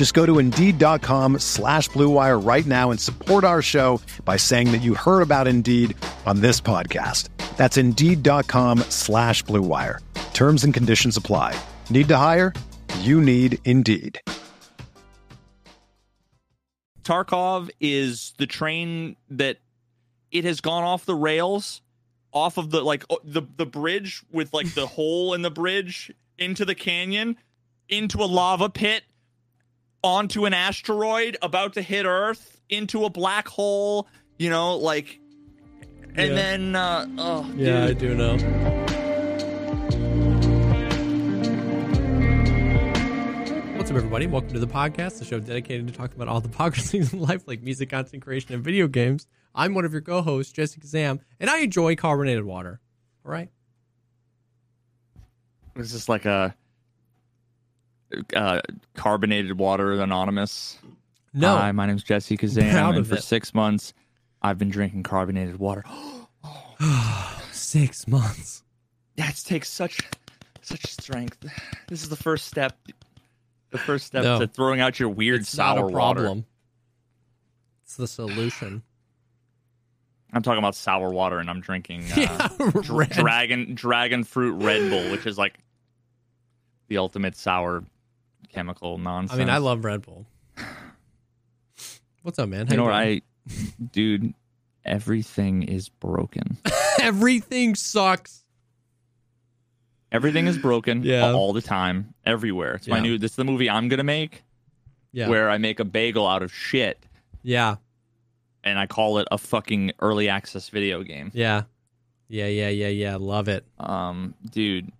Just go to Indeed.com slash BlueWire right now and support our show by saying that you heard about Indeed on this podcast. That's Indeed.com slash BlueWire. Terms and conditions apply. Need to hire? You need Indeed. Tarkov is the train that it has gone off the rails, off of the like the the bridge with like the hole in the bridge into the canyon, into a lava pit, onto an asteroid about to hit Earth, into a black hole. You know, like, and Yeah. then uh, oh Yeah, I do know. What's up, everybody? Welcome to the podcast, the show dedicated to talking about all the popular things in life, like music, content creation, and video games. I'm one of your co-hosts, Jesse Kazam, and I enjoy carbonated water. All right. Is this like a uh, carbonated water anonymous? No, Hi, my name's Jesse Kazam, Proud and of for it. six months, I've been drinking carbonated water. six months. that takes such such strength. This is the first step. The first step No. to throwing out your weird It's sour not a water. problem. It's the solution. I'm talking about sour water, and I'm drinking uh, yeah, dr- red. dragon dragon fruit Red Bull, which is like the ultimate sour chemical nonsense. I mean, I love Red Bull. What's up, man? How You know what? I, dude? Everything is broken. Everything sucks. Everything is broken. Yeah. all the time, everywhere. It's my Yeah. new. This is the movie I'm gonna make, Yeah. where I make a bagel out of shit, Yeah. and I call it a fucking early access video game. Yeah. Yeah, yeah, yeah, yeah. Love it. Um, dude.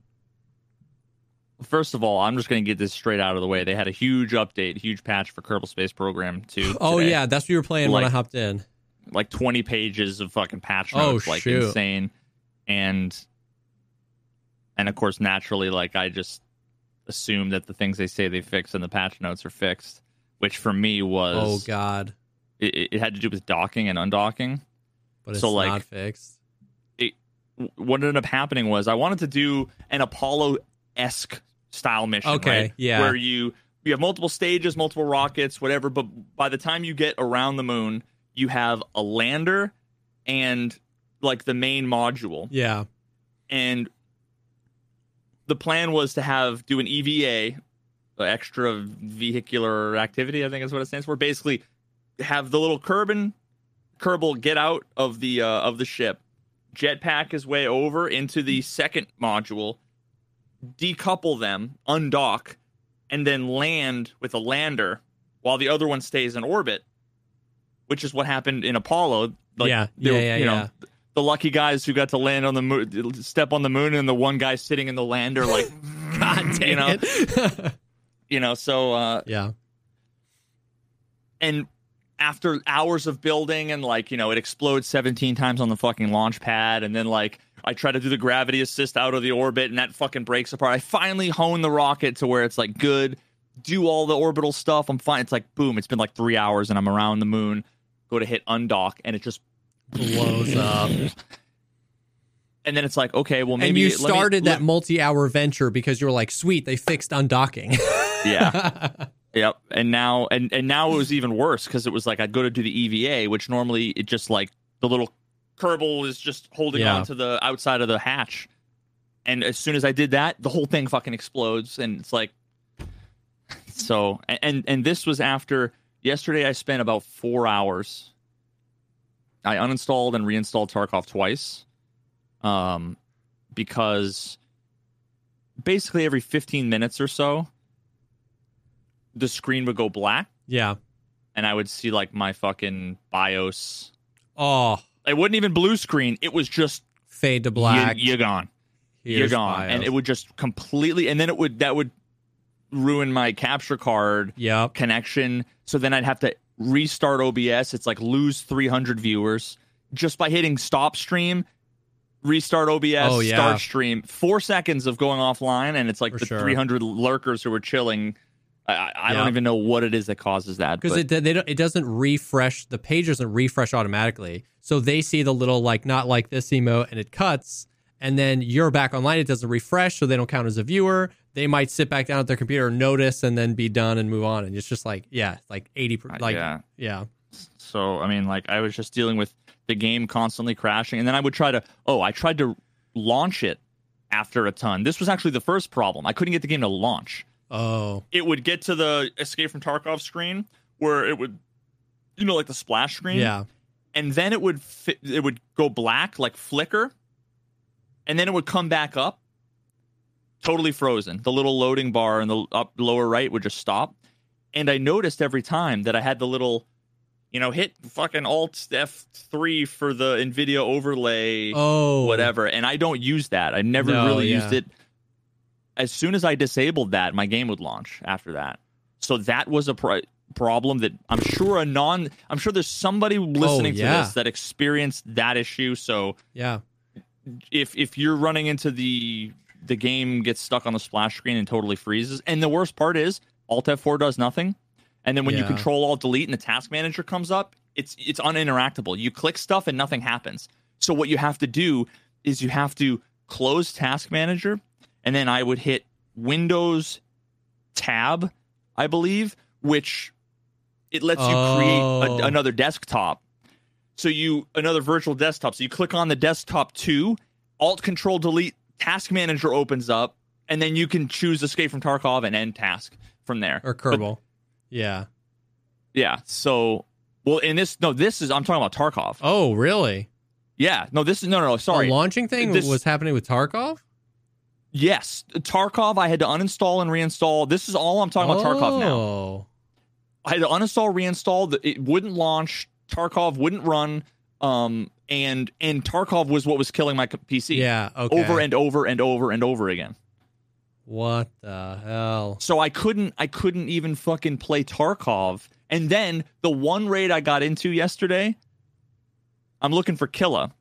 First of all, I'm just gonna get this straight out of the way. They had a huge update, huge patch for Kerbal Space Program too. Oh today. yeah, that's what you were playing when I hopped in. like 20 pages of fucking patch Oh, notes, like shoot. insane, and and of course, naturally, like I just assume that the things they say they fix in the patch notes are fixed, which for me was Oh god. it, it had to do with docking and undocking. But it's So, like- not fixed. what ended up happening was I wanted to do an Apollo esque style mission. Okay, right? yeah. Where you you have multiple stages, multiple rockets, whatever. But by the time you get around the moon, you have a lander and like the main module. Yeah. And the plan was to have do an EVA, extra vehicular activity. I think is what it stands for. Basically, have the little Kerbin Kerbal get out of the uh, of the ship, jetpack his way over into the second module, decouple them, undock, and then land with a lander while the other one stays in orbit, which is what happened in Apollo. Like, Yeah, yeah, yeah, you know, yeah. the lucky guys who got to land on the moon, step on the moon, and the one guy sitting in the lander, like, God dang you know, it. you know. So, uh, yeah. and after hours of building and like you know it explodes 17 times on the fucking launch pad and then like i try to do the gravity assist out of the orbit and that fucking breaks apart i finally hone the rocket to where it's like good do all the orbital stuff i'm fine it's like boom it's been like three hours and i'm around the moon go to hit undock and it just Blows up. and then it's like okay well maybe and you let me- started let- that multi-hour venture because you were like, "Sweet, they fixed undocking." yeah Yep. And now and and now it was even worse because it was like I'd go to do the EVA, which normally it just like the little Kerbal is just holding Yeah. on to the outside of the hatch. And as soon as I did that, the whole thing fucking explodes and it's like so and and this was after yesterday I spent about 4 hours I uninstalled and reinstalled Tarkov twice. um, because basically every 15 minutes or so, the screen would go black, Yeah. and I would see like my fucking BIOS. Oh, It wasn't even blue screen; it was just fade to black. You, you're gone. you're gone, BIOS. and it would just completely. And then it would that would ruin my capture card Yep. connection. So then I'd have to restart OBS. It's like lose 300 viewers just by hitting stop stream, restart OBS, Oh, yeah. start stream. Four seconds of going offline, and it's like For the sure. 300 lurkers who were chilling. I, I I don't even know what it is that causes that. because it they don't, it doesn't refresh the page doesn't refresh automatically so they see the little like not like this emote and it cuts and then you're back online it doesn't refresh so they don't count as a viewer they might sit back down at their computer notice and then be done and move on and it's just like yeah like 80 per- Uh, like yeah. yeah So I mean, like I was just dealing with the game constantly crashing, and then I would try to. Oh, I tried to launch it after a ton. This was actually the first problem. I couldn't get the game to launch. Oh It would get to the Escape from Tarkov screen where it would, you know, like the splash screen. yeah And then it would it would go black, like flicker, and then it would come back up, totally frozen. The little loading bar in the up lower right would just stop. And I noticed every time that I had the little, you know, hit fucking Alt F3 for the NVIDIA overlay, oh whatever. And I don't use that. I never No, really yeah. used it. As soon as I disabled that, my game would launch after that. So that was a pro- problem that I'm sure a non, I'm sure there's somebody oh, listening Oh, yeah. to this that experienced that issue. So yeah if if you're running into the the game gets stuck on the splash screen and totally freezes, and the worst part is Alt F4 does nothing, and then when you Control Alt Delete and the task manager comes up, it's it's uninteractable. You click stuff and nothing happens. So what you have to do is you have to close Task Manager, and then I would hit Windows Tab, I believe, which it lets you create Oh. a, another desktop. So you another virtual desktop. So you click on the desktop two, Alt Control Delete, Task Manager opens up, and then you can choose Escape from Tarkov and end task from there. or But- kerbal yeah yeah. So well, in this no, this is I'm talking about Tarkov. oh really Yeah. No, this is no, no, no. Sorry. the launching thing This- was happening with tarkov yes, Tarkov. I had to uninstall and reinstall. This is all I'm talking about Tarkov now. oh I had to uninstall, reinstall. It wouldn't launch. Tarkov wouldn't run. Um, and and Tarkov was what was killing my PC. yeah okay Over and over and over and over again. what the hell So I couldn't I couldn't even fucking play Tarkov. And then the one raid I got into yesterday, I'm looking for Killa.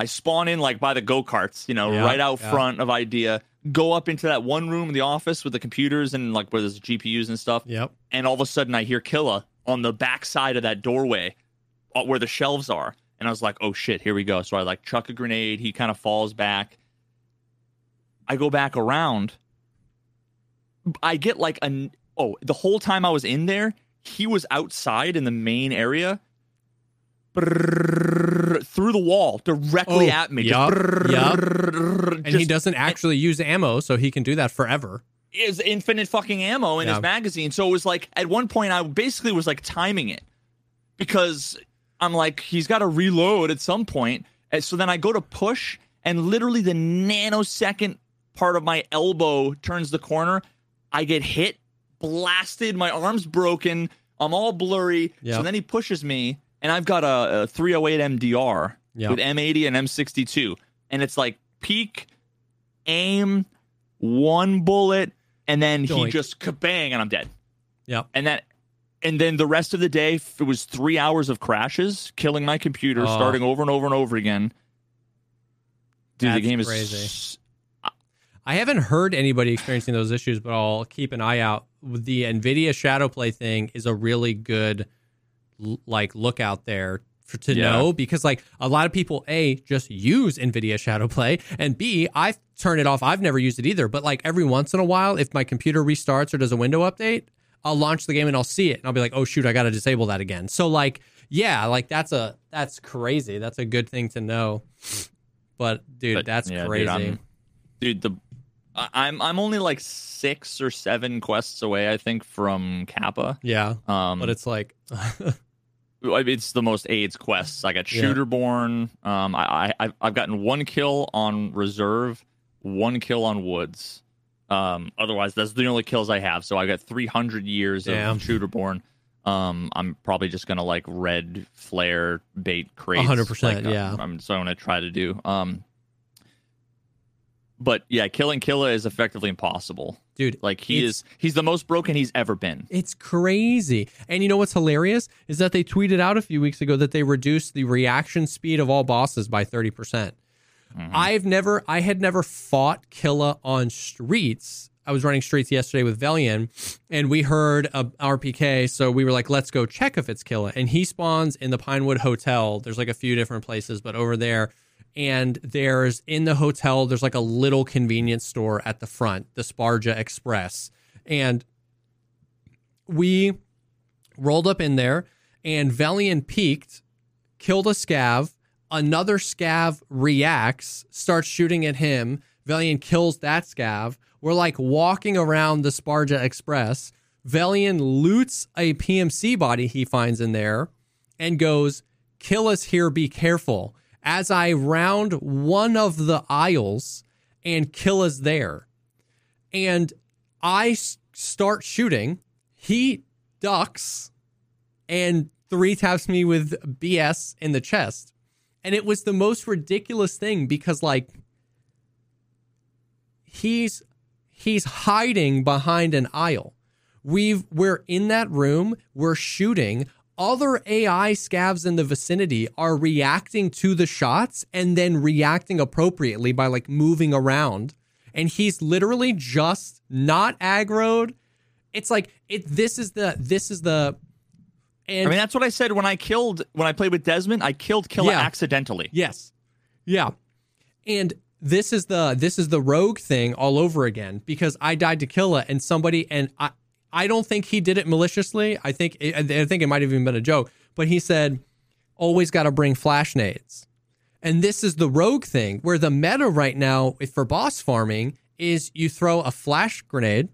I spawn in like by the go-karts, you know, Yeah, right out yeah. front of IDEA, go up into that one room in the office with the computers and like where there's GPUs and stuff, yep and all of a sudden I hear Killa on the back side of that doorway uh, where the shelves are. And I was like, oh shit, here we go. So I like chuck a grenade, he kind of falls back. I go back around. I get like a oh, the whole time I was in there, he was outside in the main area. Through the wall directly Oh, at me. just brrrr, and he doesn't actually use ammo so he can do that forever is infinite fucking ammo in Yeah. his magazine. So it was like at one point I basically was like timing it because I'm like he's got to reload at some point. And so then I go to push and literally the nanosecond part of my elbow turns the corner. I get hit, blasted, my arm's broken, I'm all blurry. Yep. So then he pushes me and I've got a, a 308 MDR Yep. with M80 and M62 and it's like peak aim one bullet and then he just kabang and I'm dead. Yeah, And that and then the rest of the day it was 3 hours of crashes killing my computer Oh. starting over and over and over again. Dude, the That's game crazy. is I haven't heard anybody experiencing those issues, but I'll keep an eye out. The Nvidia Shadowplay thing is a really good l- look out there for, to Yeah. know because like a lot of people a just use Nvidia shadow play and b I turn it off. I've never used it either, but like every once in a while, if my computer restarts or does a window update, I'll launch the game and I'll see it and I'll be like, oh shoot, I got to disable that again. So like yeah, like that's a that's crazy. That's a good thing to know. But dude, But, that's yeah, crazy. I'm- dude the I'm I'm only like six or seven quests away, I think, from Kappa. yeah. Um, but it's like it's the most AIDS quests. I got Yeah. Shooterborn. Um, I, I I've gotten one kill on Reserve, one kill on Woods. Um, otherwise, that's the only kills I have. So I got 300 years Damn. of Shooterborn. Um, I'm probably just gonna like red flare bait crates. 100%, like, uh, yeah. I'm so I'm gonna try to do. Um, but yeah, killing Killa is effectively impossible. dude. Like he is, he's the most broken he's ever been. It's crazy. And you know what's hilarious is that they tweeted out a few weeks ago that they reduced the reaction speed of all bosses by 30%. percent mm-hmm. I've never I had never fought Killa on streets. I was running streets yesterday with Velian and we heard a RPK, so we were like, let's go check if it's Killa. And he spawns in the Pinewood Hotel. There's like a few different places, but over there and there's in the hotel there's like a little convenience store at the front, the Sparja Express. And we rolled up in there and Velian peeked, killed a scav. Another scav reacts, starts shooting at him. Velian kills that scav. We're like walking around the Sparja Express. Velian loots a PMC body he finds in there and goes, Killa's here, be careful. As I round one of the aisles and Killa's there. And I start shooting. He ducks and three taps me with BS in the chest. And it was the most ridiculous thing because like he's he's hiding behind an aisle. We've we're in that room, we're shooting. Other AI scavs in the vicinity are reacting to the shots and then reacting appropriately by like moving around. And he's literally just not aggroed. It's like it this is the this is the and I mean, that's what I said when I killed when I played with Desmond. I killed Killa Yeah. accidentally. Yes. Yeah. And this is the this is the rogue thing all over again because I died to Killa and somebody and I I don't think he did it maliciously. I think I think it might have even been a joke, but he said always got to bring flash nades. And this is the rogue thing where the meta right now for boss farming is you throw a flash grenade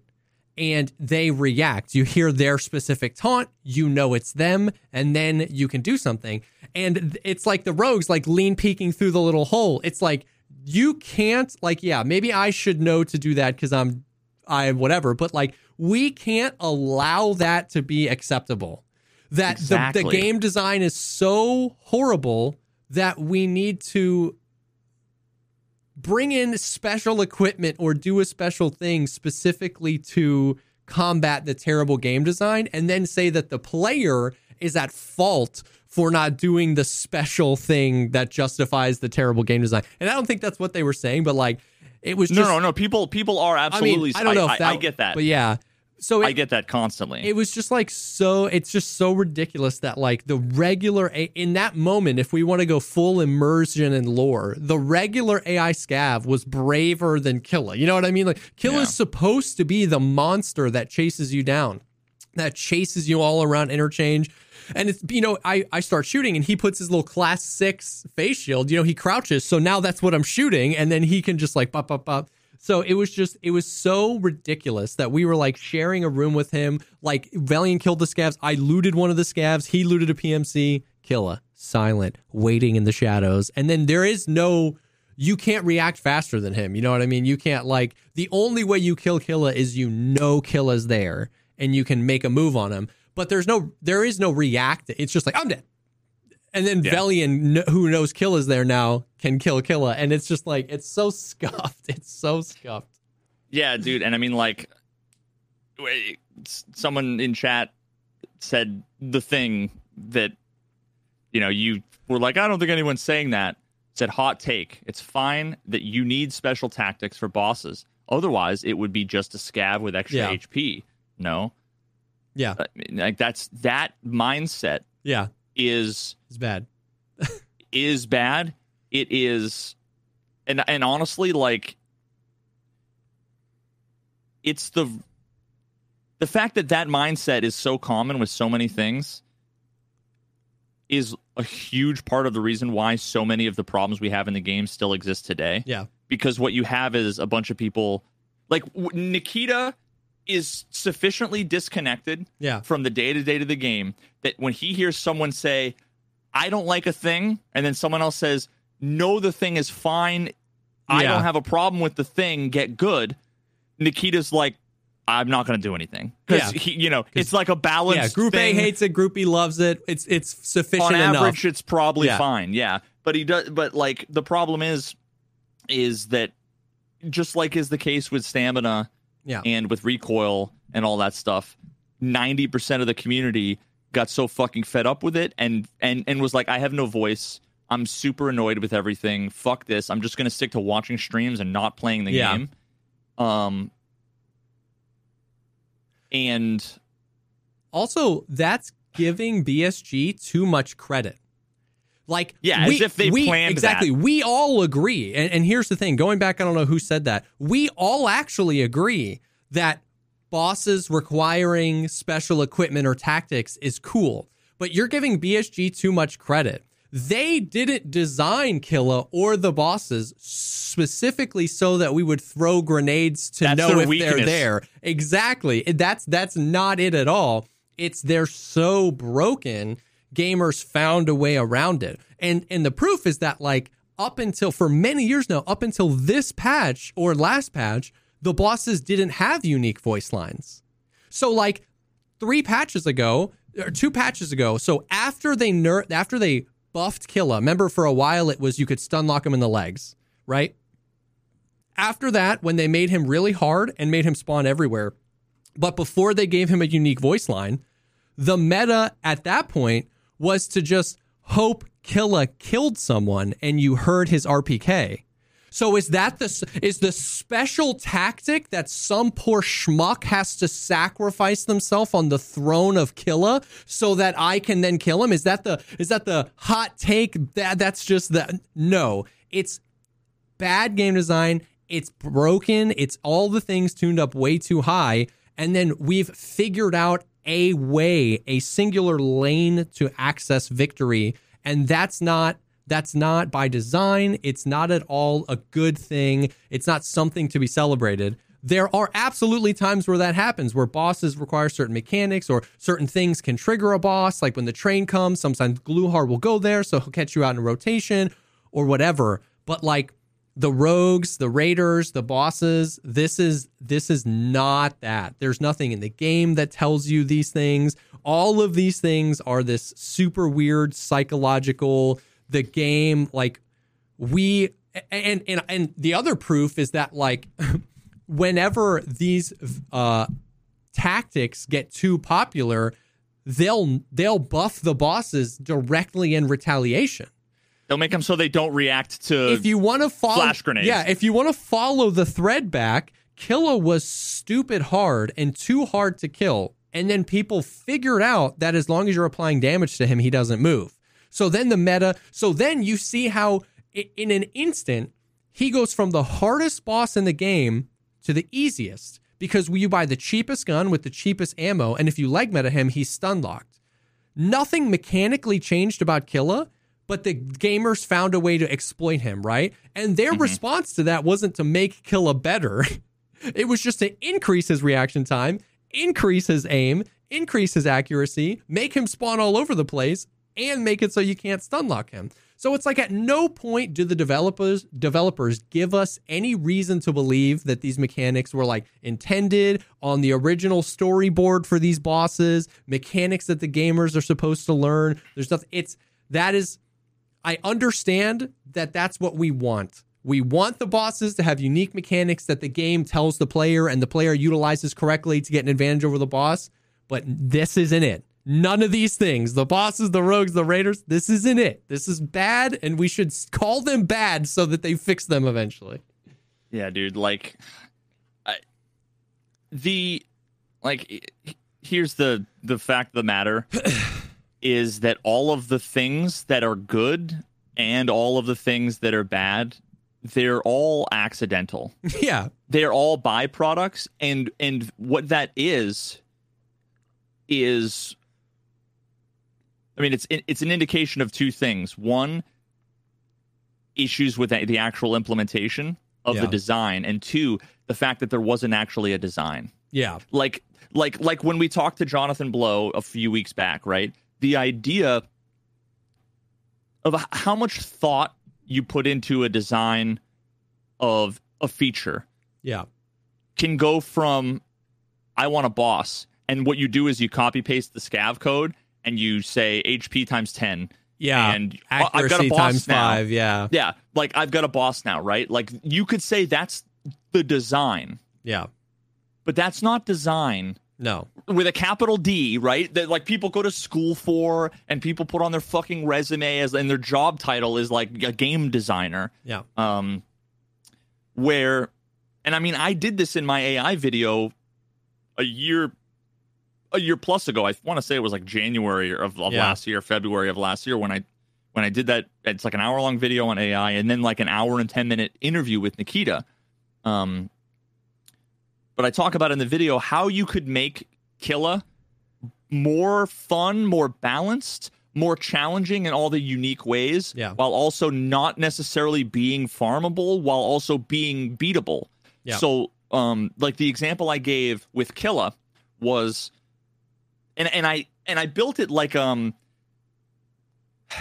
and they react. You hear their specific taunt, you know it's them, and then you can do something. And it's like the rogues like lean peeking through the little hole. It's like you can't like yeah, maybe I should know to do that cuz I'm I whatever, but like we can't allow that to be acceptable. That the, the game design is so horrible that we need to bring in special equipment or do a special thing specifically to combat the terrible game design and then say that the player is at fault for not doing the special thing that justifies the terrible game design. And I don't think that's what they were saying, but like it was No, just no, no. People, people are I absolutely. mean, I don't know if that I, get that. But yeah. So it, I get that constantly. it was just like so it's just so ridiculous that like the regular in that moment if we want to go full immersion in lore the regular ai scav was braver than killa you know what i mean like killa's Yeah. supposed to be the monster that chases you down that chases you all around interchange and it's you know I, I start shooting and he puts his little class six face shield you know he crouches. So now that's what i'm shooting. And then he can just like pop pop pop so it was just it was so ridiculous that we were like sharing a room with him. Like valiant killed the scavs. I looted one of the scavs. He looted a pmc killa silent waiting in the shadows. And then there is no you can't react faster than him. You know what I mean? You can't like the only way you kill Killa is you know Killa's there and you can make a move on him. But there's no there is no react. It's just like I'm dead. And then Yeah. Velian, who knows Killa's there now, can kill Killa, and it's just like it's so scuffed. It's so scuffed. Yeah, dude. And I mean, like, wait, someone in chat said the thing that, you know, you were like, I don't think anyone's saying that. Said, hot take. It's fine that you need special tactics for bosses. Otherwise, it would be just a scav with extra Yeah. HP. No, Yeah, I mean, like that's that mindset yeah, is it's bad. is bad. It is, and and honestly, like, it's the the fact that that mindset is so common with so many things is a huge part of the reason why so many of the problems we have in the game still exist today. Yeah, Because what you have is a bunch of people like Nikita is sufficiently disconnected Yeah. from the day to day to the game that when he hears someone say, I don't like a thing, and then someone else says, No, the thing is fine. I Yeah. don't have a problem with the thing. Get good. Nikita's like, I'm not going to do anything because Yeah. he, you know, it's like a balance. Yeah, Group thing. A hates it, Group B loves it. It's it's sufficient on enough. average it's probably Yeah. fine yeah but he does but like the problem is is that just like is the case with stamina Yeah. and with recoil and all that stuff 90% of the community got so fucking fed up with it and and and was like i have no voice i'm super annoyed with everything fuck this i'm just going to stick to watching streams and not playing the Yeah. game um and Also, that's giving BSG too much credit. Like, Yeah, as we, if they we, planned exactly. that. We all agree, and, and here's the thing: going back, I don't know who said that. We all actually agree that bosses requiring special equipment or tactics is cool, but you're giving BSG too much credit. They didn't design Killa or the bosses specifically so that we would throw grenades to That's know if they're there. Exactly. That's that's not it at all. It's they're so broken. Gamers found a way around it, and and the proof is that like up until for many years now, up until this patch or last patch, the bosses didn't have unique voice lines. So like three patches ago or two patches ago. So after they ner- after they buffed Killa, remember for a while it was you could stun lock him in the legs, right? After that, when they made him really hard and made him spawn everywhere, but before they gave him a unique voice line, the meta at that point was to just hope Killa killed someone and you heard his RPK. So is that the is the special tactic that some poor schmuck has to sacrifice themselves on the throne of Killa so that I can then kill him? Is that the is that the hot take? That that's just that no. It's bad game design. It's broken. It's all the things tuned up way too high. And then we've figured out a way, a singular lane to access victory. And that's not that's not by design. It's not at all a good thing. It's not something to be celebrated. There are absolutely times where that happens, where bosses require certain mechanics or certain things can trigger a boss. Like when the train comes, sometimes Gluhar will go there, so he'll catch you out in rotation or whatever. But like the rogues, the raiders, the bosses, this is this is not that. There's nothing in the game that tells you these things. All of these things are this super weird psychological the game like we and and and the other proof is that like whenever these uh tactics get too popular, they'll they'll buff the bosses directly in retaliation they'll make them so they don't react to if you want to follow flash grenades. Yeah, if you want to follow the thread back, Killa was stupid hard and too hard to kill. And then people figured out that as long as you're applying damage to him, he doesn't move. So then the meta, so then you see how in an instant he goes from the hardest boss in the game to the easiest because you buy the cheapest gun with the cheapest ammo, and if you leg meta him, he's stun locked nothing mechanically changed about Killa, but the gamers found a way to exploit him, right? And their mm-hmm. response to that wasn't to make Killa better. It was just to increase his reaction time, increase his aim, increase his accuracy, make him spawn all over the place, and make it so you can't stun lock him. So it's like at no point do the developers developers give us any reason to believe that these mechanics were like intended on the original storyboard for these bosses, mechanics that the gamers are supposed to learn. There's nothing it's that is I understand that that's what we want. We want the bosses to have unique mechanics that the game tells the player and the player utilizes correctly to get an advantage over the boss, but this isn't it. None of these things, the bosses, the rogues, the raiders, this isn't it. This is bad and we should call them bad so that they fix them eventually. Yeah, dude. Like, I, the like here's the the fact of the matter is that all of the things that are good and all of the things that are bad, they're all accidental. yeah. they're all byproducts and and what that is is i mean it's it's an indication of two things one issues with the actual implementation of Yeah. the design and two the fact that there wasn't actually a design Yeah. like like like when we talked to Jonathan Blow a few weeks back, right? The idea of how much thought you put into a design of a feature Yeah. can go from I want a boss and what you do is you copy paste the scav code and you say HP times 10 Yeah. and uh, I've got a boss times now. five. Yeah. Yeah, like I've got a boss now, right? Like you could say that's the design, Yeah. but that's not design No. with a capital D, right? That like people go to school for and people put on their fucking resume as and their job title is like a game designer. Yeah. Um where and I mean I did this in my AI video a year a year plus ago. I want to say it was like January of, of Yeah. last year, February of last year when I when I did that it's like an hour long video on AI and then like an hour and 10 minute interview with Nikita. Um but I talk about in the video how you could make Killa more fun, more balanced, more challenging in all the unique ways, Yeah. while also not necessarily being farmable, while also being beatable. Yeah. So, um, like the example I gave with Killa was, and and I and I built it like um,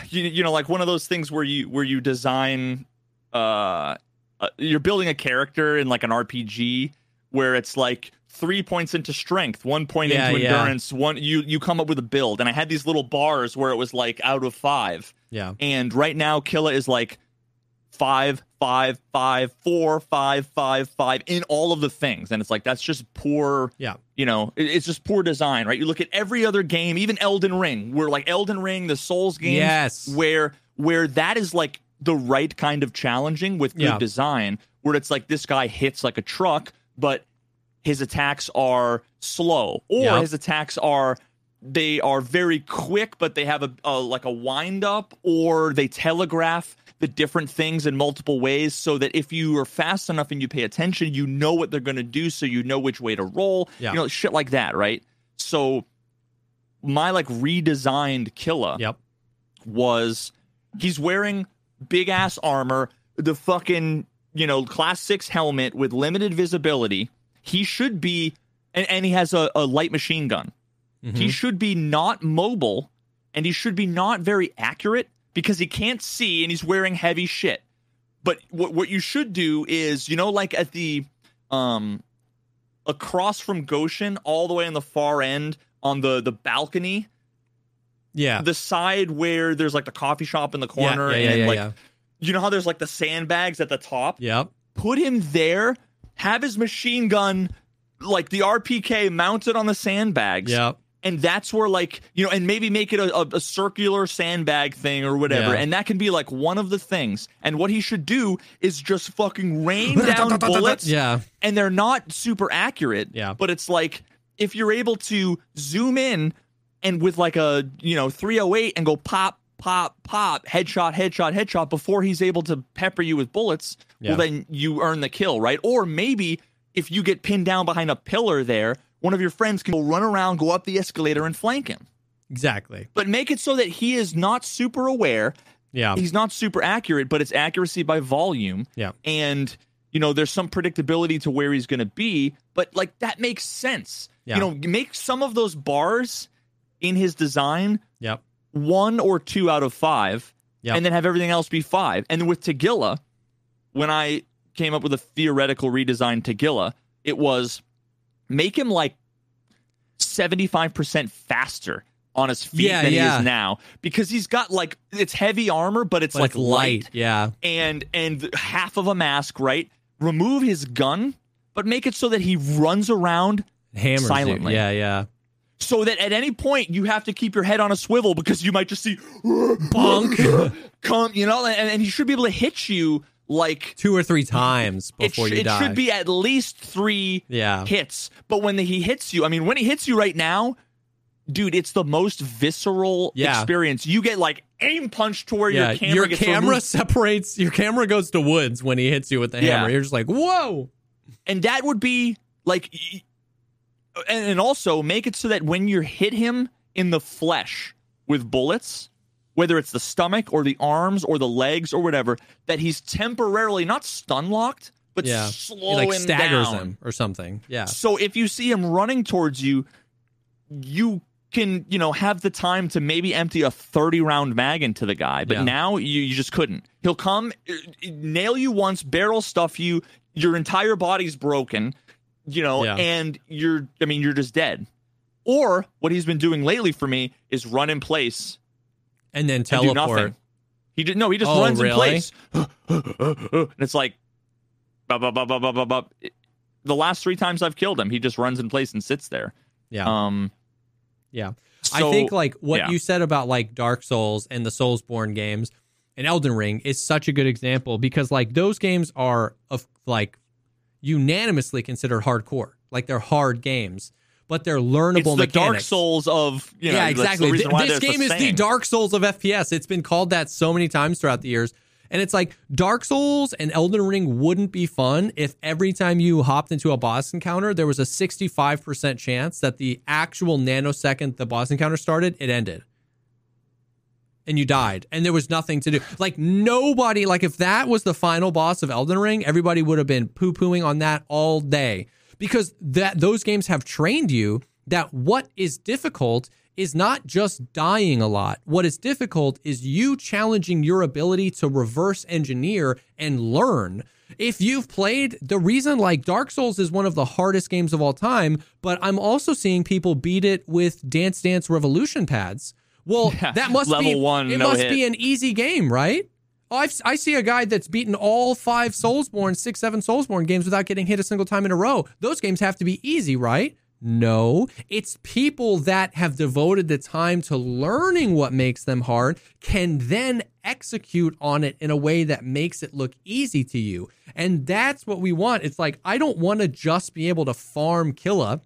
you, you know, like one of those things where you where you design, uh, uh, you're building a character in like an RPG where it's like three points into strength, one point Yeah, into yeah. endurance, one you you come up with a build, and I had these little bars where it was like out of five, Yeah. and right now Killa is like five, five, five, four, five, five, five in all of the things, and it's like that's just poor Yeah. you know, it- it's just poor design, right? You look at every other game, even Elden Ring, where like Elden Ring, the Souls games, Yes. where where that is like the right kind of challenging with good Yeah. design, where it's like this guy hits like a truck, but his attacks are slow, or Yep. his attacks are they are very quick, but they have a, a like a wind up, or they telegraph the different things in multiple ways so that if you are fast enough and you pay attention, you know what they're going to do, so you know which way to roll. Yeah. You know, shit like that, right? So my like redesigned Killa Yep. was he's wearing big ass armor, the fucking, you know, class six helmet with limited visibility. He should be, and, and he has a, a light machine gun. Mm-hmm. He should be not mobile and he should be not very accurate because he can't see and he's wearing heavy shit. But what what you should do is, you know, like at the um across from Goshan, all the way on the far end on the the balcony, Yeah. the side where there's like the coffee shop in the corner yeah, yeah, and yeah, like yeah. You know how there's like the sandbags at the top? Yep. Put him there, have his machine gun like the RPK mounted on the sandbags. Yep. And that's where, like, you know, and maybe make it a, a, a circular sandbag thing or whatever. Yeah. And that can be like one of the things. And what he should do is just fucking rain down bullets Yeah. and they're not super accurate. Yeah. But it's like if you're able to zoom in and with like a you know 308 and go pop, pop, pop, headshot, headshot, headshot before he's able to pepper you with bullets, Yeah. well then you earn the kill, right? Or maybe if you get pinned down behind a pillar there, one of your friends can go run around, go up the escalator and flank him. Exactly. But make it so that he is not super aware Yeah. he's not super accurate, but it's accuracy by volume. Yeah. And you know, there's some predictability to where he's going to be, but like that makes sense. Yeah. You know, make some of those bars in his design Yep. One or two out of five, Yep. and then have everything else be five. And with Tagilla, when I came up with a theoretical redesign Tagilla, it was make him like 75% faster on his feet Yeah, than he is now because he's got like it's heavy armor but it's But like it's light. light Yeah. and and half of a mask right remove his gun but make it so that he runs around Hammers. Silently. Yeah. Yeah. So that at any point you have to keep your head on a swivel because you might just see uh, Bonk. come you know and, and he should be able to hit you like Two or three times it, before sh- you it should be at least three Yeah. hits. But when the, he hits you, I mean, when he hits you right now, dude, it's the most visceral Yeah. experience. You get like aim punch to where yeah. your camera Your camera removed. separates. Your camera goes to woods when he hits you with the hammer. You're just like, whoa. and that would be like, and, and also make it so that when you hit him in the flesh with bullets. Whether it's the stomach or the arms or the legs or whatever, that he's temporarily not stun locked, but Yeah. slow He like him staggers down. him or something. Yeah. So if you see him running towards you, you can, you know, have the time to maybe empty a 30 round mag into the guy. But Yeah. now you, you just couldn't. He'll come, nail you once, barrel stuff you, your entire body's broken, you know, Yeah. and you're, I mean, you're just dead. Or what he's been doing lately for me is run in place And then and do teleport. nothing. He did no, he just Oh, runs in really? place, and it's like, bop, bop, bop, bop, bop, bop, bop. the last three times I've killed him, he just runs in place and sits there. Yeah. Um, yeah. so- I think like what yeah. you said about like Dark Souls and the Soulsborne games and Elden Ring is such a good example because like those games are of like unanimously considered hardcore. Like they're hard games, but they're learnable it's the mechanics. Dark Souls of you know, yeah, exactly. Th- this game is the. Dark Souls of FPS. It's been called that so many times throughout the years. And it's like Dark Souls and Elden Ring wouldn't be fun if every time you hopped into a boss encounter, there was a 65% chance that the actual nanosecond the boss encounter started, it ended. And you died. And there was nothing to do. Like, nobody, like, if that was the final boss of Elden Ring, everybody would have been poo pooing on that all day because that those games have trained you that what is difficult is not just dying a lot. What is difficult is you challenging your ability to reverse engineer and learn. If you've played the reason like Dark Souls is one of the hardest games of all time, but I'm also seeing people beat it with Dance Dance Revolution pads. Well, that must level be one, It no must hit. be an easy game, right? Oh, I've, I see a guy that's beaten all five Soulsborne, six, seven Soulsborne games without getting hit a single time in a row. Those games have to be easy, right? No, it's people that have devoted the time to learning what makes them hard can then execute on it in a way that makes it look easy to you. And that's what we want. It's like, I don't want to just be able to farm Killa.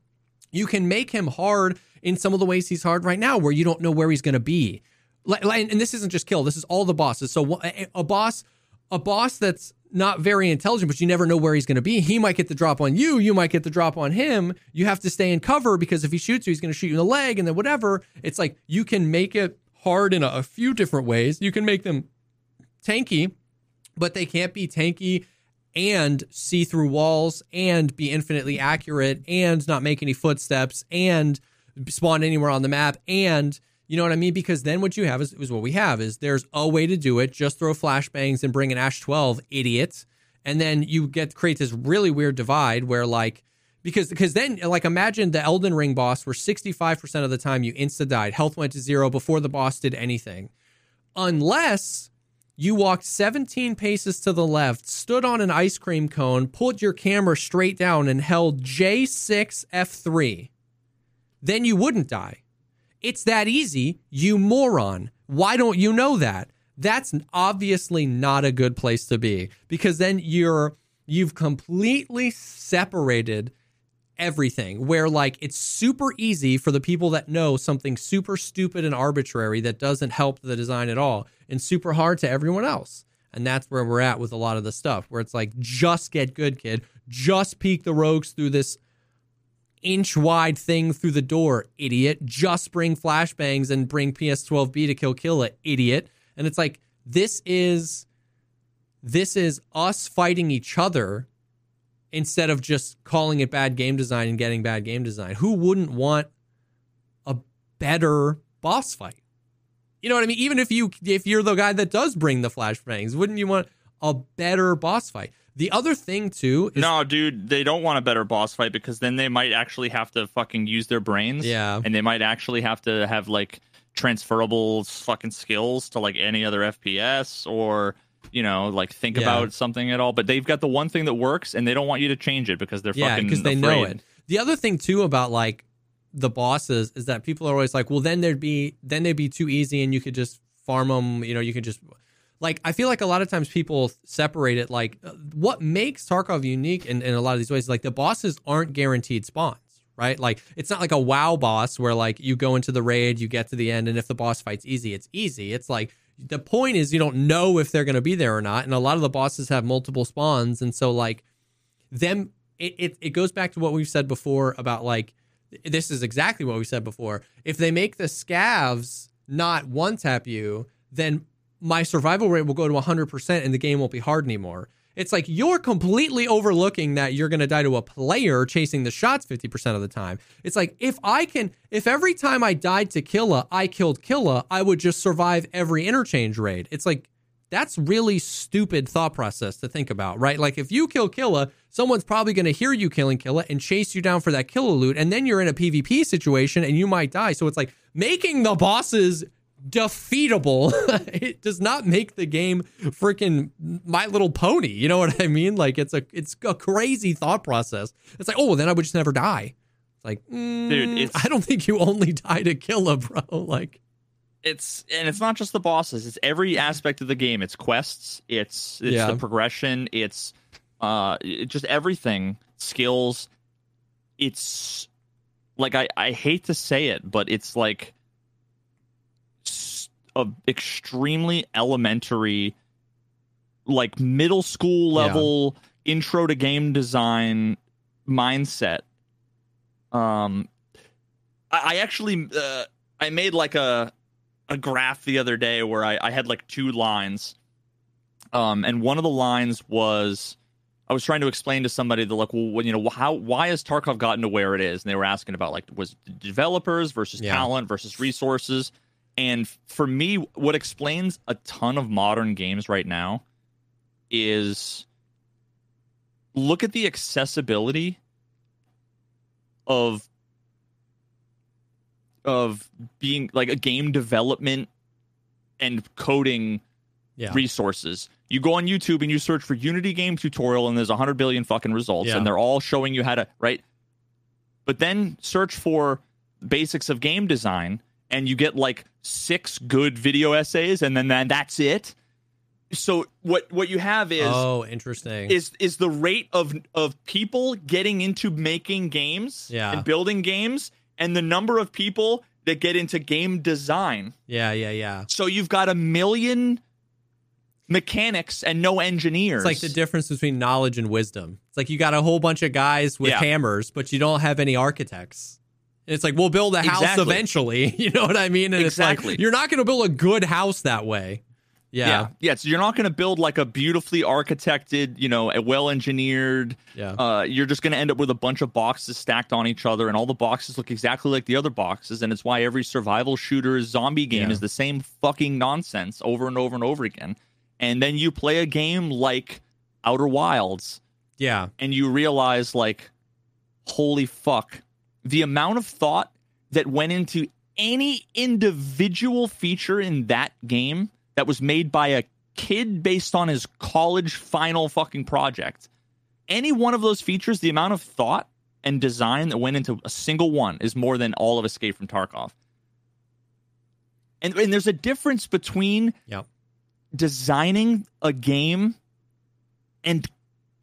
You can make him hard in some of the ways he's hard right now, where you don't know where he's going to be. And this isn't just kill. This is all the bosses. So a- a boss, a boss that's not very intelligent, but you never know where he's going to be. He might get the drop on you. You might get the drop on him. You have to stay in cover because if he shoots you, he's going to shoot you in the leg, and then whatever. It's like you can make it hard in a, a few different ways. You can make them tanky, but they can't be tanky and see through walls and be infinitely accurate and not make any footsteps and spawn anywhere on the map and you know what I mean? Because then what you have is, is what we have is there's a way to do it. Just throw flashbangs and bring an Ash 12, idiot. And then you get create this really weird divide where like because because then like imagine the Elden Ring boss where 65% of the time you insta died, health went to zero before the boss did anything. Unless you walked 17 paces to the left, stood on an ice cream cone, pulled your camera straight down, and held J6 F3. Then you wouldn't die. It's that easy, you moron. Why don't you know that? That's obviously not a good place to be because then you're you've completely separated everything where like it's super easy for the people that know something super stupid and arbitrary that doesn't help the design at all and super hard to everyone else. And that's where we're at with a lot of the stuff where it's like just get good kid, just peek the rogues through this inch wide thing through the door, idiot. Just bring flashbangs and bring PS12B to kill kill it, idiot. And it's like this is this is us fighting each other instead of just calling it bad game design and getting bad game design. Who wouldn't want a better boss fight? You know what I mean? Even if you if you're the guy that does bring the flashbangs, wouldn't you want a better boss fight? The other thing too is No, dude, they don't want a better boss fight because then they might actually have to fucking use their brains. Yeah. And they might actually have to have like transferable fucking skills to like any other FPS or, you know, like think Yeah. about something at all. But they've got the one thing that works and they don't want you to change it because they're yeah, fucking because they know it. The other thing too about like the bosses is that people are always like, well, then there'd be then they'd be too easy, and you could just farm them. You know, you could just like I feel like a lot of times people separate it. Like uh, what makes Tarkov unique in, in a lot of these ways, like the bosses aren't guaranteed spawns. Right, like it's not like a WoW boss where like you go into the raid, you get to the end, and if the boss fight's easy, it's easy. It's like the point is you don't know if they're going to be there or not, and a lot of the bosses have multiple spawns, and so like them it, it, it goes back to what we've said before about like this is exactly what we said before if they make the scavs not one tap you then my survival rate will go to 100% and the game won't be hard anymore It's like you're completely overlooking that you're going to die to a player chasing the shots 50% of the time. It's like if I can, if every time I died to Killa, I killed Killa, I would just survive every interchange raid. It's like, that's really stupid thought process to think about, right? Like if you kill Killa, someone's probably going to hear you killing Killa and chase you down for that Killa loot, and then you're in a PvP situation and you might die. So it's like making the bosses defeatable. it does not make the game freaking My Little Pony. You know what I mean? Like it's a it's a crazy thought process. It's like, oh, well, then I would just never die. It's like, mm, Dude, it's- I don't think you only die to Killa bro. Like, it's and it's not just the bosses it's every aspect of the game it's quests it's it's Yeah. the progression it's uh it- just everything skills it's like i i hate to say it but it's like a extremely elementary like middle school Yeah. level intro to game design mindset um i, I actually uh, i made like a a graph the other day where I, I had like two lines. Um, and one of the lines was I was trying to explain to somebody that like, well, you know, how why has Tarkov gotten to where it is? And they were asking about like was developers versus Yeah. talent versus resources. And for me, what explains a ton of modern games right now is look at the accessibility of of being like a game development and coding yeah, resources. You go on YouTube and you search for Unity game tutorial, and there's 100 billion fucking results, Yeah. and they're all showing you how to, right? But then search for basics of game design, and you get like six good video essays, and then, then that's it. So what what you have is oh, interesting. is is the rate of of people getting into making games Yeah. and building games and the number of people that get into game design. yeah, yeah, yeah. So you've got a million mechanics and no engineers. It's like the difference between knowledge and wisdom. It's like you got a whole bunch of guys with Yeah. hammers, but you don't have any architects. It's like we'll build a house Exactly. eventually. You know what I mean? And Exactly. it's like you're not going to build a good house that way. yeah. Yeah, yeah, So you're not going to build like a beautifully architected, you know, a well engineered. yeah, Uh, you're just going to end up with a bunch of boxes stacked on each other, and all the boxes look exactly like the other boxes. And it's why every survival shooter zombie game Yeah. is the same fucking nonsense over and over and over again. And then you play a game like Outer Wilds, yeah, and you realize, like, holy fuck, the amount of thought that went into any individual feature in that game that was made by a kid based on his college final fucking project. Any one of those features, the amount of thought and design that went into a single one is more than all of Escape from Tarkov. And, and there's a difference between Yep. designing a game and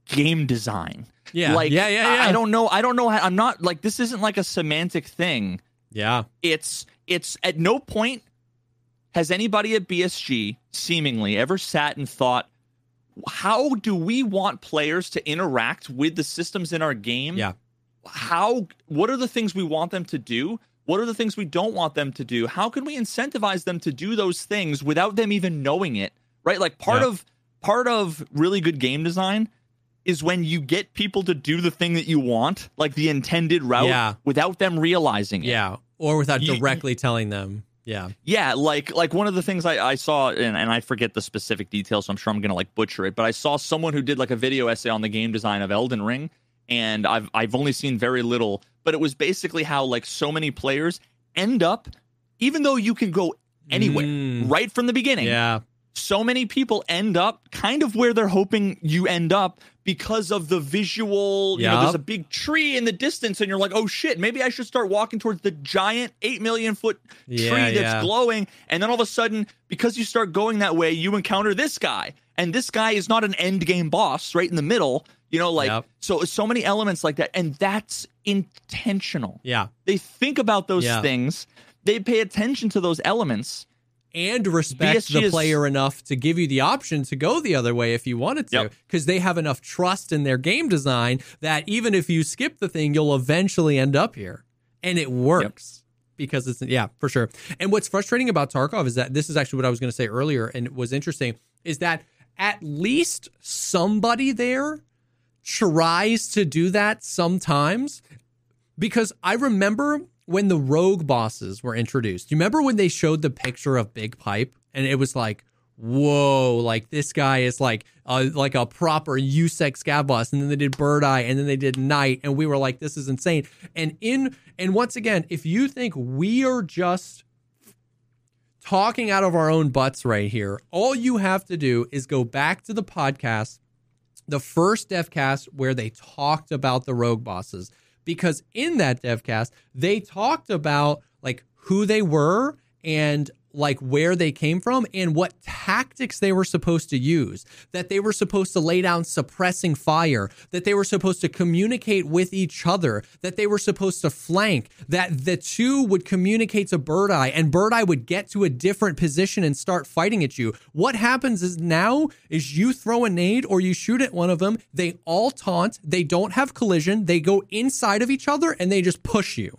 game design. Yeah, Like, yeah, yeah, yeah. I I don't know. I don't know. How, I'm not like this. Isn't like a semantic thing. yeah, It's it's at no point has anybody at BSG seemingly ever sat and thought, how do we want players to interact with the systems in our game? yeah, How? What are the things we want them to do? What are the things we don't want them to do? How can we incentivize them to do those things without them even knowing it? Right? Like part Yeah. of part of really good game design is when you get people to do the thing that you want, like the intended route, Yeah. without them realizing it. yeah. Or without You- directly telling them. Yeah, Yeah, like like one of the things I, I saw, and, and I forget the specific details, so I'm sure I'm gonna like butcher it. But I saw someone who did like a video essay on the game design of Elden Ring, and I've I've only seen very little, but it was basically how like so many players end up, even though you can go anywhere Mm. right from the beginning. yeah, So many people end up kind of where they're hoping you end up because of the visual. You know, there's a big tree in the distance, and you're like, oh shit, maybe I should start walking towards the giant eight million foot Yeah, tree that's yeah. glowing. And then all of a sudden, because you start going that way, you encounter this guy. And this guy is not an end game boss right in the middle. You know, like Yep. so so many elements like that. And that's intentional. yeah. They think about those Yeah. things, they pay attention to those elements. And respect BSG the is- player enough to give you the option to go the other way if you wanted to Yep. because they have enough trust in their game design that even if you skip the thing you'll eventually end up here. And it works. Because it's yeah for sure. And what's frustrating about tarkov is that this is actually what i was going to say earlier and it was interesting is that at least somebody there tries to do that sometimes. Because I remember when the rogue bosses were introduced. You remember when they showed the picture of Big Pipe and it was like, whoa, like this guy is like a, like a proper USEC scav boss. And then they did Bird Eye and then they did Knight. And we were like, this is insane. And in, and once again, if you think we are just talking out of our own butts right here, all you have to do is go back to the podcast, the first devcast where they talked about the rogue bosses because in that devcast they talked about like who they were and like where they came from and what tactics they were supposed to use. That they were supposed to lay down suppressing fire, that they were supposed to communicate with each other, that they were supposed to flank, that the two would communicate to Bird Eye and Bird Eye would get to a different position and start fighting at you. What happens is now is you throw a nade or you shoot at one of them, they all taunt, they don't have collision, they go inside of each other and they just push you.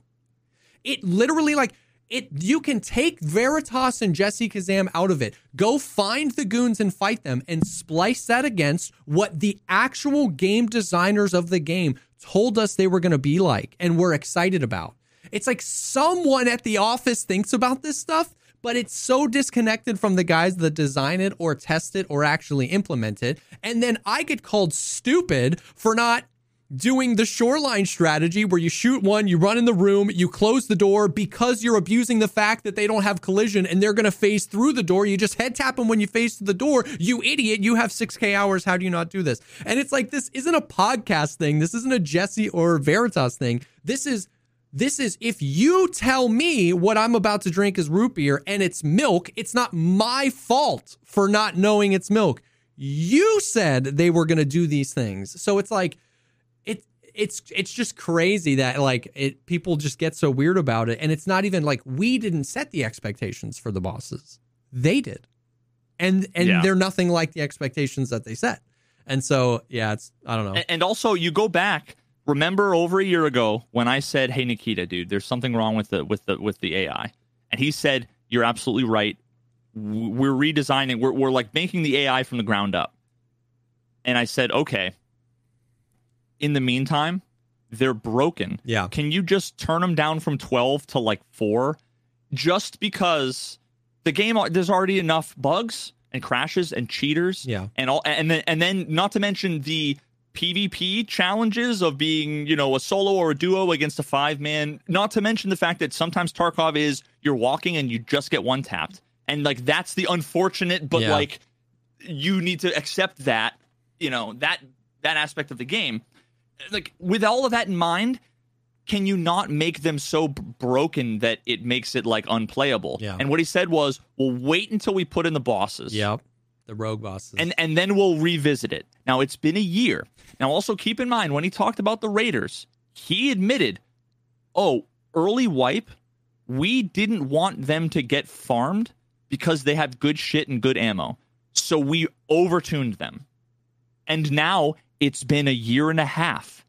It literally like it you can take Veritas and Jesse Kazam out of it. Go find the goons and fight them and splice that against what the actual game designers of the game told us they were going to be like and we're excited about. It's like someone at the office thinks about this stuff, but it's so disconnected from the guys that design it or test it or actually implement it. And then I get called stupid for not doing the shoreline strategy where you shoot one, you run in the room, you close the door because you're abusing the fact that they don't have collision and they're going to phase through the door. You just head tap them when you through the door. You idiot. You have 6K hours. How do you not do this? And it's like, this isn't a podcast thing. This isn't a Jesse or Veritas thing. This is. This is if you tell me what I'm about to drink is root beer and it's milk, it's not my fault for not knowing it's milk. You said they were going to do these things. So it's like, it's it's just crazy that like it people just get so weird about it. And it's not even like we didn't set the expectations for the bosses. They did. And and yeah. they're nothing like the expectations that they set. And so yeah it's i don't know. And, and also you go back remember over a year ago when i said hey nikita dude there's something wrong with the with the with the ai and he said you're absolutely right. We're redesigning we're, we're like making the ai from the ground up. And i said okay in the meantime, they're broken. Yeah. Can you just turn them down from 12 to like 4 just because the game there's already enough bugs and crashes and cheaters yeah. and all and then and then not to mention the PvP challenges of being, you know, a solo or a duo against a five man. Not to mention the fact that sometimes Tarkov is you're walking and you just get one tapped. And like that's the unfortunate, but yeah. like you need to accept that, you know, that that aspect of the game like with all of that in mind, can you not make them so b- broken that it makes it like unplayable? Yeah. And what he said was, "We'll wait until we put in the bosses." Yep. The rogue bosses. And and then we'll revisit it. Now it's been a year. Now also keep in mind when he talked about the Raiders, he admitted, "Oh, early wipe, we didn't want them to get farmed because they have good shit and good ammo. So we overtuned them." And now it's been a year and a half,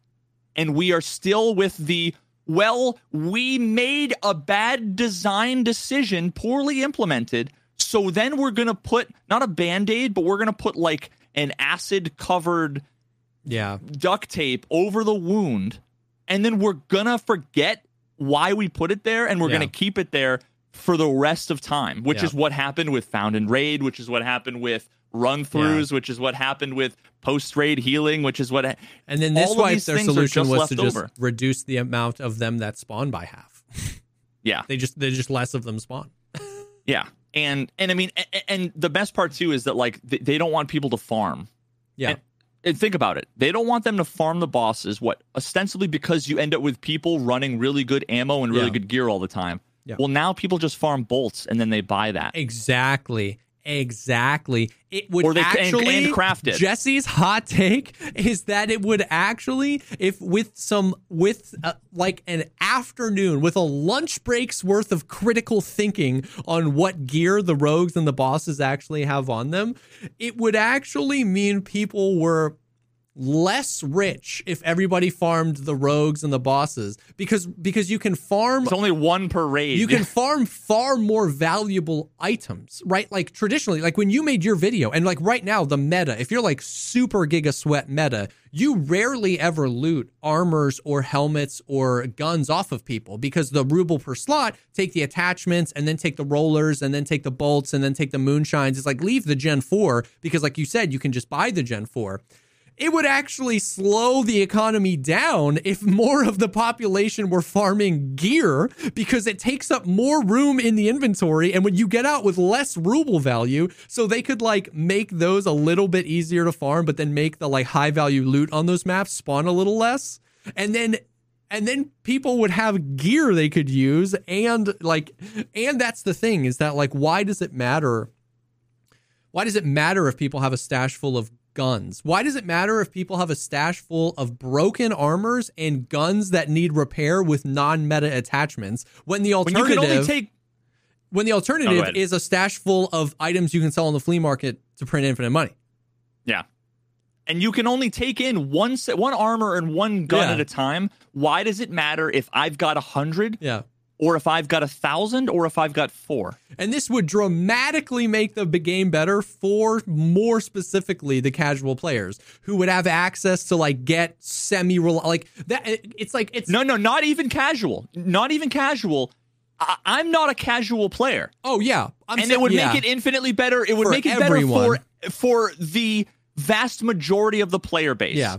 and we are still with the well, we made a bad design decision, poorly implemented. So then we're going to put not a band aid, but we're going to put like an acid covered yeah. duct tape over the wound. And then we're going to forget why we put it there and we're yeah. going to keep it there for the rest of time, which yeah. is what happened with Found in Raid, which is what happened with run throughs, yeah. which is what happened with post raid healing, which is what. And then this wipe, their solution was to just over. reduce the amount of them that spawn by half. yeah, they just they just less of them spawn. yeah, and and I mean, and, and, the best part too is that like they, they don't want people to farm. Yeah. And, and think about it. They don't want them to farm the bosses. What ostensibly because you end up with people running really good ammo and really yeah. good gear all the time. Yeah. Well, now people just farm bolts and then they buy that. Exactly. Exactly. It would or they, actually and, and craft it. Jesse's hot take is that it would actually, if with some with uh, like an afternoon with a lunch break's worth of critical thinking on what gear the rogues and the bosses actually have on them, it would actually mean people were less rich if everybody farmed the rogues and the bosses because because you can farm It's only one per raid. you can farm far more valuable items, right? Like traditionally, like when you made your video, and like right now, the meta, if you're like super Giga Sweat meta, you rarely ever loot armors or helmets or guns off of people because the ruble per slot take the attachments and then take the rollers and then take the bolts and then take the moonshines. It's like leave the Gen 4 because, like you said, you can just buy the Gen 4 it would actually slow the economy down if more of the population were farming gear because it takes up more room in the inventory. And when you get out with less ruble value so they could like make those a little bit easier to farm but then make the like high value loot on those maps spawn a little less. And then and then people would have gear they could use. And like and that's the thing is that like why does it matter? Why does it matter if people have a stash full of guns? Why does it matter if people have a stash full of broken armors and guns that need repair with non-meta attachments when the when you alternative can only take when the Oh, alternative ahead. is a stash full of items you can sell on the flea market to print infinite money? Yeah. And you can only take in one se- one armor and one gun Yeah. at a time. Why does it matter if I've got a hundred Yeah. Or if I've got a thousand or if I've got four? And this would dramatically make the game better for more specifically the casual players who would have access to like get semi like that. It's like it's No, no, not even casual. Not even casual. I- I'm not a casual player, oh yeah, I'm and sa- it would yeah. make it infinitely better. It would For make it everyone. better for for the vast majority of the player base. Yeah.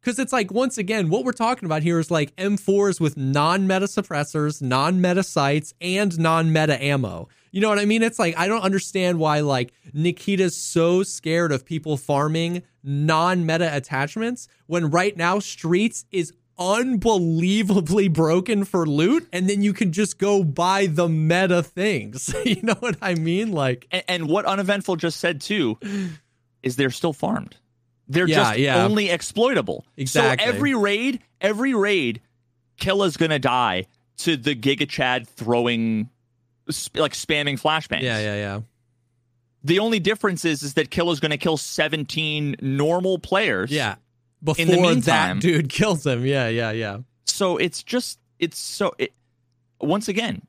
Because it's like, once again, what we're talking about here is like M4s with non meta suppressors, non meta sights, and non meta ammo. You know what I mean? It's like, I don't understand why, like, Nikita's so scared of people farming non meta attachments when right now Streets is unbelievably broken for loot, and then you can just go buy the meta things. you know what I mean? Like, And, and what uneventful just said too is they're still farmed. They're Yeah, just yeah. only exploitable. Exactly. So every raid, every raid, Killa's gonna die to the Giga Chad throwing, sp- like spamming flashbangs. yeah, yeah, yeah. The only difference is is that Killa's gonna kill 17 normal players. Yeah. Before In the that dude kills him. Yeah, yeah, yeah. So it's just it's so it, once again,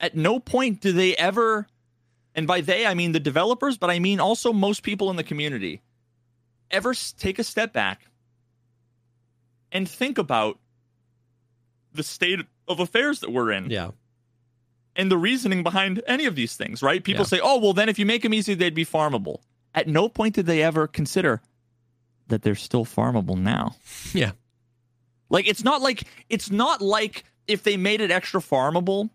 at no point do they ever, and by they I mean the developers, but I mean also most people in the community, ever take a step back and think about the state of affairs that we're in Yeah. and the reasoning behind any of these things, right? People Yeah. say, oh, well, then if you make them easy, they'd be farmable. At no point did they ever consider that they're still farmable now. Yeah. Like it's not like it's not like if they made it extra farmable.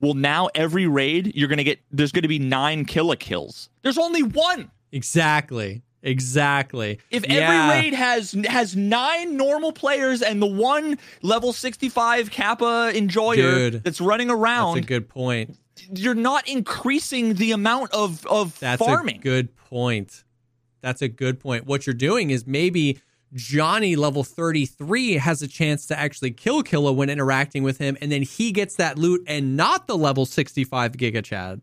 Well, now every raid you're gonna get there's gonna be nine killa kills. There's only one. Exactly. Exactly. If Yeah. every raid has has nine normal players and the one level 65 Kappa enjoyer Dude, that's running around, That's a good point. you're not increasing the amount of of That's farming. a good point. That's a good point. What you're doing is maybe Johnny level 33 has a chance to actually kill Killa when interacting with him, and then he gets that loot and not the level 65 Giga Chad.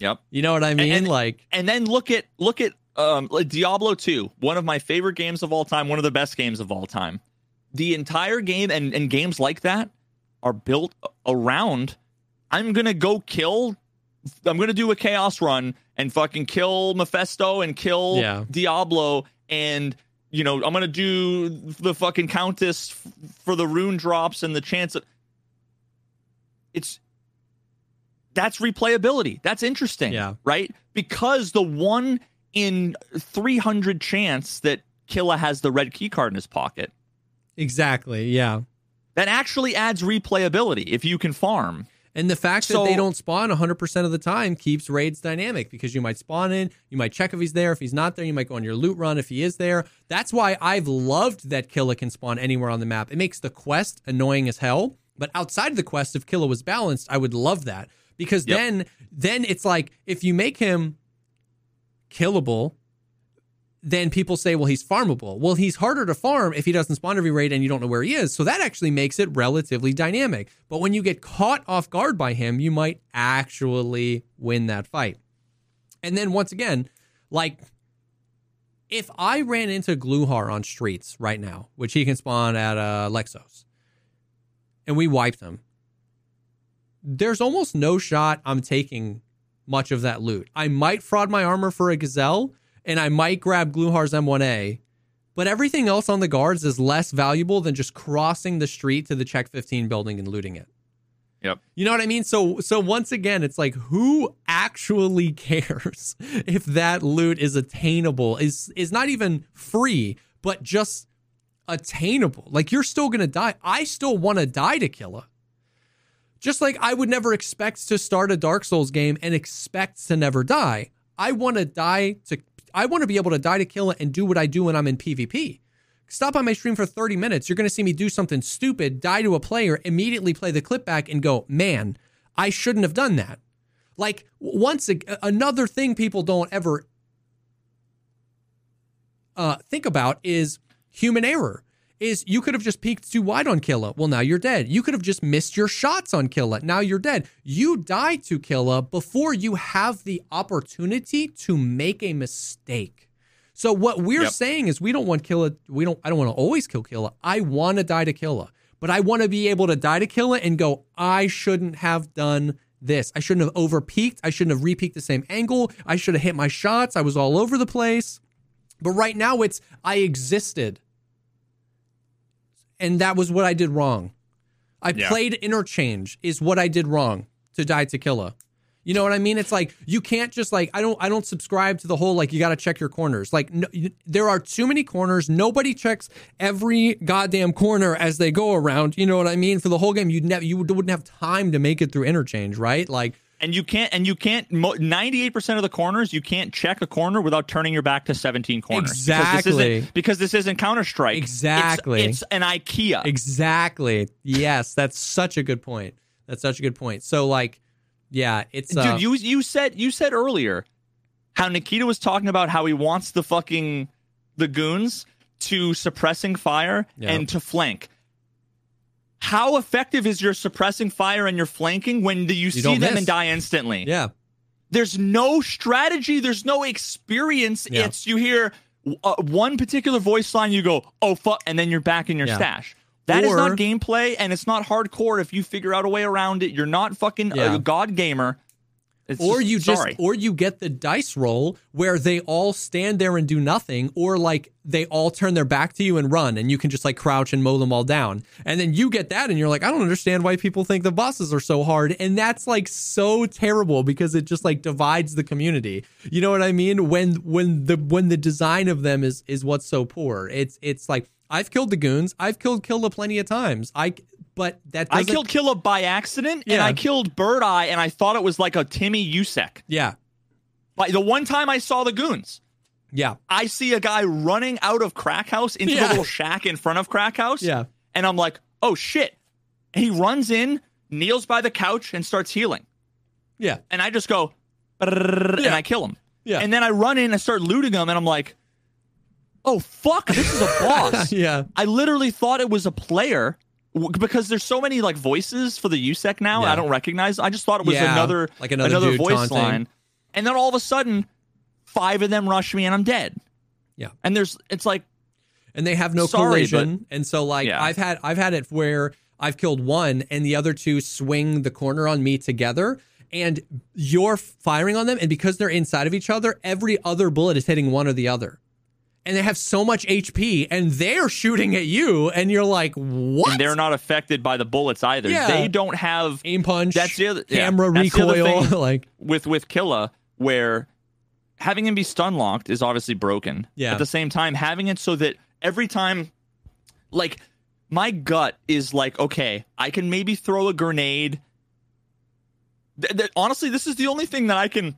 yep. You know what I mean? and- like, and then look at look at um like Diablo 2, one of my favorite games of all time, one of the best games of all time. The entire game and, and games like that are built around I'm gonna go kill I'm gonna do a chaos run and fucking kill Mephisto and kill Yeah. Diablo and you know I'm gonna do the fucking countess f- for the rune drops and the chance of it's that's replayability. That's interesting. Yeah. Right? Because the one in 300 chance that Killa has the red key card in his pocket, exactly. Yeah. that actually adds replayability if you can farm. And the fact So- that they don't spawn 100% of the time keeps raids dynamic because you might spawn in, you might check if he's there. If he's not there, you might go on your loot run if he is there. That's why I've loved that Killa can spawn anywhere on the map. It makes the quest annoying as hell. But outside of the quest, if Killa was balanced, I would love that because Yep. then then it's like if you make him killable, then people say, well, he's farmable. Well, he's harder to farm if he doesn't spawn every raid and you don't know where he is. So that actually makes it relatively dynamic. But when you get caught off guard by him, you might actually win that fight. And then once again, like if I ran into Gluhar on streets right now, which he can spawn at uh, Lexos, and we wiped him, there's almost no shot I'm taking much of that loot. I might fraud my armor for a Gzhel, and I might grab Gluhar's M1A, but everything else on the guards is less valuable than just crossing the street to the Chek 15 building and looting it. Yep. You know what I mean? So so once again, it's like who actually cares if that loot is attainable, is is not even free, but just attainable. Like you're still gonna die. I still want to die to kill Killa. Just like I would never expect to start a Dark Souls game and expect to never die. I want to die to I want to be able to die to kill it and do what I do when I'm in PvP. Stop on my stream for 30 minutes. You're going to see me do something stupid, die to a player, immediately play the clip back and go, man, I shouldn't have done that. Like, once a, another thing people don't ever uh, think about is human error. Is you could have just peeked too wide on Killa. Well, now you're dead. You could have just missed your shots on Killa. Now you're dead. You die to Killa before you have the opportunity to make a mistake. So what we're Yep. saying is we don't want Killa. We don't. I don't want to always kill Killa. I want to die to Killa, but I want to be able to die to Killa and go. I shouldn't have done this. I shouldn't have over peaked. I shouldn't have repeaked the same angle. I should have hit my shots. I was all over the place. But right now it's I existed, and that was what I did wrong. I Yeah. played interchange is what I did wrong to die to Killa. You know what I mean? It's like you can't just like I don't I don't subscribe to the whole like you got to check your corners. Like no, there are too many corners. Nobody checks every goddamn corner as they go around. You know what I mean? For the whole game, you'd never you wouldn't have time to make it through interchange, right? Like And you can't, and you can't. Ninety-eight percent of the corners, you can't check a corner without turning your back to seventeen corners. Because this Exactly. isn't, because this isn't Counter Strike. Exactly. It's, it's an IKEA. exactly. Yes, that's such a good point. That's such a good point. So like, yeah, it's uh, Dude, you you said you said earlier how Nikita was talking about how he wants the fucking the goons to suppressing fire Yeah. and to flank. How effective is your suppressing fire and your flanking when do you, see them miss. and die instantly? yeah. There's no strategy. There's no experience. Yeah. It's you hear uh, one particular voice line, you go, "Oh fuck," and then you're back in your Yeah. stash. That is Or- not gameplay, and it's not hardcore. If you figure out a way around it, you're not fucking Yeah. a god gamer. It's or just- you just sorry. or you get the dice roll where they all stand there and do nothing or like they all turn their back to you and run and you can just like crouch and mow them all down. And then you get that and you're like i don't understand why people think the bosses are so hard. And that's like so terrible because it just like divides the community. You know what i mean? When when the when the design of them is is what's so poor. It's it's like i've killed the goons. I've killed killa plenty of times. I but that I killed Killa by accident, and I killed Bird Eye, and I thought it was like a Timmy USEC. yeah Like the one time I saw the goons, yeah I see a guy running out of Crack House into Yeah. the little shack in front of Crack House. Yeah. And I'm like, oh shit. And he runs in, kneels by the couch, and starts healing. yeah And I just go, "Brrrr," and I kill him. Yeah. And then I run in and start looting him, and I'm like, oh fuck, this is a boss. yeah I literally thought it was a player because there's so many like voices for the USEC now. Yeah. I don't recognize. I just thought it was Yeah, another like another dude voice taunting. line, and then all of a sudden, five of them rush me and I'm dead. Yeah. And there's it's like and they have no Sorry, collision. And so like Yeah. I've had I've had it where I've killed one and the other two swing the corner on me together and you're firing on them and because they're inside of each other, every other bullet is hitting one or the other. And they have so much HP and they're shooting at you and you're like, "What?" and they're not affected by the bullets either. Yeah. They don't have aim punch, That's the other- yeah, camera other recoil like with with Killa where having him be stun locked is obviously broken. Yeah. At the same time, having it so that every time, like, my gut is like, okay, I can maybe throw a grenade. Th- th- honestly, this is the only thing that I can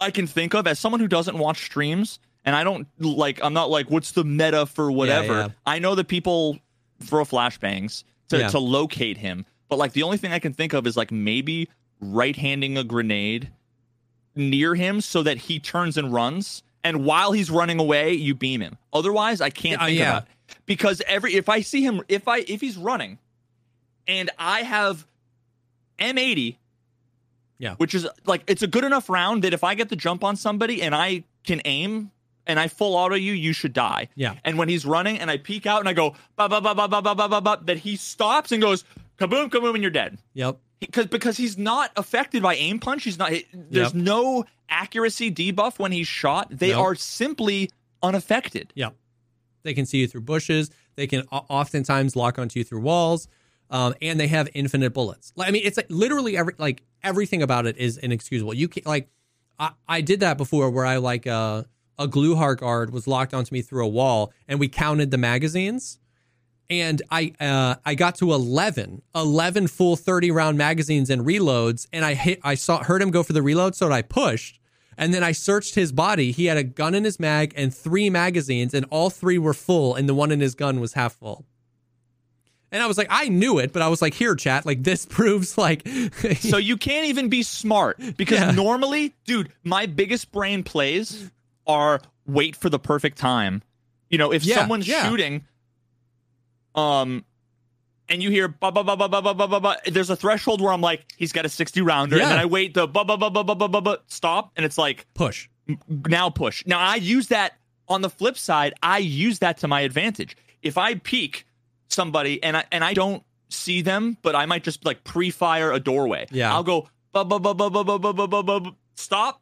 I can think of as someone who doesn't watch streams, and I don't like. I'm not like, what's the meta for whatever. yeah. I know that people throw flashbangs to Yeah. to locate him, but like the only thing I can think of is like maybe right handing a grenade near him so that he turns and runs. And while he's running away, you beam him. Otherwise, I can't Yeah, think yeah. about it. because every if I see him if I if he's running, and I have M80, Yeah. which is like it's a good enough round that if I get the jump on somebody and I can aim and I full auto you, you should die. Yeah. And when he's running and I peek out and I go ba ba ba ba ba ba ba ba ba, that he stops and goes kaboom kaboom and you're dead. Yep. Because because he's not affected by aim punch. He's not. There's Yep. no accuracy debuff when he's shot. They Nope. are simply unaffected. Yep. They can see you through bushes. They can oftentimes lock onto you through walls. Um, and they have infinite bullets. Like, I mean, it's like literally every like everything about it is inexcusable. You can like, I, I did that before where I like uh, a Gluhar guard was locked onto me through a wall, and we counted the magazines, and I uh, I got to 11, 11 full thirty round magazines and reloads, and I hit I saw heard him go for the reload, so I pushed. And then I searched his body. He had a gun in his mag and three magazines, and all three were full, and the one in his gun was half full. And I was like, I knew it, but I was like, here, chat, like this proves like So you can't even be smart because Yeah. normally, dude, my biggest brain plays are wait for the perfect time. You know, if Yeah, someone's yeah. shooting, um, and you hear ba ba ba ba ba ba ba ba ba, there's a threshold where I'm like, he's got a 60 rounder, Yeah. and then I wait the ba ba ba ba ba ba ba ba stop, and it's like push. now push. Now I use that on the flip side. I use that to my advantage. If I peek somebody and I and I don't see them, but I might just like pre-fire a doorway. Yeah. I'll go bu- bu- bu- bu- bu- bu- bu- bu- bu- stop,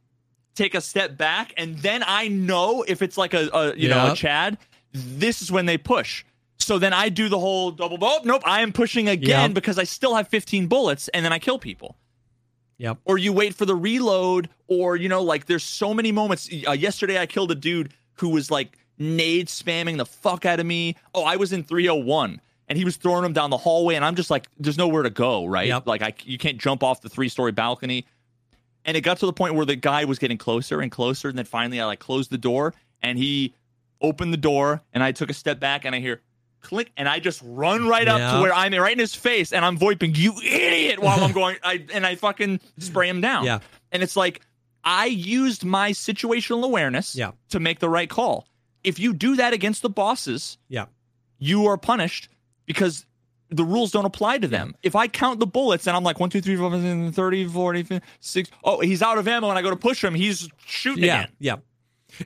take a step back, and then I know if it's like a, a you know a Chad. This is when they push. So then I do the whole double. Oh nope, I am pushing again Yep. because I still have 15 bullets, and then I kill people Yep. or you wait for the reload, or you know, like there's so many moments. Uh, yesterday, I killed a dude who was like nade spamming the fuck out of me. Oh, I was in 301, and he was throwing them down the hallway, and I'm just like, there's nowhere to go, right? Yep. Like I, you can't jump off the three story balcony. And it got to the point where the guy was getting closer and closer, and then finally I like closed the door, and he opened the door, and I took a step back, and I hear click, and I just run right up Yeah. to where I'm right in his face, and I'm voiping, "You idiot!" while I'm going, I and I fucking spray him down. Yeah. and it's like I used my situational awareness Yeah. to make the right call. If you do that against the bosses, Yeah. you are punished because the rules don't apply to them. If I count the bullets and I'm like 1, 2, 3, 4, 5, 6, 30, 40, 50, 6, oh, he's out of ammo and I go to push him, he's shooting Yeah, again. yeah.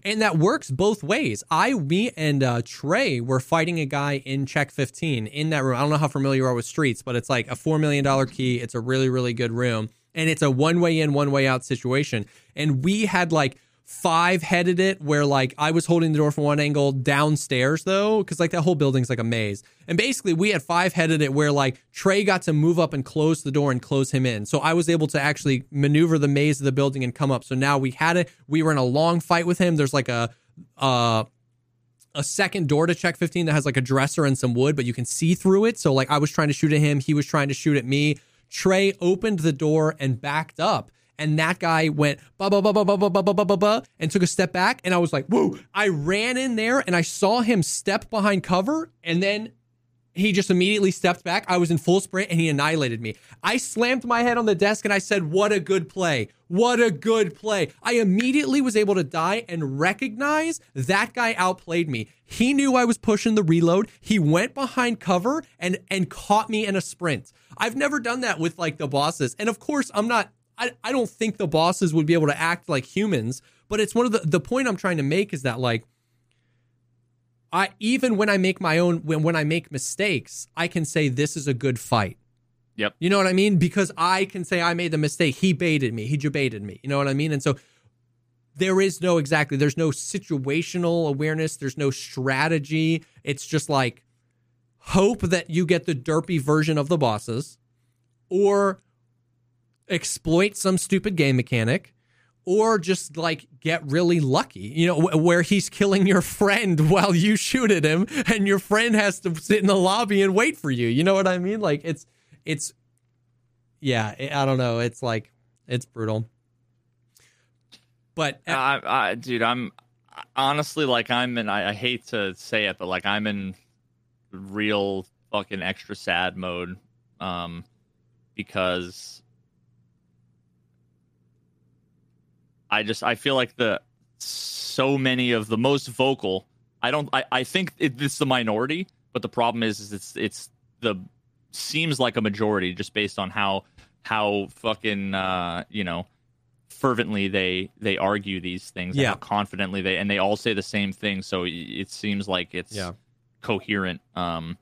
And that works both ways. I, me, and uh, Trey were fighting a guy in Chek 15 in that room. I don't know how familiar you are with Streets, but it's like a $4 million key. It's a really, really good room. And it's a one way in, one way out situation. And we had like five headed it where like I was holding the door from one angle downstairs though, because like that whole building's like a maze. And basically we had five headed it where like Trey got to move up and close the door and close him in. So I was able to actually maneuver the maze of the building and come up. So now we had it. We were in a long fight with him. There's like a uh a second door to Chek 15 that has like a dresser and some wood, but you can see through it. So like I was trying to shoot at him, he was trying to shoot at me. Trey opened the door and backed up. And that guy went ba ba ba ba ba ba ba ba ba ba and took a step back. And I was like, whoa. I ran in there and I saw him step behind cover and then he just immediately stepped back. I was in full sprint and he annihilated me. I slammed my head on the desk and I said, What a good play. What a good play. I immediately was able to die and recognize that guy outplayed me. He knew I was pushing the reload. He went behind cover and and caught me in a sprint. I've never done that with like the bosses. And of course, I'm not I, I don't think the bosses would be able to act like humans, but it's one of the the point I'm trying to make is that like I even when I make my own when when I make mistakes, I can say this is a good fight. Yep. You know what I mean? Because I can say I made the mistake. He baited me. He baited me. You know what I mean? And so there is no exactly there's no situational awareness, there's no strategy. It's just like hope that you get the derpy version of the bosses or exploit some stupid game mechanic or just like get really lucky, you know, wh- where he's killing your friend while you shoot at him and your friend has to sit in the lobby and wait for you. You know what I mean? Like it's, it's, yeah, I don't know. It's like, it's brutal. But uh, I, I, dude, I'm honestly like I'm in. I, I hate to say it, but like I'm in real fucking extra sad mode, um, because I just I feel like the so many of the most vocal. I don't. I, I think it, it's the minority, but the problem is, is it's it's the seems like a majority just based on how how fucking uh, you know fervently they they argue these things, and Yeah. how confidently they, and they all say the same thing. So it- it seems like it's Yeah. coherent. Um,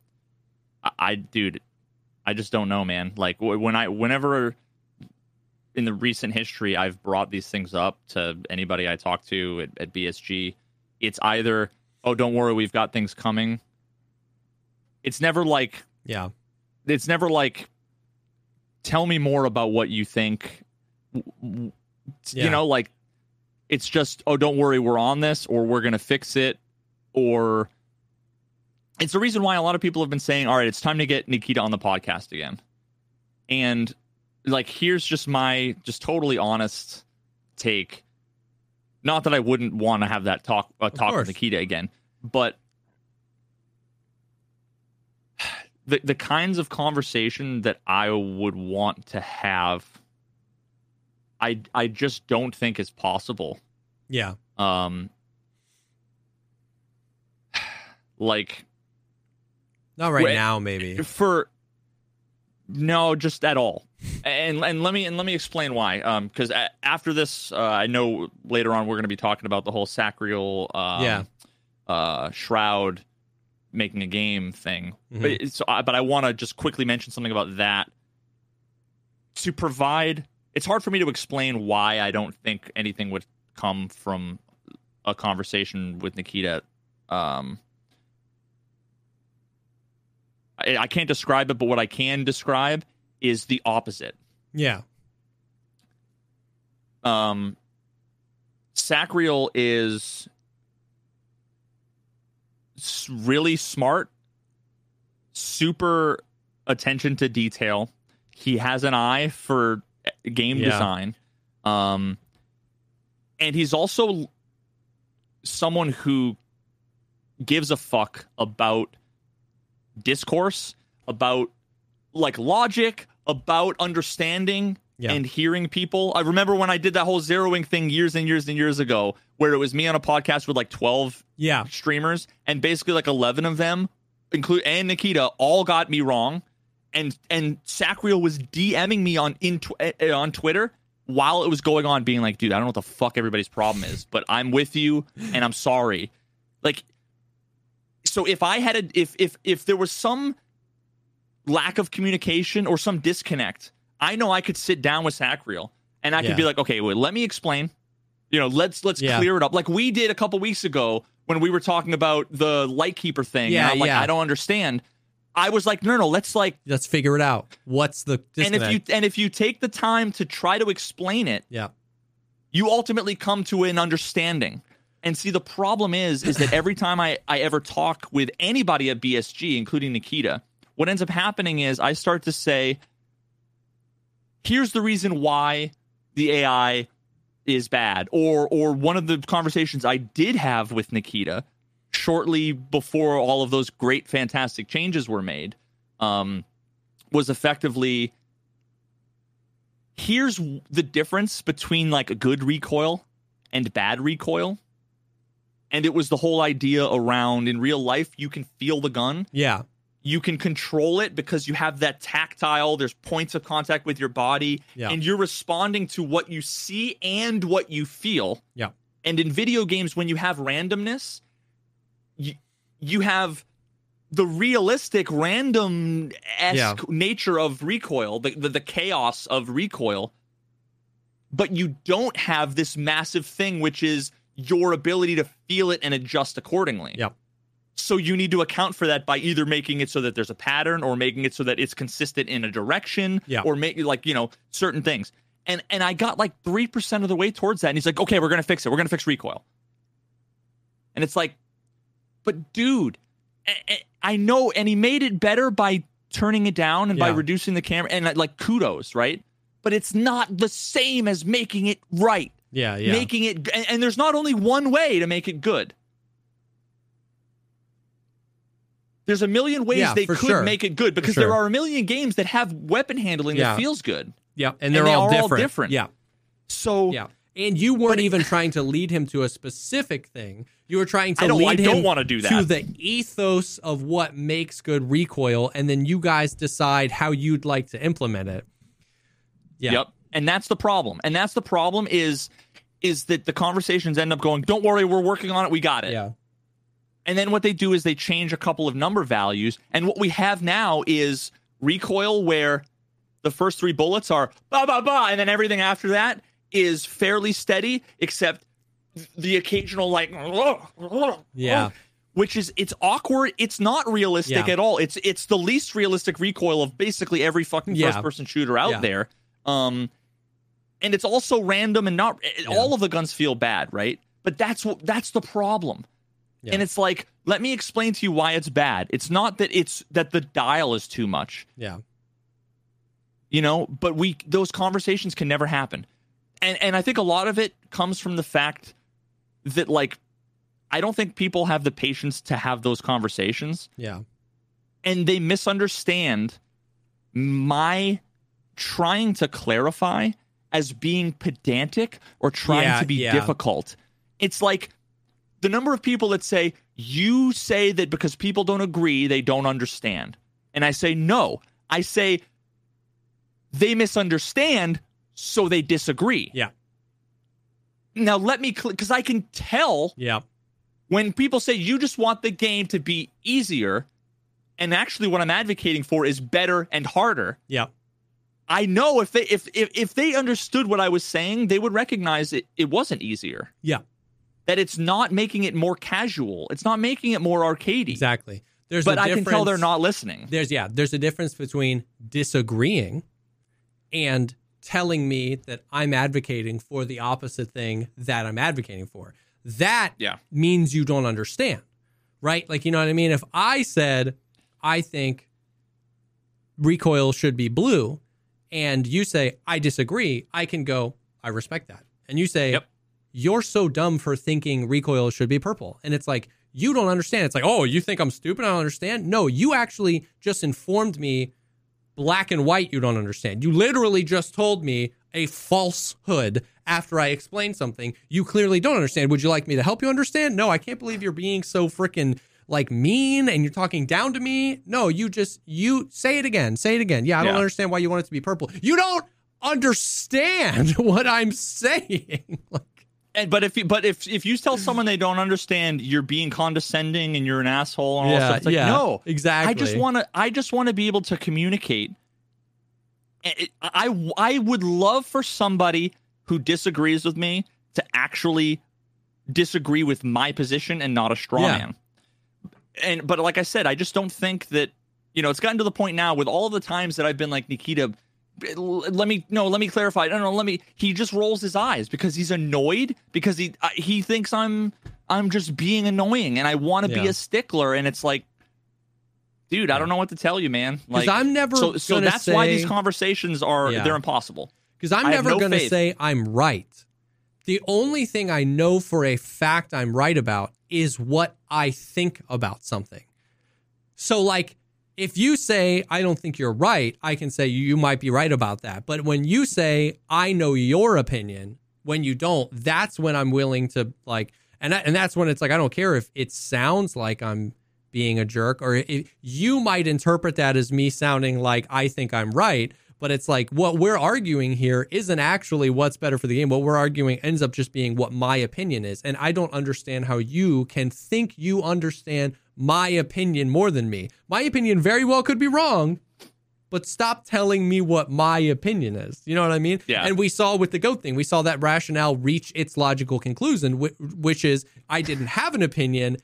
I, I dude, I just don't know, man. Like when I, whenever in the recent history I've brought these things up to anybody I talk to at, at BSG, it's either oh don't worry we've got things coming. It's never like Yeah. it's never like tell me more about what you think W- w- Yeah. you know like it's just oh don't worry we're on this or we're gonna fix it or it's the reason why a lot of people have been saying all right it's time to get nikita on the podcast again and like here's just my just totally honest take not that i wouldn't want to have that talk uh, talk with nikita again but the the kinds of conversation that I would want to have, I I just don't think is possible. Yeah. Um, like Not right now, maybe. for no, just at all. And and let me and let me explain why. Um, because after this, uh, I know later on we're going to be talking about the whole Sacriel, um, Yeah. uh, Shroud making a game thing. Mhm. But it's, uh, but I want to just quickly mention something about that to provide. It's hard for me to explain why I don't think anything would come from a conversation with Nikita. Um, I, I can't describe it, but what I can describe is the opposite. Yeah. Um, Sacriel is really smart, super attention to detail. He has an eye for uh, game Yeah. design. Um, and he's also someone who gives a fuck about discourse, about like logic, about understanding Yeah. and hearing people. I remember when I did that whole zeroing thing years and years and years ago, where it was me on a podcast with like 12 Yeah. streamers, and basically like 11 of them, include and Nikita, all got me wrong. And and Sacriel was DMing me on in tw- eh, on Twitter while it was going on, being like, "Dude, I don't know what the fuck everybody's problem is, but I'm with you, and I'm sorry." Like, so if I had a if if if there was some lack of communication or some disconnect, I know I could sit down with Sacriel and I could Yeah. be like, "Okay, wait, let me explain." You know, let's let's Yeah. clear it up, like we did a couple weeks ago when we were talking about the Lightkeeper thing. Yeah, I'm like, yeah. I don't understand. I was like, no, no, let's like, Let's figure it out. What's the and if you and if you take the time to try to explain it, yeah. you ultimately come to an understanding. And see, the problem is, is that every time I, I ever talk with anybody at BSG, including Nikita, what ends up happening is I start to say, here's the reason why the AI is bad. Or or one of the conversations I did have with Nikita shortly before all of those great, fantastic changes were made, um, was effectively here's the difference between like a good recoil and bad recoil. And it was the whole idea around in real life, you can feel the gun, Yeah. you can control it because you have that tactile, there's points of contact with your body, Yeah. and you're responding to what you see and what you feel. Yeah. And in video games, when you have randomness, you, you have the realistic random esque Yeah. nature of recoil, the, the the chaos of recoil, but you don't have this massive thing, which is your ability to feel it and adjust accordingly. Yep. So you need to account for that by either making it so that there's a pattern, or making it so that it's consistent in a direction, Yeah. or make like you know certain things. And and I got like three percent of the way towards that, and he's like, "Okay, we're gonna fix it. We're gonna fix recoil." And it's like, but dude, I- I- I know, and he made it better by turning it down and by reducing the camera, and like kudos, right? But it's not the same as making it right, Yeah. Yeah. making it, and, and there's not only one way to make it good. There's a million ways Yeah, they could sure. make it good because sure. there are a million games that have weapon handling Yeah. that feels good. yeah. And and they're they all are all different. different. Yeah. So Yeah. And you weren't even trying to lead him to a specific thing. You were trying to lead I him don't wanna do that. to the ethos of what makes good recoil, and then you guys decide how you'd like to implement it. Yeah. Yep. and that's the problem. And that's the problem is is that the conversations end up going, "Don't worry, we're working on it. We got it." Yeah. And then what they do is they change a couple of number values. And what we have now is recoil where the first three bullets are ba ba ba, and then everything after that is fairly steady, except the occasional like Yeah. which is it's awkward. It's not realistic Yeah. at all. It's it's the least realistic recoil of basically every fucking Yeah. first person shooter out Yeah. there. Um, and it's also random and not all of the guns feel bad, right? But that's what that's the problem. Yeah. And it's like, let me explain to you why it's bad. It's not that it's that the dial is too much, Yeah. you know, but we those conversations can never happen. And and I think a lot of it comes from the fact that like I don't think people have the patience to have those conversations Yeah. and they misunderstand my trying to clarify as being pedantic or trying Yeah, to be yeah. difficult. It's like the number of people that say, You say that because people don't agree, they don't understand. And I say, No. I say, They misunderstand, so they disagree. Yeah. Now, let me, because I can tell Yeah. when people say you just want the game to be easier, and actually what I'm advocating for is better and harder. Yeah. I know if they if if, if they understood what I was saying, they would recognize it it wasn't easier. Yeah. That it's not making it more casual. It's not making it more arcadey. Exactly. There's But a I can tell they're not listening. There's yeah, there's a difference between disagreeing and telling me that I'm advocating for the opposite thing that I'm advocating for. That Yeah. means you don't understand. Right? Like you know what I mean? If I said I think recoil should be blue and you say I disagree, I can go I respect that. And you say Yep. you're so dumb for thinking recoil should be purple. And it's like, you don't understand. It's like, oh, you think I'm stupid? I don't understand. No, you actually just informed me black and white you don't understand. You literally just told me a falsehood after I explained something you clearly don't understand. Would you like me to help you understand? No, I can't believe you're being so freaking like mean and you're talking down to me. No, you just you say it again. Say it again. Yeah, I don't understand why you want it to be purple. You don't understand what I'm saying. like And but if you, but if if you tell someone they don't understand, you're being condescending and you're an asshole and all that Yeah, stuff. It's like, yeah, no, exactly. I just want to. I just want to be able to communicate. I, I I would love for somebody who disagrees with me to actually disagree with my position and not a straw Yeah. man. And but like I said, I just don't think that you know it's gotten to the point now with all the times that I've been like Nikita. Let me no. Let me clarify. No, no. Let me. He just rolls his eyes because he's annoyed because he uh, he thinks I'm I'm just being annoying and I want to be a stickler and it's like, dude, I don't know what to tell you, man. Like I'm never so. So that's why these conversations are Yeah. they're impossible. Because I'm I never no going to say I'm right. The only thing I know for a fact I'm right about is what I think about something. So, like, if you say, I don't think you're right, I can say you might be right about that. But when you say, I know your opinion, when you don't, that's when I'm willing to, like, and, and that's when it's like, I don't care if it sounds like I'm being a jerk or it, you might interpret that as me sounding like I think I'm right. But it's like what we're arguing here isn't actually what's better for the game. What we're arguing ends up just being what my opinion is. And I don't understand how you can think you understand my opinion more than me. My opinion very well could be wrong, but stop telling me what my opinion is. You know what I mean? Yeah. And we saw with the goat thing, we saw that rationale reach its logical conclusion, which is I didn't have an opinion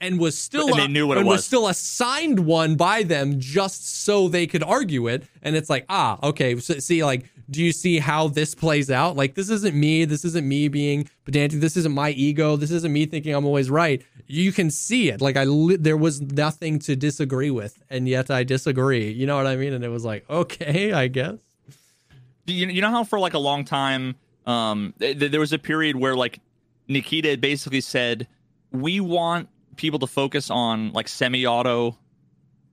and was still And they knew what it and was. still assigned one by them just so they could argue it. And it's like, ah, okay. So, see, like, do you see how this plays out? Like, this isn't me. This isn't me being pedantic. This isn't my ego. This isn't me thinking I'm always right. You can see it. Like, I li- there was nothing to disagree with, and yet I disagree. You know what I mean? And it was like, okay, I guess. you, you know how for like a long time um th- there was a period where like nikita basically said we want people to focus on like semi-auto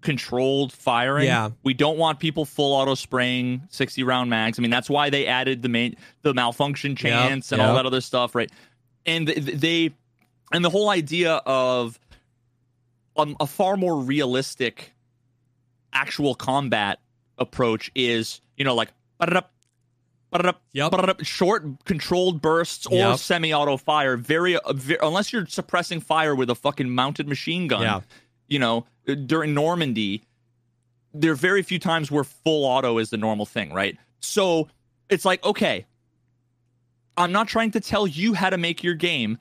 controlled firing. Yeah. we don't want people full auto spraying 60 round mags. I mean that's why they added the main the malfunction chance and all that other stuff right? And th- th- they and the whole idea of um, a far more realistic actual combat approach is you know like Yep. short controlled bursts or Yep. semi-auto fire. Very, uh, ve- unless you're suppressing fire with a fucking mounted machine gun. Yeah. You know, uh, during Normandy, there are very few times where full auto is the normal thing, right? So it's like, okay, I'm not trying to tell you how to make your game.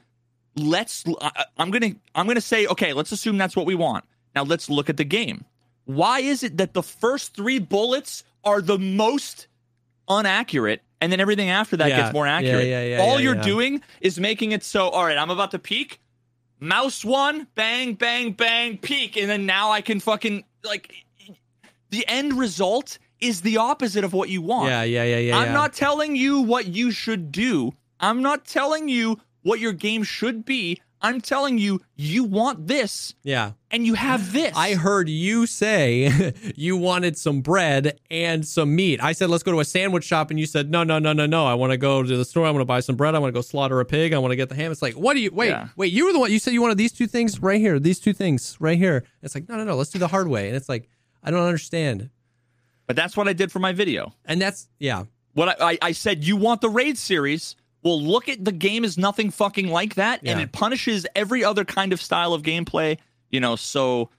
Let's. I, I'm gonna. I'm gonna say, okay, let's assume that's what we want. Now let's look at the game. Why is it that the first three bullets are the most unaccurate, and then everything after that Yeah. gets more accurate? yeah, yeah, All you're doing is making it so. All right, I'm about to peek. Mouse one, bang, bang, bang, peek. and then now I can fucking like. The end result is the opposite of what you want. Yeah, yeah, yeah, yeah. I'm not telling you what you should do. I'm not telling you what your game should be. I'm telling you you want this Yeah. and you have this. I heard you say you wanted some bread and some meat. I said, let's go to a sandwich shop. And you said, no, no, no, no, no. I want to go to the store. I want to buy some bread. I want to go slaughter a pig. I want to get the ham. It's like, what do you, wait, Yeah. wait, you were the one, you said you wanted these two things right here, these two things right here. It's like, no, no, no, let's do the hard way. And it's like, I don't understand. but that's what I did for my video. And that's, yeah. What I, I, I said, you want the raid series. Well, look at the game is nothing fucking like that, and it punishes every other kind of style of gameplay. You know, so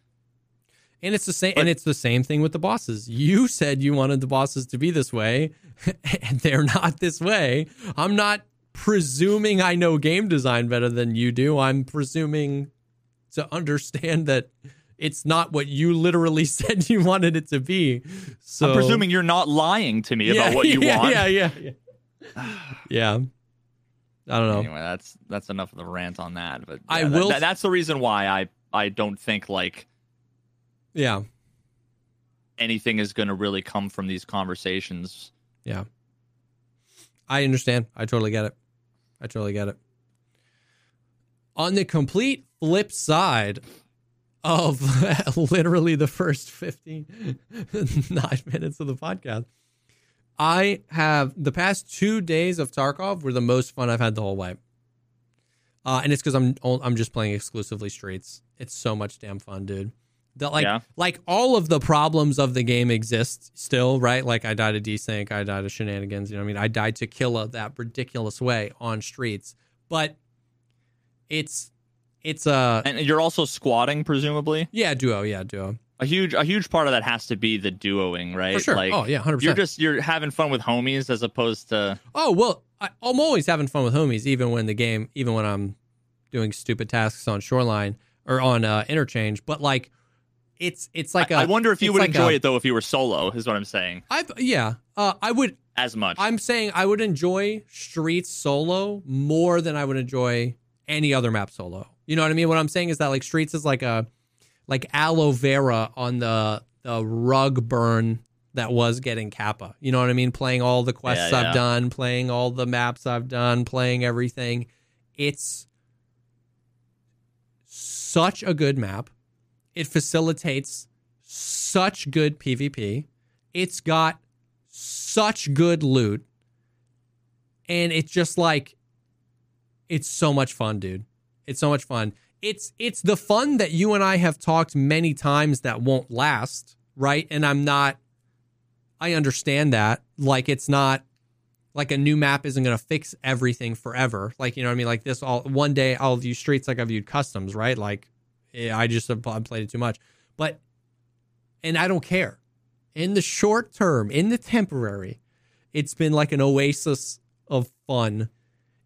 And it's the same, and it's the same thing with the bosses. You said you wanted the bosses to be this way, and they're not this way. I'm not presuming I know game design better than you do. I'm presuming to understand that it's not what you literally said you wanted it to be. So I'm presuming you're not lying to me about what you yeah, want. Yeah, yeah, yeah. yeah. I don't know. Anyway, that's that's enough of the rant on that. But I yeah, that- will- that- that's the reason why I I don't think like Yeah. anything is going to really come from these conversations. Yeah. I understand. I totally get it. I totally get it. On the complete flip side of literally the first 15 nine minutes of the podcast, I have the past two days of Tarkov were the most fun I've had the whole way. Uh, and it's because I'm I'm just playing exclusively streets. It's so much damn fun, dude. That like Yeah. like all of the problems of the game exist still, right? Like I died of desync, I died of shenanigans. You know what I mean? I died to Killa, that ridiculous way on streets, but it's it's a And you're also squatting, presumably. yeah duo, yeah duo. A huge a huge part of that has to be the duoing, right? For sure. Like oh yeah, hundred percent. you're just you're having fun with homies as opposed to Oh well, I, I'm always having fun with homies, even when the game, even when I'm doing stupid tasks on Shoreline or on uh, Interchange. But like, it's it's like I a- wonder if you would like enjoy a- it though if you were solo, is what I'm saying. I've yeah, uh, I would. As much. I'm saying I would enjoy Streets solo more than I would enjoy any other map solo. You know what I mean? What I'm saying is that like Streets is like a like aloe vera on the the rug burn that was getting Kappa. You know what I mean? Playing all the quests Yeah, I've done, playing all the maps I've done, playing everything. It's such a good map. It facilitates such good PvP. It's got such good loot. And it's just like it's so much fun, dude. It's so much fun. It's it's the fun that you and I have talked many times that won't last, right? And I'm not I understand that. Like it's not like a new map isn't going to fix everything forever. Like, you know what I mean? Like this all one day I'll view streets like I viewed customs, right? Like yeah, I just have played it too much. But and I don't care. In the short term, in the temporary, it's been like an oasis of fun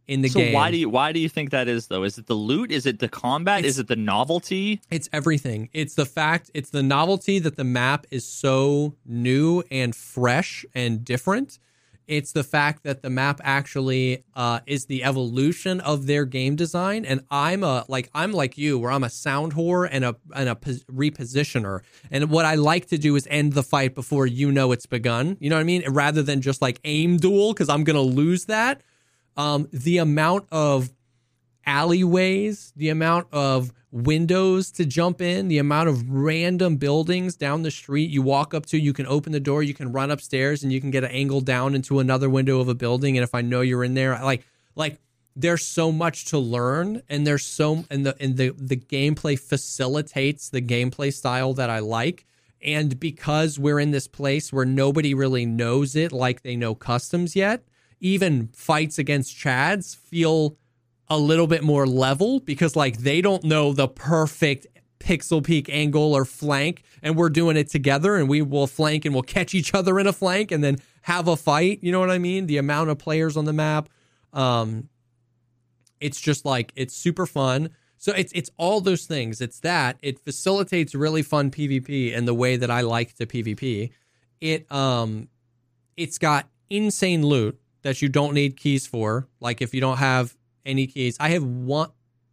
in the so game. why do you why do you think that is though? Is it the loot? Is it the combat? It's- is it the novelty? It's everything. It's the fact, it's the novelty that the map is so new and fresh and different. It's the fact that the map actually uh, is the evolution of their game design. And I'm a like I'm like you, where I'm a sound whore and a and a pos- repositioner. And what I like to do is end the fight before you know it's begun. You know what I mean? Rather than just like aim duel because I'm gonna lose that. Um, the amount of alleyways, the amount of windows to jump in, the amount of random buildings down the street you walk up to, you can open the door, you can run upstairs and you can get an angle down into another window of a building and if I know you're in there, like like there's so much to learn and there's so and the and the the gameplay facilitates the gameplay style that I like. And because we're in this place where nobody really knows it like they know customs yet, even fights against Chads feel a little bit more level because like they don't know the perfect pixel peek angle or flank and we're doing it together and we will flank and we'll catch each other in a flank and then have a fight. You know what i mean? The amount of players on the map. Um it's just like it's super fun. So it's it's all those things. It's that. It facilitates really fun pvp in the way that i like to pvp it um it's got insane loot that you don't need keys for like if you don't have any keys i have one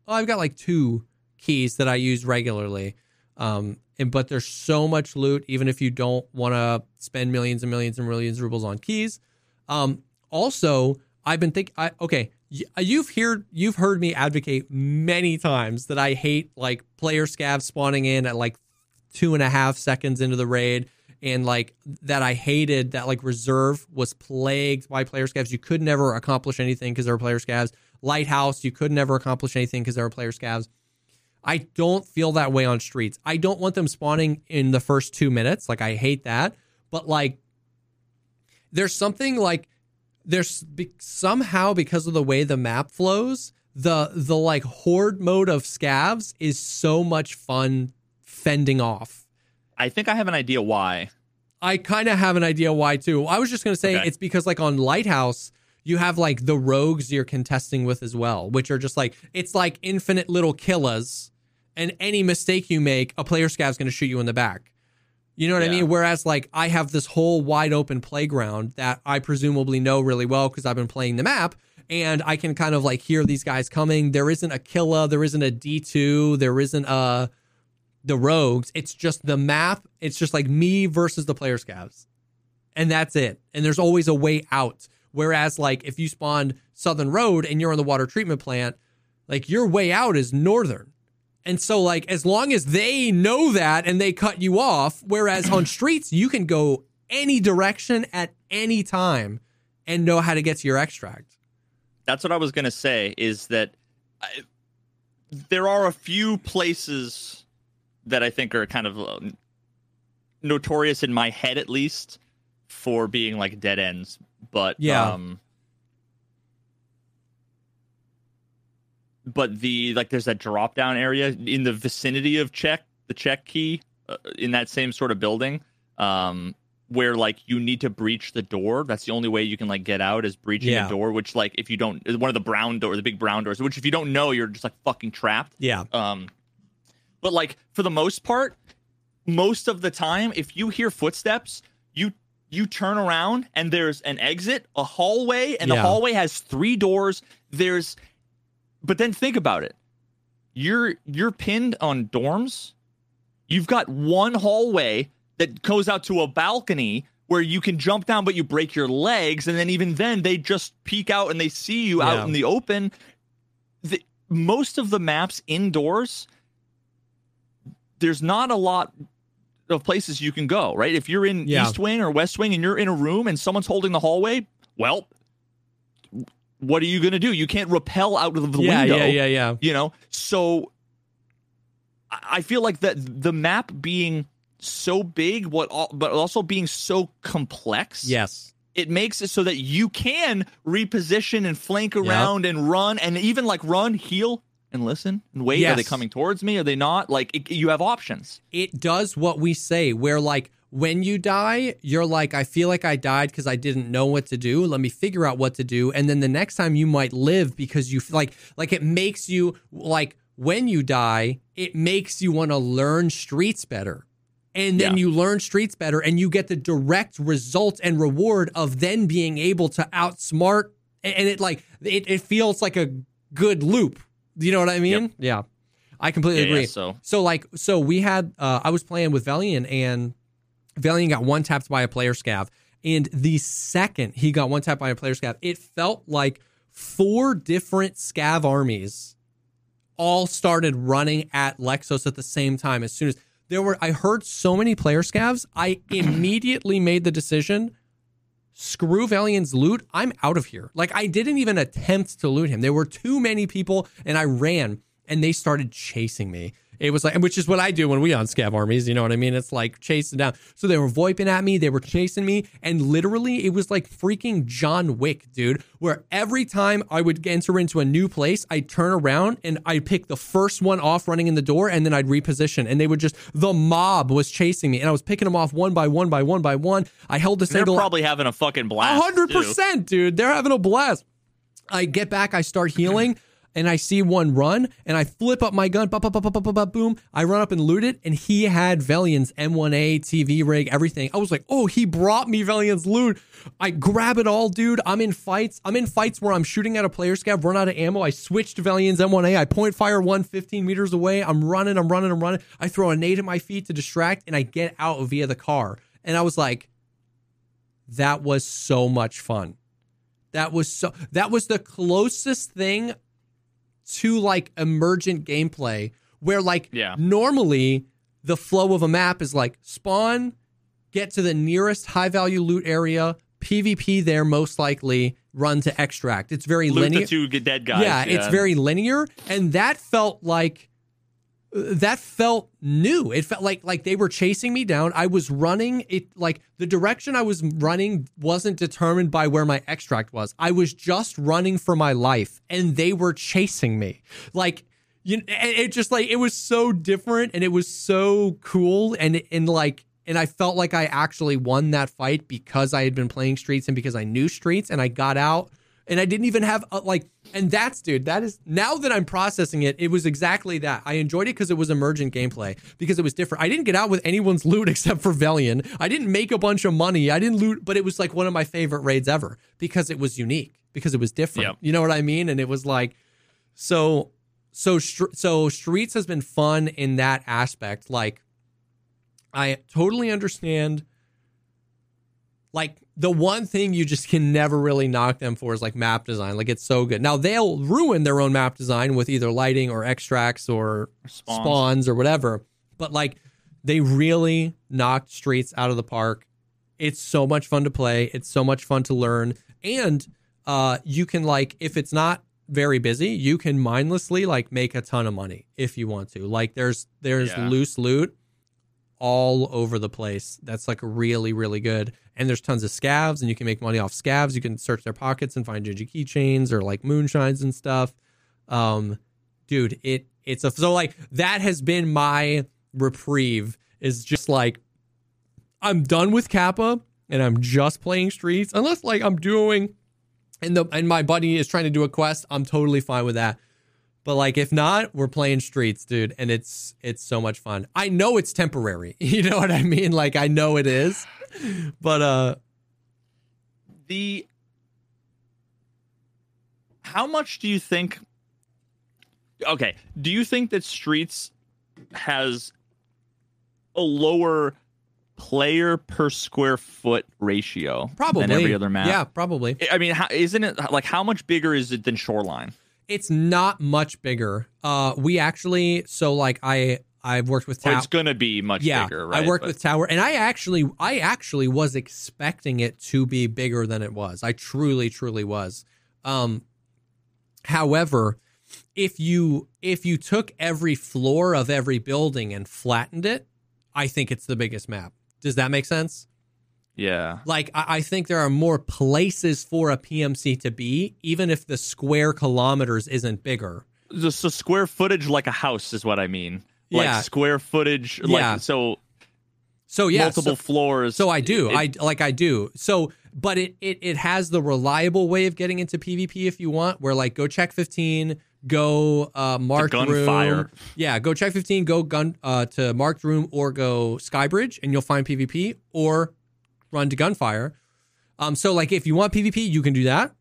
oh, i've got like two keys that I use regularly. Um, and but there's so much loot, even if you don't want to spend millions and millions and millions of rubles on keys. Um, also, I've been thinking, okay, you've heard you've heard me advocate many times that I hate like player scavs spawning in at like two and a half seconds into the raid, and like that I hated that like reserve was plagued by player scavs. You could never accomplish anything because there were player scavs. Lighthouse, you could never accomplish anything because there were player scavs. I don't feel that way on streets. I don't want them spawning in the first two minutes. Like, I hate that. But, like, there's something like, there's be- somehow because of the way the map flows, the, the like horde mode of scavs is so much fun fending off. I think I have an idea why. I kind of have an idea why too. I was just going to say okay. it's because, like, on Lighthouse, you have like the rogues you're contesting with as well, which are just like it's like infinite little killers, and any mistake you make, a player scav's going to shoot you in the back. You know what yeah. I mean? Whereas like I have this whole wide open playground that I presumably know really well because I've been playing the map and I can kind of like hear these guys coming. There isn't a killer, there isn't a D2, there isn't a the rogues. It's just the map. It's just like me versus the player scavs. And that's it. And there's always a way out. Whereas, like, if you spawned Southern Road and you're on the water treatment plant, like, your way out is Northern. And so, like, as long as they know that and they cut you off, whereas on streets, you can go any direction at any time and know how to get to your extract. That's what I was going to say is that I, there are a few places that I think are kind of uh, notorious in my head, at least, for being like dead ends but yeah. Um, but the like there's that drop down area in the vicinity of check the check key uh, in that same sort of building um where like you need to breach the door that's the only way you can like get out is breaching yeah. the door which like if you don't one of the brown door the big brown doors which if you don't know you're just like fucking trapped yeah um but like for the most part most of the time if you hear footsteps you you turn around and there's an exit, a hallway, and yeah. the hallway has three doors. There's but then think about it. You're you're pinned on dorms. You've got one hallway that goes out to a balcony where you can jump down but you break your legs and then even then they just peek out and they see you yeah. out in the open. The, most of the maps indoors there's not a lot of places you can go, right? If you're in yeah. East Wing or West Wing and you're in a room and someone's holding the hallway, well, what are you going to do? You can't repel out of the yeah, window. Yeah, yeah, yeah. You know, so I feel like that the map being so big, what but also being so complex. Yes. It makes it so that you can reposition and flank around yep. and run and even like run, heal, and listen and wait? Yes. Are they coming towards me? Are they not? Like it, you have options. It does what we say. Where like when you die, you're like, I feel like I died because I didn't know what to do. Let me figure out what to do, and then the next time you might live because you like like it makes you like when you die, it makes you want to learn streets better. And then yeah. you learn streets better and you get the direct result and reward of then being able to outsmart and it like it, it feels like a good loop you know what I mean? Yep. Yeah. I completely yeah, agree. Yeah, so. so like so we had uh, I was playing with Valiant and Valiant got one tapped by a player scav. And the second he got one tapped by a player scav, it felt like four different scav armies all started running at Lexos at the same time. As soon as there were, I heard so many player scavs, I immediately made the decision screw Valiant's loot, I'm out of here. Like I didn't even attempt to loot him. There were too many people and I ran and they started chasing me. It was like, which is what I do when we on scav armies. You know what I mean? It's like chasing down. So they were voiping at me, they were chasing me, and literally it was like freaking John Wick, dude. Where every time I would enter into a new place, I'd turn around and I'd pick the first one off running in the door, and then I'd reposition, and they would just the mob was chasing me, and I was picking them off one by one by one by one. I held this They're angle. probably having a fucking blast. hundred too. percent, dude. They're having a blast. I get back, I start healing, and I see one run, and I flip up my gun, ba ba ba ba ba ba ba boom. I run up and loot it, and he had Velian's M1A TV rig, everything. I was like, oh, he brought me Velian's loot. I grab it all, dude. I'm in fights. I'm in fights where I'm shooting at a player scav, run out of ammo. I switch to Velian's M1A. I point fire one 15 meters away. I'm running, I'm running, I'm running. I throw a nade at my feet to distract, and I get out via the car. And I was like, that was so much fun. That was so that was the closest thing to like emergent gameplay where like Yeah. normally the flow of a map is like spawn, get to the nearest high value loot area, PvP there most likely, run to extract. It's very Loot linear. two dead guys. yeah, it's very linear and that felt like that felt new. It felt like like they were chasing me down. I was running it like the direction I was running wasn't determined by where my extract was. I was just running for my life and they were chasing me. Like you it just like it was so different and it was so cool and and like and I felt like I actually won that fight because I had been playing streets and because I knew streets and I got out and I didn't even have a, like and that's dude that is now that I'm processing it it was exactly that. I enjoyed it because it was emergent gameplay because it was different. I didn't get out with anyone's loot except for Velian I didn't make a bunch of money. I didn't loot but it was like one of my favorite raids ever because it was unique because it was different. Yep. you know what I mean? And it was like so so so streets has been fun in that aspect. Like I totally understand like the one thing you just can never really knock them for is like map design. Like it's so good. Now they'll ruin their own map design with either lighting or extracts or Spawns. spawns, or whatever. But like they really knocked streets out of the park. It's so much fun to play. It's so much fun to learn. And uh you can like if it's not very busy, you can mindlessly like make a ton of money if you want to. Like there's there's Yeah. loose loot all over the place. That's like really, really good. And there's tons of scavs, and you can make money off scavs. You can search their pockets and find Gigi keychains or like moonshines and stuff. Um, dude, it it's a so like that has been my reprieve. Is just like I'm done with Kappa and I'm just playing streets. Unless like I'm doing and the and my buddy is trying to do a quest, I'm totally fine with that. But like if not, we're playing streets, dude, and it's it's so much fun. I know it's temporary. You know what I mean? Like I know it is. But uh the how much do you think okay do you think that streets has a lower player per square foot ratio probably than every other map Yeah, probably. i mean how, isn't it like how much bigger is it than shoreline It's not much bigger. Uh we actually so like I I've worked with Tower. it's gonna be much yeah, bigger right I worked But- with Tower, and I actually, I actually was expecting it to be bigger than it was. I truly, truly was. Um, however, if you if you took every floor of every building and flattened it, I think it's the biggest map. Does that make sense? Yeah Like, I, I think there are more places for a PMC to be, even if the square kilometers isn't bigger. the so square footage like a house is what i mean like Yeah. square footage Yeah. like so So yeah, multiple so- floors So I do. It- I like I do. So but it, it it has the reliable way of getting into PvP if you want, where like go Chek 15, go uh marked gunfire. room. Yeah, go Chek 15, go gun uh to marked room or go skybridge and you'll find PvP or run to gunfire. Um so like if you want PvP, you can do that.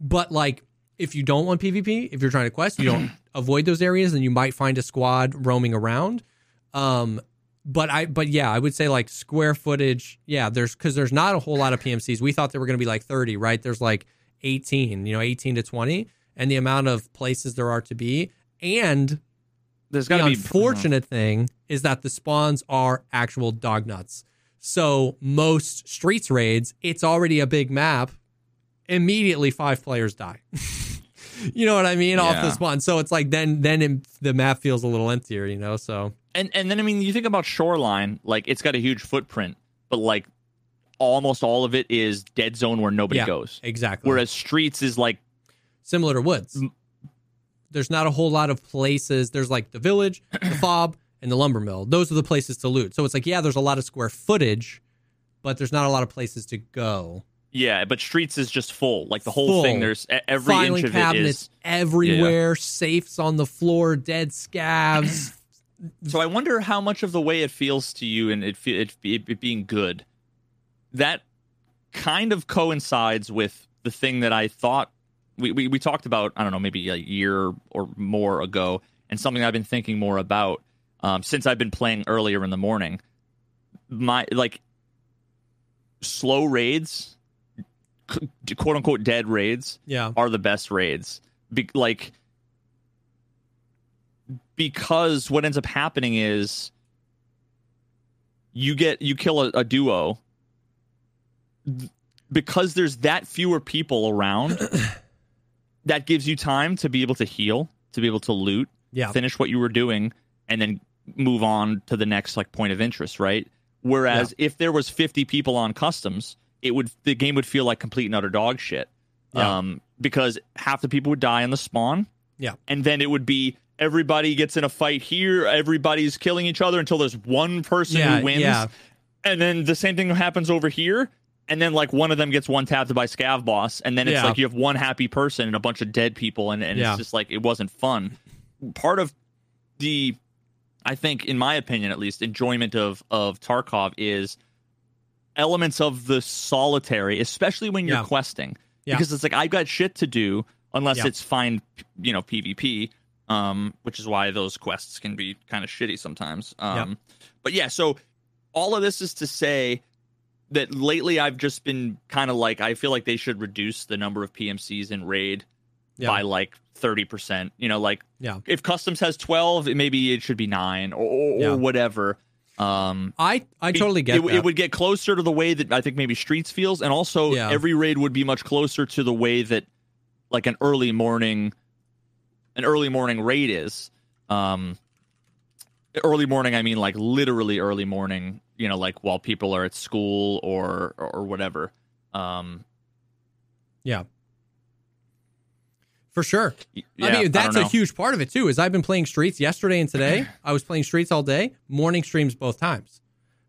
But like if you don't want PvP, if you're trying to quest, you don't avoid those areas and you might find a squad roaming around. Um but I but yeah, I would say like square footage. Yeah, there's because there's not a whole lot of PMCs. We thought there were going to be like 30, right? There's like 18, you know, 18 to 20, and the amount of places there are to be. And there's the got to be unfortunate thing is that the spawns are actual dog nuts. So most streets raids, it's already a big map. Immediately, five players die. you know what I mean, off the Yeah. spawn. So it's like then then the map feels a little emptier, you know. So And and then I mean, you think about Shoreline, like it's got a huge footprint, but like almost all of it is dead zone where nobody yeah, goes. exactly. Whereas Streets is like similar to woods. There's not a whole lot of places. There's like the village, the fob, and the lumber mill. Those are the places to loot. So it's like, yeah, there's a lot of square footage, but there's not a lot of places to go. yeah, but Streets is just full. Like the whole Full. thing. There's every Filing inch of cabinets is. everywhere, safes on the floor, dead scavs. So I wonder how much of the way it feels to you and it, it, it, it being good, that kind of coincides with the thing that I thought we, we, we talked about, I don't know, maybe a year or more ago, and something I've been thinking more about um, since I've been playing earlier in the morning. My, like, slow raids, quote unquote, dead raids yeah. are the best raids. Be- like because what ends up happening is you get you kill a, a duo th- because there's that fewer people around that gives you time to be able to heal to be able to loot Yeah. finish what you were doing and then move on to the next like point of interest right whereas if there was 50 people on customs it would the game would feel like complete and utter dog shit Yeah. um because half the people would die on the spawn Yeah. and then it would be everybody gets in a fight here everybody's killing each other until there's one person Yeah, who wins yeah. and then the same thing happens over here and then like one of them gets one tapped by scav boss and then it's Yeah. like you have one happy person and a bunch of dead people and, and Yeah. it's just like it wasn't fun part of the i think in my opinion at least enjoyment of of tarkov is elements of the solitary especially when you're Yeah. questing Yeah. because it's like i've got shit to do unless Yeah. it's find you know pvp um which is why those quests can be kind of shitty sometimes um but yeah so all of this is to say that lately I've just been kind of like I feel like they should reduce the number of PMCs in raid Yeah. by like 30%. You know, like Yeah. if customs has 12, maybe it should be 9 or, or, Yeah. whatever. Um I I totally get it, it would get closer to the way that I think maybe Streets feels and also Yeah. every raid would be much closer to the way that like an early morning an early morning raid is. Um early morning I mean like literally early morning, you know, like while people are at school or or, or whatever. Um yeah. For sure. y- I yeah, mean, that's don't a huge part of it too. Is I've been playing Streets yesterday and today. I was playing Streets all day, morning streams both times,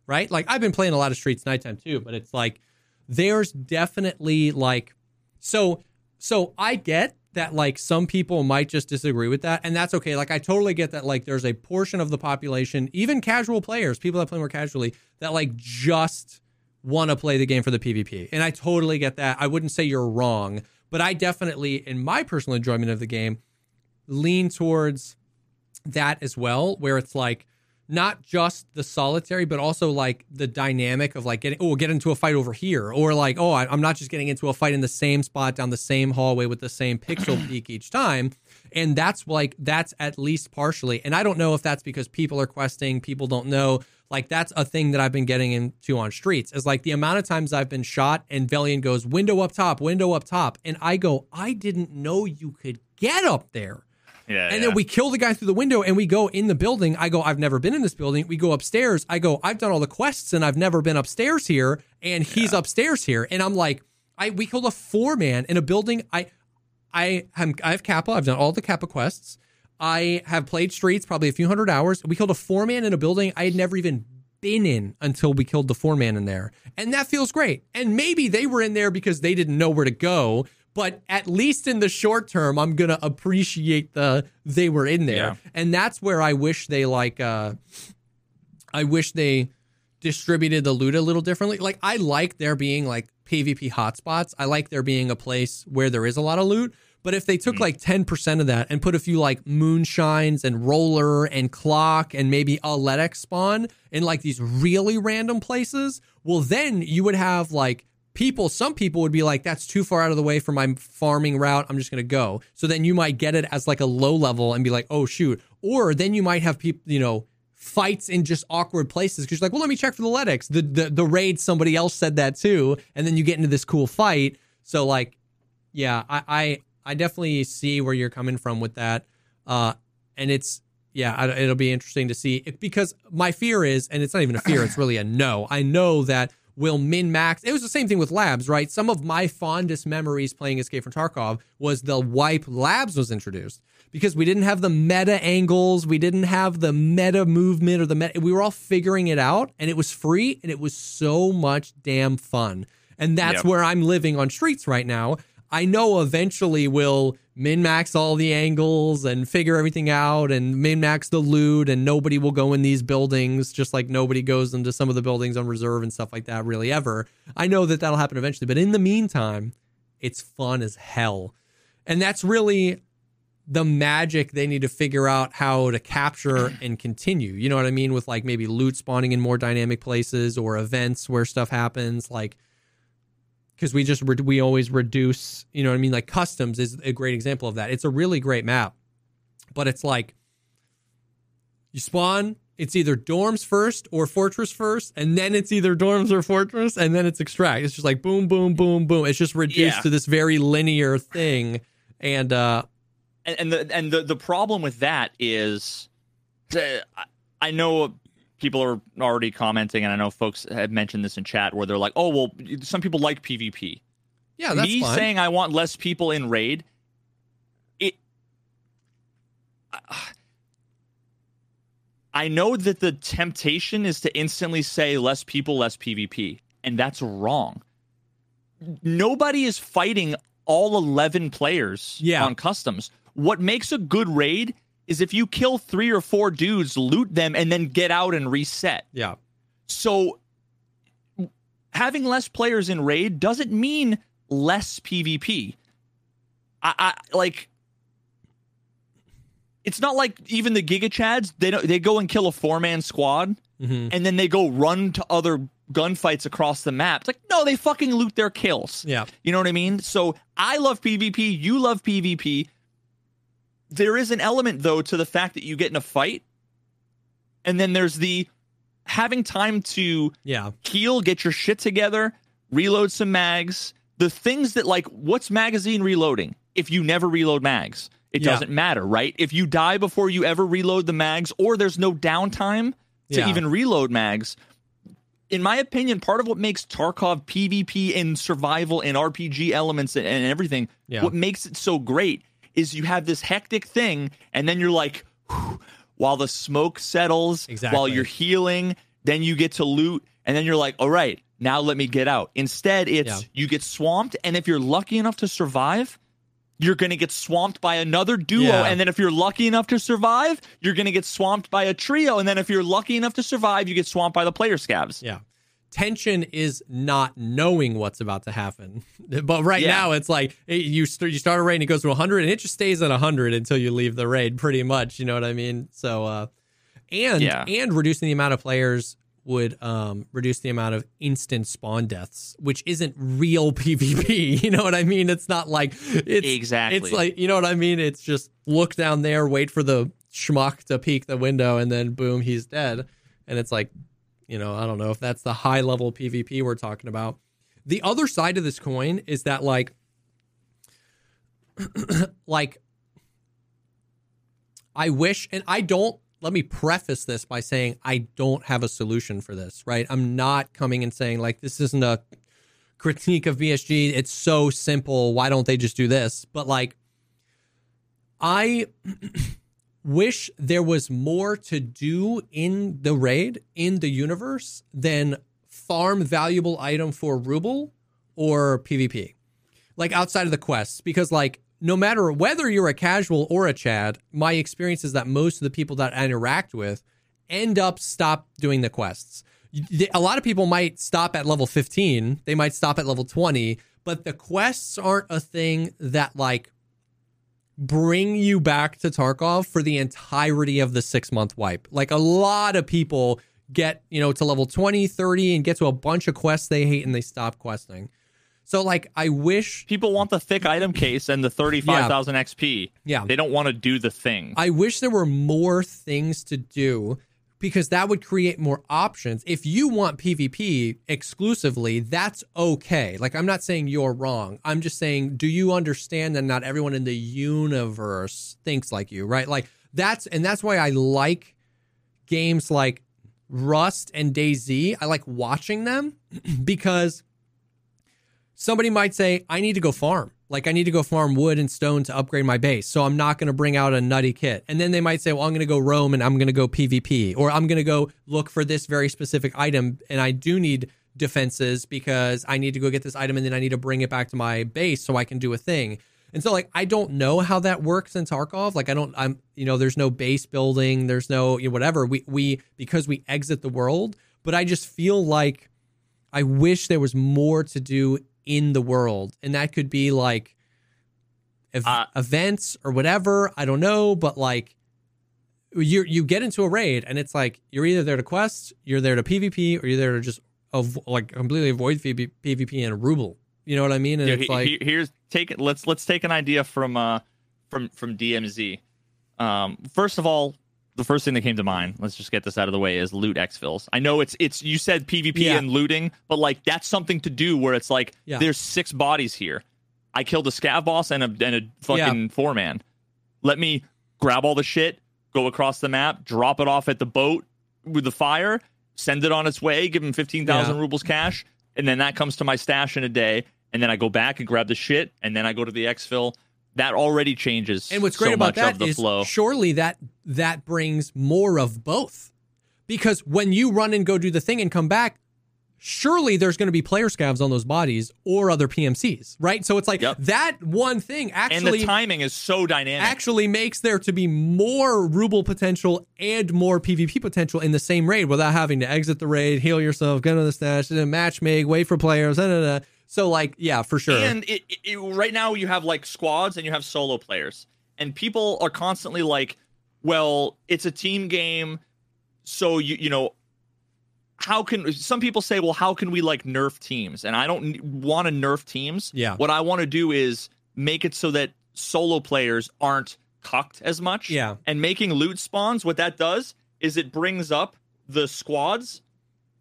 right? Like I've been playing a lot of Streets nighttime too, but it's like there's definitely like so so I get that like some people might just disagree with that, and that's okay. Like I totally get that like there's a portion of the population, even casual players, people that play more casually, that like just want to play the game for the PvP. And I totally get that. I wouldn't say you're wrong, but I definitely, in my personal enjoyment of the game, lean towards that as well, where it's like not just the solitary, but also like the dynamic of like getting, oh, we'll get into a fight over here. Or like, oh, I'm not just getting into a fight in the same spot down the same hallway with the same pixel peek each time. And that's like, that's at least partially. And I don't know if that's because people are questing, people don't know. Like that's a thing that I've been getting into on streets is like the amount of times I've been shot and Velian goes window up top, window up top, and I go, I didn't know you could get up there. Yeah. And yeah. then we kill the guy through the window and we go in the building. I go, I've never been in this building. We go upstairs. I go, I've done all the quests and I've never been upstairs here. And he's upstairs here. And I'm like, I we killed a four man in a building. I I am I have Kappa. I've done all the Kappa quests. I have played streets probably a few hundred hours. We killed a four man in a building I had never even been in until we killed the four man in there. And that feels great. And maybe they were in there because they didn't know where to go. But at least in the short term, I'm gonna appreciate the they were in there. Yeah. And that's where I wish they like uh I wish they distributed the loot a little differently. Like I like there being like PvP hotspots. I like there being a place where there is a lot of loot. But if they took hmm. like 10% of that and put a few like moonshines and Roler and clock and maybe a LEDX spawn in like these really random places, well, then you would have like people, some people would be like, that's too far out of the way for my farming route. I'm just going to go. So then you might get it as like a low level and be like, oh, shoot. Or then you might have people, you know, fights in just awkward places because you're like, well, let me check for the LEDX. The, the the raid, somebody else said that too, and then you get into this cool fight. So like, yeah, I I I definitely see where you're coming from with that. Uh, and it's yeah, I, it'll be interesting to see because my fear is, and it's not even a fear, it's really a no. I know that will min max. It was the same thing with labs, right? Some of my fondest memories playing Escape from Tarkov was the wipe labs was introduced because we didn't have the meta angles, we didn't have the meta movement or the meta. We were all figuring it out, and it was free, and it was so much damn fun. And that's Yep. where I'm living on streets right now. I know eventually we'll min max all the angles and figure everything out and min max the loot, and nobody will go in these buildings just like nobody goes into some of the buildings on reserve and stuff like that, really, ever. I know that that'll happen eventually, but in the meantime, it's fun as hell. And that's really the magic they need to figure out how to capture and continue. You know what I mean? With like maybe loot spawning in more dynamic places or events where stuff happens. Like, because we just re- we always reduce you know what i mean? Like customs is a great example of that. It's a really great map but it's like you spawn it's either dorms first or fortress first and then it's either dorms or fortress and then it's extract. It's just like boom boom boom boom. It's just reduced Yeah. to this very linear thing and uh and, and the and the the problem with that is, uh, I- I know people are already commenting, and I know folks have mentioned this in chat where they're like, "Oh, well, some people like PvP." yeah that's Me fine saying I want less people in raid, it. I know that the temptation is to instantly say less people, less PvP, and that's wrong. Nobody is fighting all 11 players Yeah. on customs. What makes a good raid is if you kill three or four dudes, loot them, and then get out and reset. yeah So having less players in raid doesn't mean less PvP. I, I like it's not like even the Giga Chads, they don't they go and kill a four man squad Mhm. and then they go run to other gunfights across the map. It's like, no, they fucking loot their kills. yeah You know what I mean? So I love PvP, you love PvP. There is an element though to the fact that you get in a fight and then there's the having time to yeah heal, get your shit together, reload some mags. The things that like what's magazine reloading? If you never reload mags, it Yeah. doesn't matter, right? If you die before you ever reload the mags or there's no downtime to Yeah. even reload mags, in my opinion, part of what makes Tarkov PvP and survival and RPG elements and, and everything, Yeah. what makes it so great is you have this hectic thing, and then you're like, whew, while the smoke settles, Exactly. while you're healing, then you get to loot, and then you're like, all right, now let me get out. Instead, it's Yeah. you get swamped, and if you're lucky enough to survive, you're going to get swamped by another duo. Yeah. And then if you're lucky enough to survive, you're going to get swamped by a trio. And then if you're lucky enough to survive, you get swamped by the player scavs. Yeah. Tension is not knowing what's about to happen. But right Yeah. now, it's like you start, you start a raid and it goes to 100 and it just stays at 100 until you leave the raid, pretty much. You know what I mean? So, uh, and Yeah. and reducing the amount of players would um, reduce the amount of instant spawn deaths, which isn't real PvP. You know what I mean? It's not like it's Exactly. It's like you know what I mean. It's just look down there, wait for the schmuck to peek the window, and then boom, he's dead. And it's like, you know, I don't know if that's the high level PvP we're talking about. The other side of this coin is that like, like, I wish, and I don't. Let me preface this by saying I don't have a solution for this. Right? I'm not coming and saying like this isn't a critique of BSG. It's so simple. Why don't they just do this? But like, I wish there was more to do in the raid in the universe than farm valuable item for ruble or PvP. Like outside of the quests, because like no matter whether you're a casual or a Chad, my experience is that most of the people that I interact with end up stop doing the quests. A lot of people might stop at level 15, they might stop at level 20, but the quests aren't a thing that like bring you back to Tarkov for the entirety of the 6 month wipe. Like a lot of people get, you know, to level 20, 30 and get to a bunch of quests they hate and they stop questing. So like I wish People want the thick item case and the 35,000 XP. Yeah. They don't want to do the thing. I wish there were more things to do because that would create more options. If you want PvP exclusively, that's okay. Like I'm not saying you're wrong. I'm just saying do you understand that not everyone in the universe thinks like you, right? Like that's and that's why I like games like Rust and DayZ. I like watching them because somebody might say I need to go farm. Like I need to go farm wood and stone to upgrade my base. So I'm not going to bring out a nutty kit. And then they might say, well, I'm going to go roam and I'm going to go PvP or I'm going to go look for this very specific item and I do need defenses because I need to go get this item and then I need to bring it back to my base so I can do a thing. And so like I don't know how that works in Tarkov. Like I don't I'm you know there's no base building, there's no you know, whatever. We we because we exit the world, but I just feel like I wish there was more to do in the world, and that could be like ev- Uh, events or whatever. I don't know, but like you you get into a raid, and it's like you're either there to quest, you're there to PvP, or you're there to just av- like completely avoid PvP, PvP and ruble. You know what I mean? And Yeah, it's he- like he- here's take it. Let's let's take an idea from uh from from DMZ. Um, first of all, the first thing that came to mind. Let's just get this out of the way. Is loot exfils. I know it's it's you said PvP Yeah. and looting, but like that's something to do where it's like Yeah. there's six bodies here. I killed a scav boss and a and a fucking four man. Let me grab all the shit, go across the map, drop it off at the boat with the fire, send it on its way, give him fifteen thousand Yeah. rubles cash, and then that comes to my stash in a day. And then I go back and grab the shit, and then I go to the exfil. That already changes. And what's great so about much of that the is flow. surely that that brings more of both. Because when you run and go do the thing and come back, surely there's going to be player scavs on those bodies or other PMCs, right? So it's like Yep. that one thing actually. and the timing is so dynamic. actually makes there to be more ruble potential and more PvP potential in the same raid without having to exit the raid, heal yourself, get on the stash, match make, wait for players, da, da, da. So like, yeah, for sure. And it, it, right now you have like squads and you have solo players, and people are constantly like, "Well, it's a team game, so you you know." How can some people say, well, how can we like nerf teams? And I don't want to nerf teams. Yeah. What I want to do is make it so that solo players aren't cucked as much. Yeah. And making loot spawns, what that does is it brings up the squads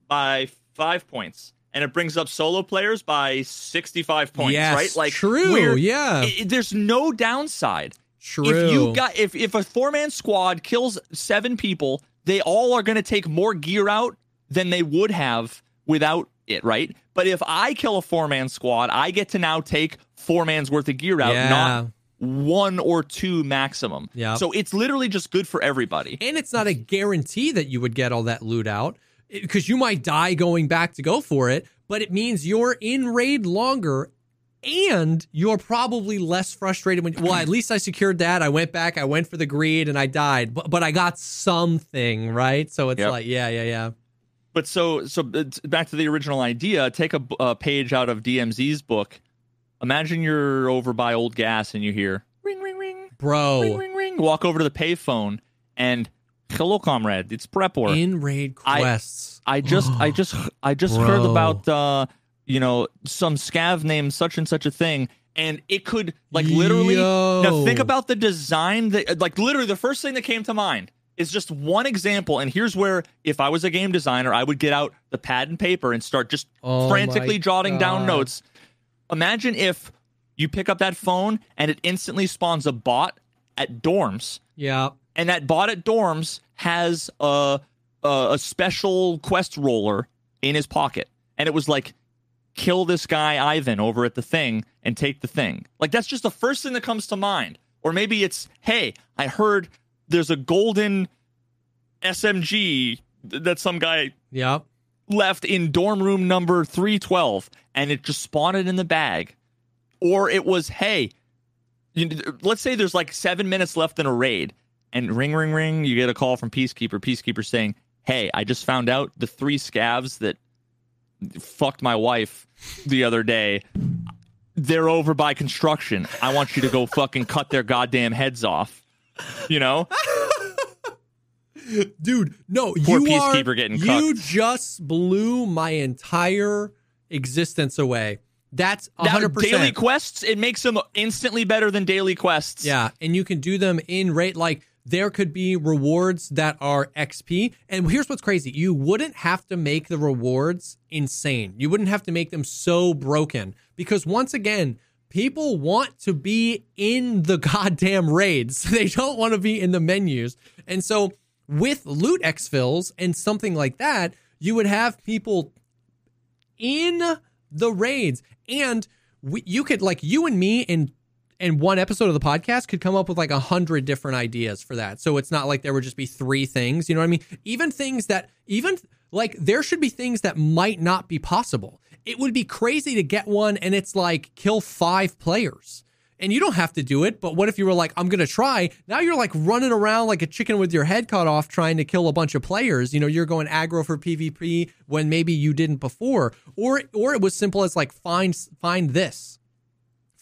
by five points. And it brings up solo players by 65 points, yes, right? Like true, yeah, i- i- there's no downside. true. If you got if if a four man squad kills seven people, they all are going to take more gear out than they would have without it, right? But if I kill a four man squad, I get to now take four man's worth of gear out, Yeah. not one or two maximum. Yep. So it's literally just good for everybody. and it's not a guarantee that you would get all that loot out because you might die going back to go for it but it means you're in raid longer and you're probably less frustrated when well at least i secured that i went back i went for the greed and i died but, but i got something right so it's Yep. like yeah yeah yeah But so so uh, back to the original idea. Take a page out of DMZ's book. Imagine you're over by old gas and you hear ring ring ring Bro. ring ring ring. Walk over to the payphone and hello, comrade. It's Prapor. in raid quests I just I just I just heard about uh you know some scav named such and such a thing. And it could like literally now think about the design that like literally the first thing that came to mind is just one example. And here's where if I was a game designer, I would get out the pad and paper and start just Oh frantically jotting down notes. Imagine if you pick up that phone and it instantly spawns a bot at dorms yeah and that bot at dorms has a, a a special quest roller in his pocket, and it was like, kill this guy Ivan over at the thing and take the thing. Like that's just the first thing that comes to mind. Or maybe it's, hey, I heard there's a golden SMG that some guy yeah left in dorm room number 312 and it just spawned it in the bag or it was hey you, let's say there's like seven minutes left in a raid and ring ring ring you get a call from peacekeeper. Peacekeeper saying hey i just found out the three scavs that fucked my wife the other day they're over by construction. I want you to go fucking cut their goddamn heads off. You know? Dude no Poor you are peacekeeper getting you cucked. just blew my entire existence away. That's Now, 100% daily quests it makes them instantly better than daily quests. Yeah, and you can do them in rate. Like, there could be rewards that are XP. And here's what's crazy you wouldn't have to make the rewards insane. You wouldn't have to make them so broken because, once again, people want to be in the goddamn raids. They don't want to be in the menus. And so, with loot exfils and something like that, you would have people in the raids. And we, you could, like, you and me in and one episode of the podcast could come up with like a hundred different ideas for that. So it's not like there would just be three things. You know what I mean? Even things that even like there should be things that might not be possible. It would be crazy to get one and it's like kill five players. And you don't have to do it, but what if you were like, I'm gonna try? Now you're like running around like a chicken with your head cut off trying to kill a bunch of players. You know, you're going aggro for PvP when maybe you didn't before. Or or it was simple as like find find this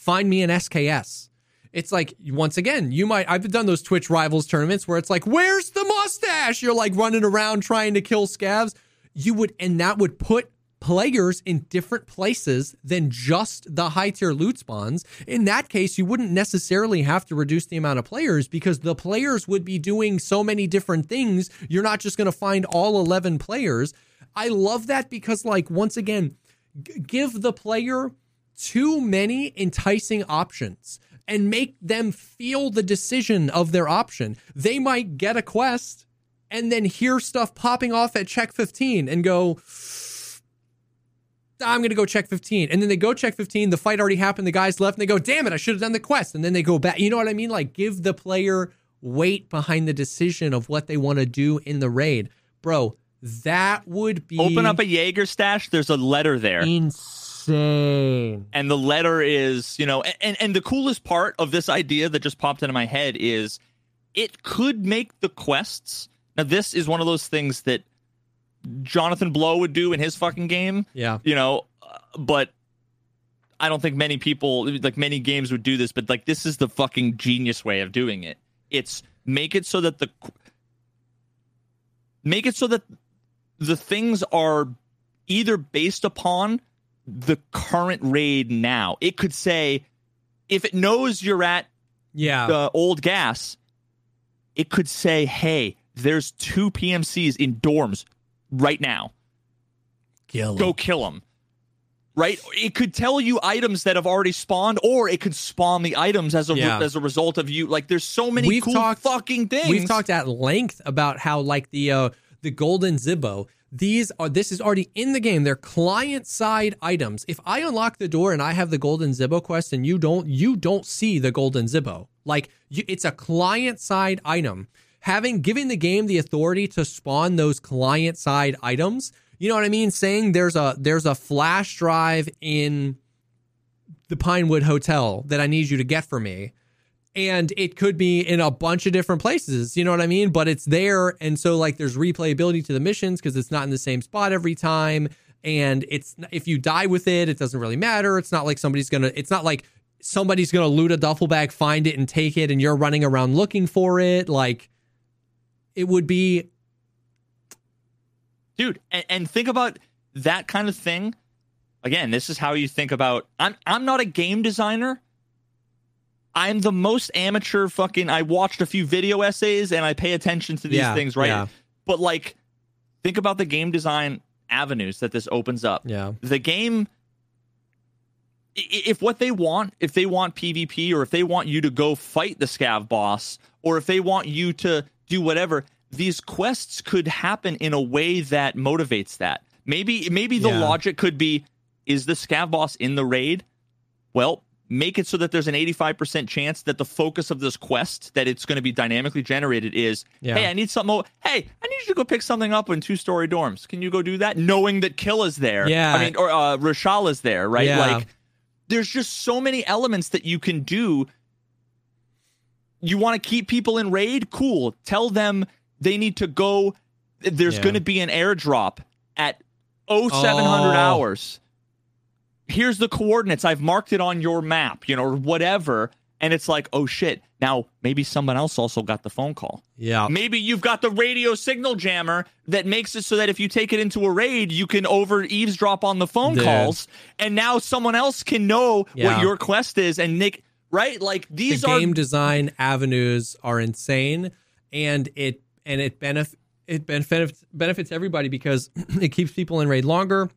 find me an SKS. It's like once again, you might I've done those Twitch rivals tournaments where it's like, where's the mustache? You're like running around trying to kill scavs. You would and that would put players in different places than just the high tier loot spawns. In that case, you wouldn't necessarily have to reduce the amount of players because the players would be doing so many different things. You're not just going to find all 11 players. I love that because, like, once again, g- give the player too many enticing options and make them feel the decision of their option. They might get a quest and then hear stuff popping off at Chek 15 and go, I'm going to go Chek 15. And then they go Chek 15. The fight already happened. The guys left and they go, damn it, I should have done the quest. And then they go back. You know what I mean? Like give the player weight behind the decision of what they want to do in the raid. Bro, that would be. Open up a Jaeger stash. There's a letter there. Insane insane. And the letter is, you know, and and the coolest part of this idea that just popped into my head is it could make the quests. Now this is one of those things that Jonathan Blow would do in his fucking game. Yeah. You know, uh, but I don't think many people like many games would do this, but like this is the fucking genius way of doing it. It's make it so that the make it so that the things are either based upon the current raid now. It could say if it knows you're at yeah the old gas, it could say, "Hey, there's two PMCs in dorms right now. kill Go kill them." Right? It could tell you items that have already spawned, or it could spawn the items as a Yeah. as a result of you. Like, there's so many We've cool talked- fucking things. We've talked at length about how like the uh the golden Zibbo. These are this is already in the game. They're client side items. If I unlock the door and I have the golden Zibbo quest and you don't, you don't see the golden Zibbo. Like you, it's a client side item. Having giving the game the authority to spawn those client side items. You know what I mean? Saying there's a there's a flash drive in the Pinewood Hotel that I need you to get for me and it could be in a bunch of different places you know what i mean? But it's there and so like there's replayability to the missions because it's not in the same spot every time and it's if you die with it it doesn't really matter. It's not like somebody's gonna it's not like somebody's gonna loot a duffel bag find it and take it and you're running around looking for it. Like it would be dude and, and think about that kind of thing. Again this is how you think about i'm i'm not a game designer i'm the most amateur fucking i watched a few video essays and i pay attention to these Yeah, things right? yeah. but like think about the game design avenues that this opens up. Yeah. The game if what they want if they want pvp or if they want you to go fight the scav boss or if they want you to do whatever these quests could happen in a way that motivates that. Maybe maybe the Yeah. logic could be is the scav boss in the raid? Well make it so that there's an 85% chance that the focus of this quest that it's going to be dynamically generated is Yeah. hey i need something o- hey i need you to go pick something up in two story dorms can you go do that knowing that kill is there Yeah. i mean or uh Reshala is there right Yeah. like there's just so many elements that you can do you want to keep people in raid cool tell them they need to go there's Yeah. going to be an airdrop at 0700 Oh. hours here's the coordinates. I've marked it on your map you know or whatever. And it's like oh shit. Now maybe someone else also got the phone call. Yeah. Maybe you've got the radio signal jammer that makes it so that if you take it into a raid you can over eavesdrop on the phone Dude. calls. And now someone else can know Yeah. what your quest is. And nick right? Like the these are game design avenues are insane. And it and it benefit it benefits benefits everybody because it keeps people in raid longer.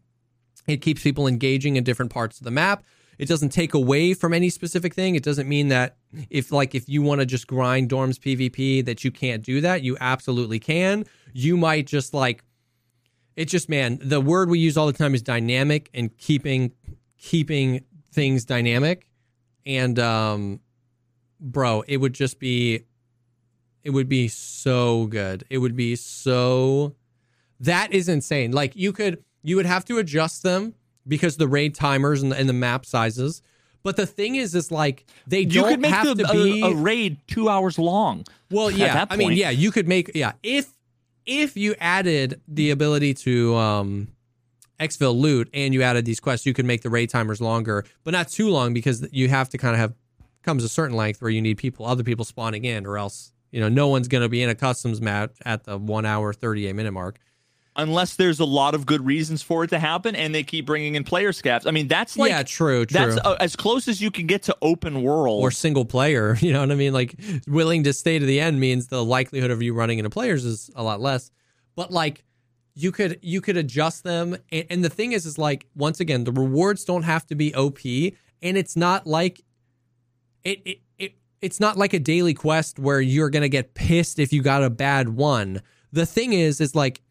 It keeps people engaging in different parts of the map. It doesn't take away from any specific thing. It doesn't mean that if like if you want to just grind dorms PvP that you can't do that. You absolutely can. You might just like it's just man, the word we use all the time is dynamic and keeping keeping things dynamic. And um bro, it would just be it would be so good. It would be so that is insane. Like you could you would have to adjust them because the raid timers and the, and the map sizes. But the thing is, is like they You don't could make have the, to be. a, a raid two hours long. well, yeah. I mean, yeah. You could make yeah if if you added the ability to um exfil loot and you added these quests, you could make the raid timers longer, but not too long because you have to kind of have comes a certain length where you need people, other people spawning in, or else you know no one's going to be in a customs match at the one hour thirty eight minute mark. Unless there's a lot of good reasons for it to happen and they keep bringing in player scavs. I mean, that's like yeah, true, true. that's uh, as close as you can get to open world. or single player. You know what I mean? Like willing to stay to the end means the likelihood of you running into players is a lot less. But like you could you could adjust them, and, and the thing is, is like once again, the rewards don't have to be OP, and it's not like it it. it it's not like a daily quest where you're gonna get pissed if you got a bad one. The thing is, is like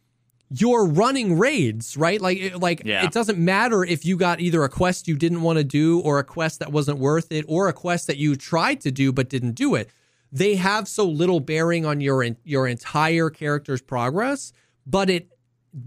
you're running raids, right? Like, it- like Yeah. it doesn't matter if you got either a quest you didn't want to do, or a quest that wasn't worth it, or a quest that you tried to do but didn't do it. They have so little bearing on your your entire character's progress, but it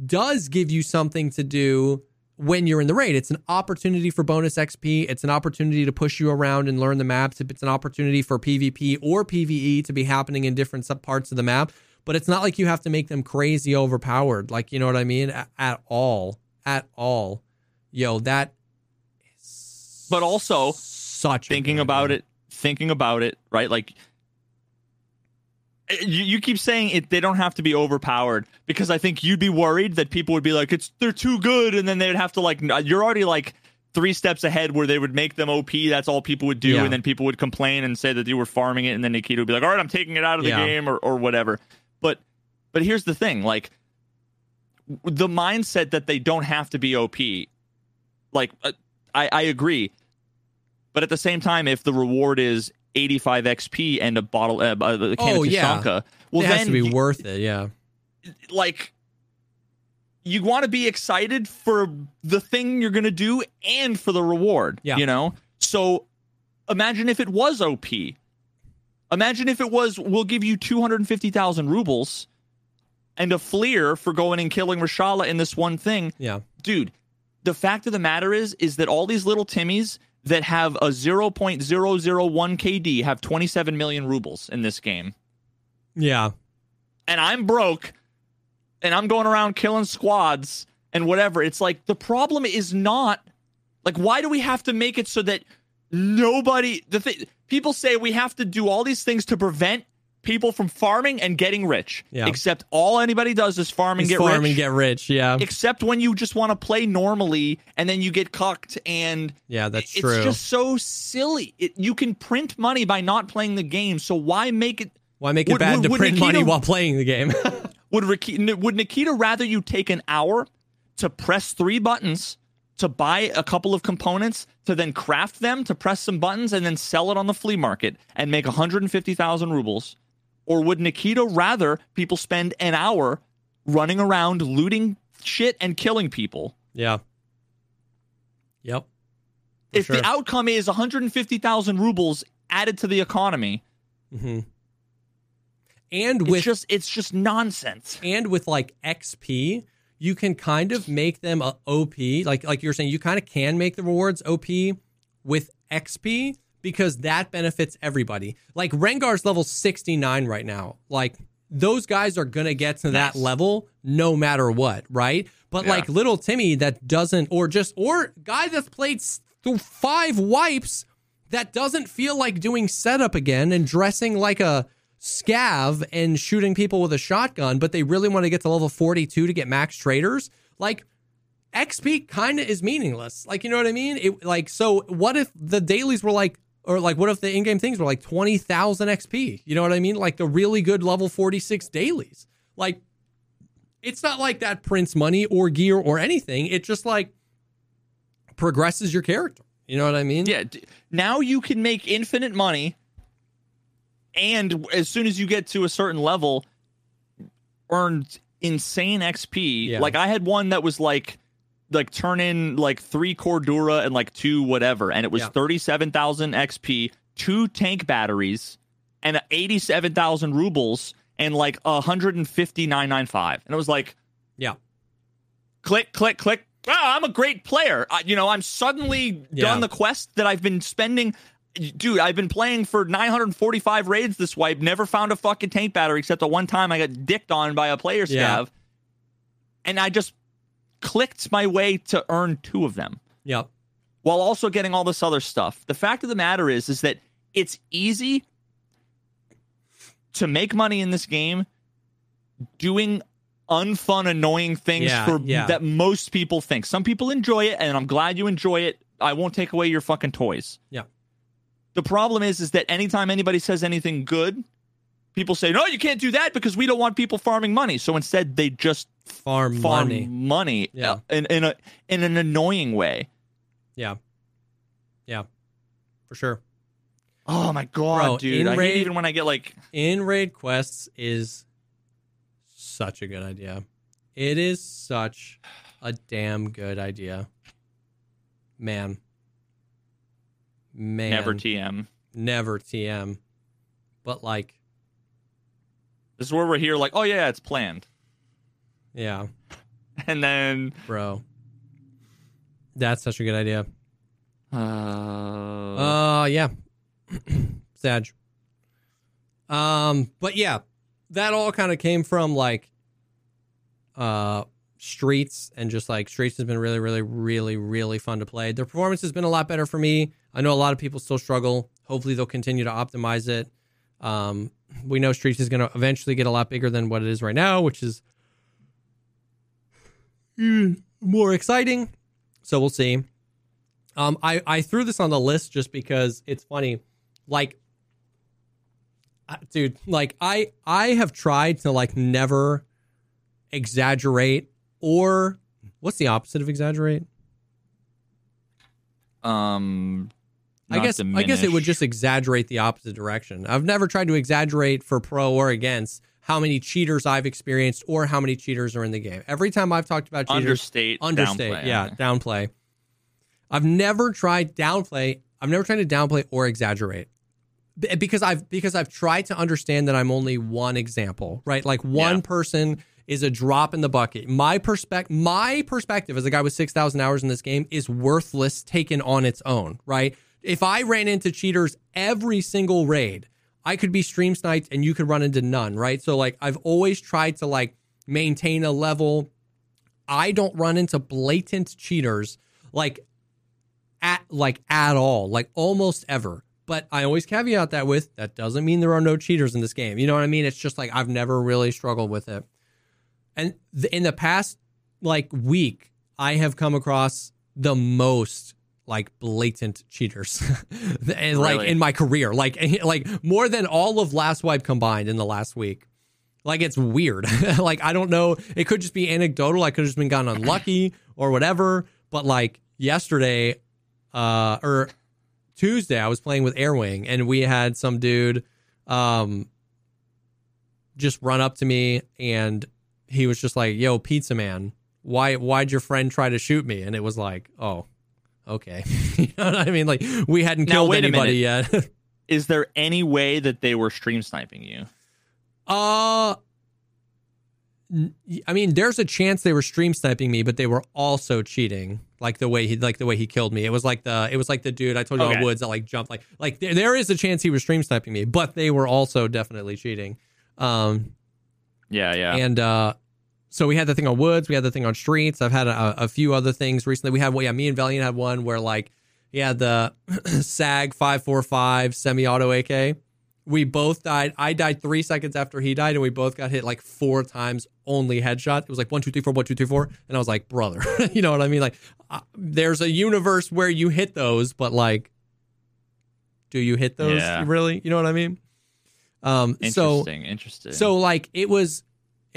does give you something to do when you're in the raid. It's an opportunity for bonus XP. It's an opportunity to push you around and learn the maps. It's an opportunity for PvP or PvE to be happening in different sub parts of the map. But it's not like you have to make them crazy overpowered. Like, you know what I mean? At, at all. At all. Yo, that but also such thinking about it, thinking about it, right? Like eh, you, you keep saying it they don't have to be overpowered because I think you'd be worried that people would be like it's they're too good and then they'd have to like you're already like three steps ahead where they would make them OP that's all people would do Yeah. and then people would complain and say that you were farming it and then Nikita would be like all right I'm taking it out of the Yeah. game or or whatever but here's the thing like the mindset that they don't have to be OP like uh, I I agree but at the same time, if the reward is 85 XP and a bottle, uh, a can Oh, of yeah. Well, it has then to be you- worth it. Yeah. like you want to be excited for the thing you're going to do and for the reward. Yeah. You know? So imagine if it was OP. Imagine if it was, we'll give you 250,000 rubles and a fleer for going and killing Reshala in this one thing. Yeah. Dude, the fact of the matter is, is that all these little Timmies that have a 0.001 KD have 27 million rubles in this game Yeah. and I'm broke and I'm going around killing squads and whatever. It's like the problem is not like why do we have to make it so that nobody the thing people say we have to do all these things to prevent people from farming and getting rich. Yeah. Except all anybody does is farm and It's get farm rich. and get rich. Yeah. except when you just want to play normally and then you get cucked and Yeah, that's it's true. just so silly. It, you can print money by not playing the game, so why make it Why make it Would- bad would- to would print Nikita- money while playing the game? Would Nikita, would Nikita rather you take an hour to press three buttons to buy a couple of components to then craft them to press some buttons and then sell it on the flea market and make 150,000 rubles? Or would Nikita rather people spend an hour running around looting shit and killing people? yeah. Yep. if sure. the outcome is 150,000 rubles added to the economy, hmm And it's with just it's just nonsense. and with like XP, you can kind of make them a OP. Like like you're saying, you kind of can make the rewards OP with XP because that benefits everybody. Like Rengar's level 69 right now. Like those guys are gonna get to that level no matter what, right? But Yeah. like little Timmy that doesn't, or just or guy that's played through five wipes that doesn't feel like doing setup again and dressing like a scav and shooting people with a shotgun, but they really want to get to level 42 to get max traders, like XP kind of is meaningless. Like, you know what I mean? It like so what if the dailies were like Or like, what if the in-game things were like twenty thousand XP? You know what I mean? Like the really good level forty-six dailies. Like, it's not like that prints money or gear or anything. It just like progresses your character. You know what I mean? Yeah. Now you can make infinite money, and as soon as you get to a certain level, earn insane XP. Yeah. Like I had one that was like, like turn in like three Cordura and like two whatever, and it was Yeah. thirty-seven thousand XP, two tank batteries, and eighty-seven thousand rubles, and like a hundred and fifty-nine nine five, and it was like Yeah. click, click, click. Wow, I'm a great player. I, you know, I'm suddenly Yeah. done the quest that I've been spending. Dude, I've been playing for 945 raids this wipe. Never found a fucking tank battery except the one time I got dicked on by a player Yeah. And I just clicked my way to earn two of them Yep. while also getting all this other stuff. The fact of the matter is, is that it's easy to make money in this game doing unfun, annoying things Yeah, for yeah. that most people think. Some people enjoy it, and I'm glad you enjoy it. I won't take away your fucking toys. Yeah. The problem is, is that anytime anybody says anything good, people say, "No, you can't do that because we don't want people farming money." So instead, they just Farm, farm money. money, Yeah. uh, in in a in an annoying way. Yeah. Yeah. For sure. Oh my god, Bro, dude! I hate raid- even when I get like In raid quests is such a good idea. It is such a damn good idea. Man. Man. never TM. never TM. But like, This is where we're here, like, oh yeah, it's planned, yeah, and then bro. That's such a good idea. uh, Uh yeah. Sag. Um, but yeah, that all kind of came from like uh streets and just like streets has been really, really, really, really fun to play. Their performance has been a lot better for me. I know a lot of people still struggle. Hopefully they'll continue to optimize it. Um we know Streets is gonna eventually get a lot bigger than what it is right now, which is more exciting. So we'll see. Um, I, I threw this on the list just because it's funny. Like, uh, dude, like I I have tried to like never exaggerate or what's the opposite of exaggerate? um, I guess I guess it would just exaggerate the opposite direction. I've never tried to exaggerate for pro or against how many cheaters I've experienced or how many cheaters are in the game. Every time I've talked about cheaters, understate, understate downplay. yeah downplay i've never tried downplay i've never tried to downplay or exaggerate because i've because i've tried to understand that i'm only one example right like one Yeah. person is a drop in the bucket my perspective my perspective as a guy with 6000 hours in this game is worthless taken on its own right if i ran into cheaters every single raid i could be stream sniped and you could run into none right so like i've always tried to like maintain a level I don't run into blatant cheaters like at like at all, like almost ever. But I always caveat that with that doesn't mean there are no cheaters in this game. You know what I mean? It's just like I've never really struggled with it. And th- in the past like week, I have come across the most like blatant cheaters, and like in my career, like like more than all of Last Wipe combined in the last week. Like it's weird. like I don't know. It could just be anecdotal. I could have just been gotten unlucky or whatever. But like yesterday, uh, or Tuesday, I was playing with Airwing and we had some dude, um, just run up to me and he was just like, "Yo, pizza man, why why'd your friend try to shoot me?" And it was like, "Oh, okay." you know what I mean? Like we hadn't Now, killed anybody yet. Is there any way that they were stream sniping you? Uh I mean, there's a chance they were stream sniping me, but they were also cheating. Like the way he, like the way he killed me. It was like the, it was like the dude I told you Okay. about Woods that like jumped. Like, like there, there is a chance he was stream sniping me, but they were also definitely cheating. Um, Yeah, yeah. and uh, so we had the thing on Woods, we had the thing on Streets. I've had a, a few other things recently. We had, well, yeah, me and Valiant had one where like he had the SAG five four five semi auto AK. We both died. I died three seconds after he died, and we both got hit like four times, only headshot. It was like one, two, three, four, one, two, three, four, and I was like, brother, you know what I mean? Like, uh, there's a universe where you hit those, but like, do you hit those Yeah. really? You know what I mean? Um, so Interesting. interesting. so like it was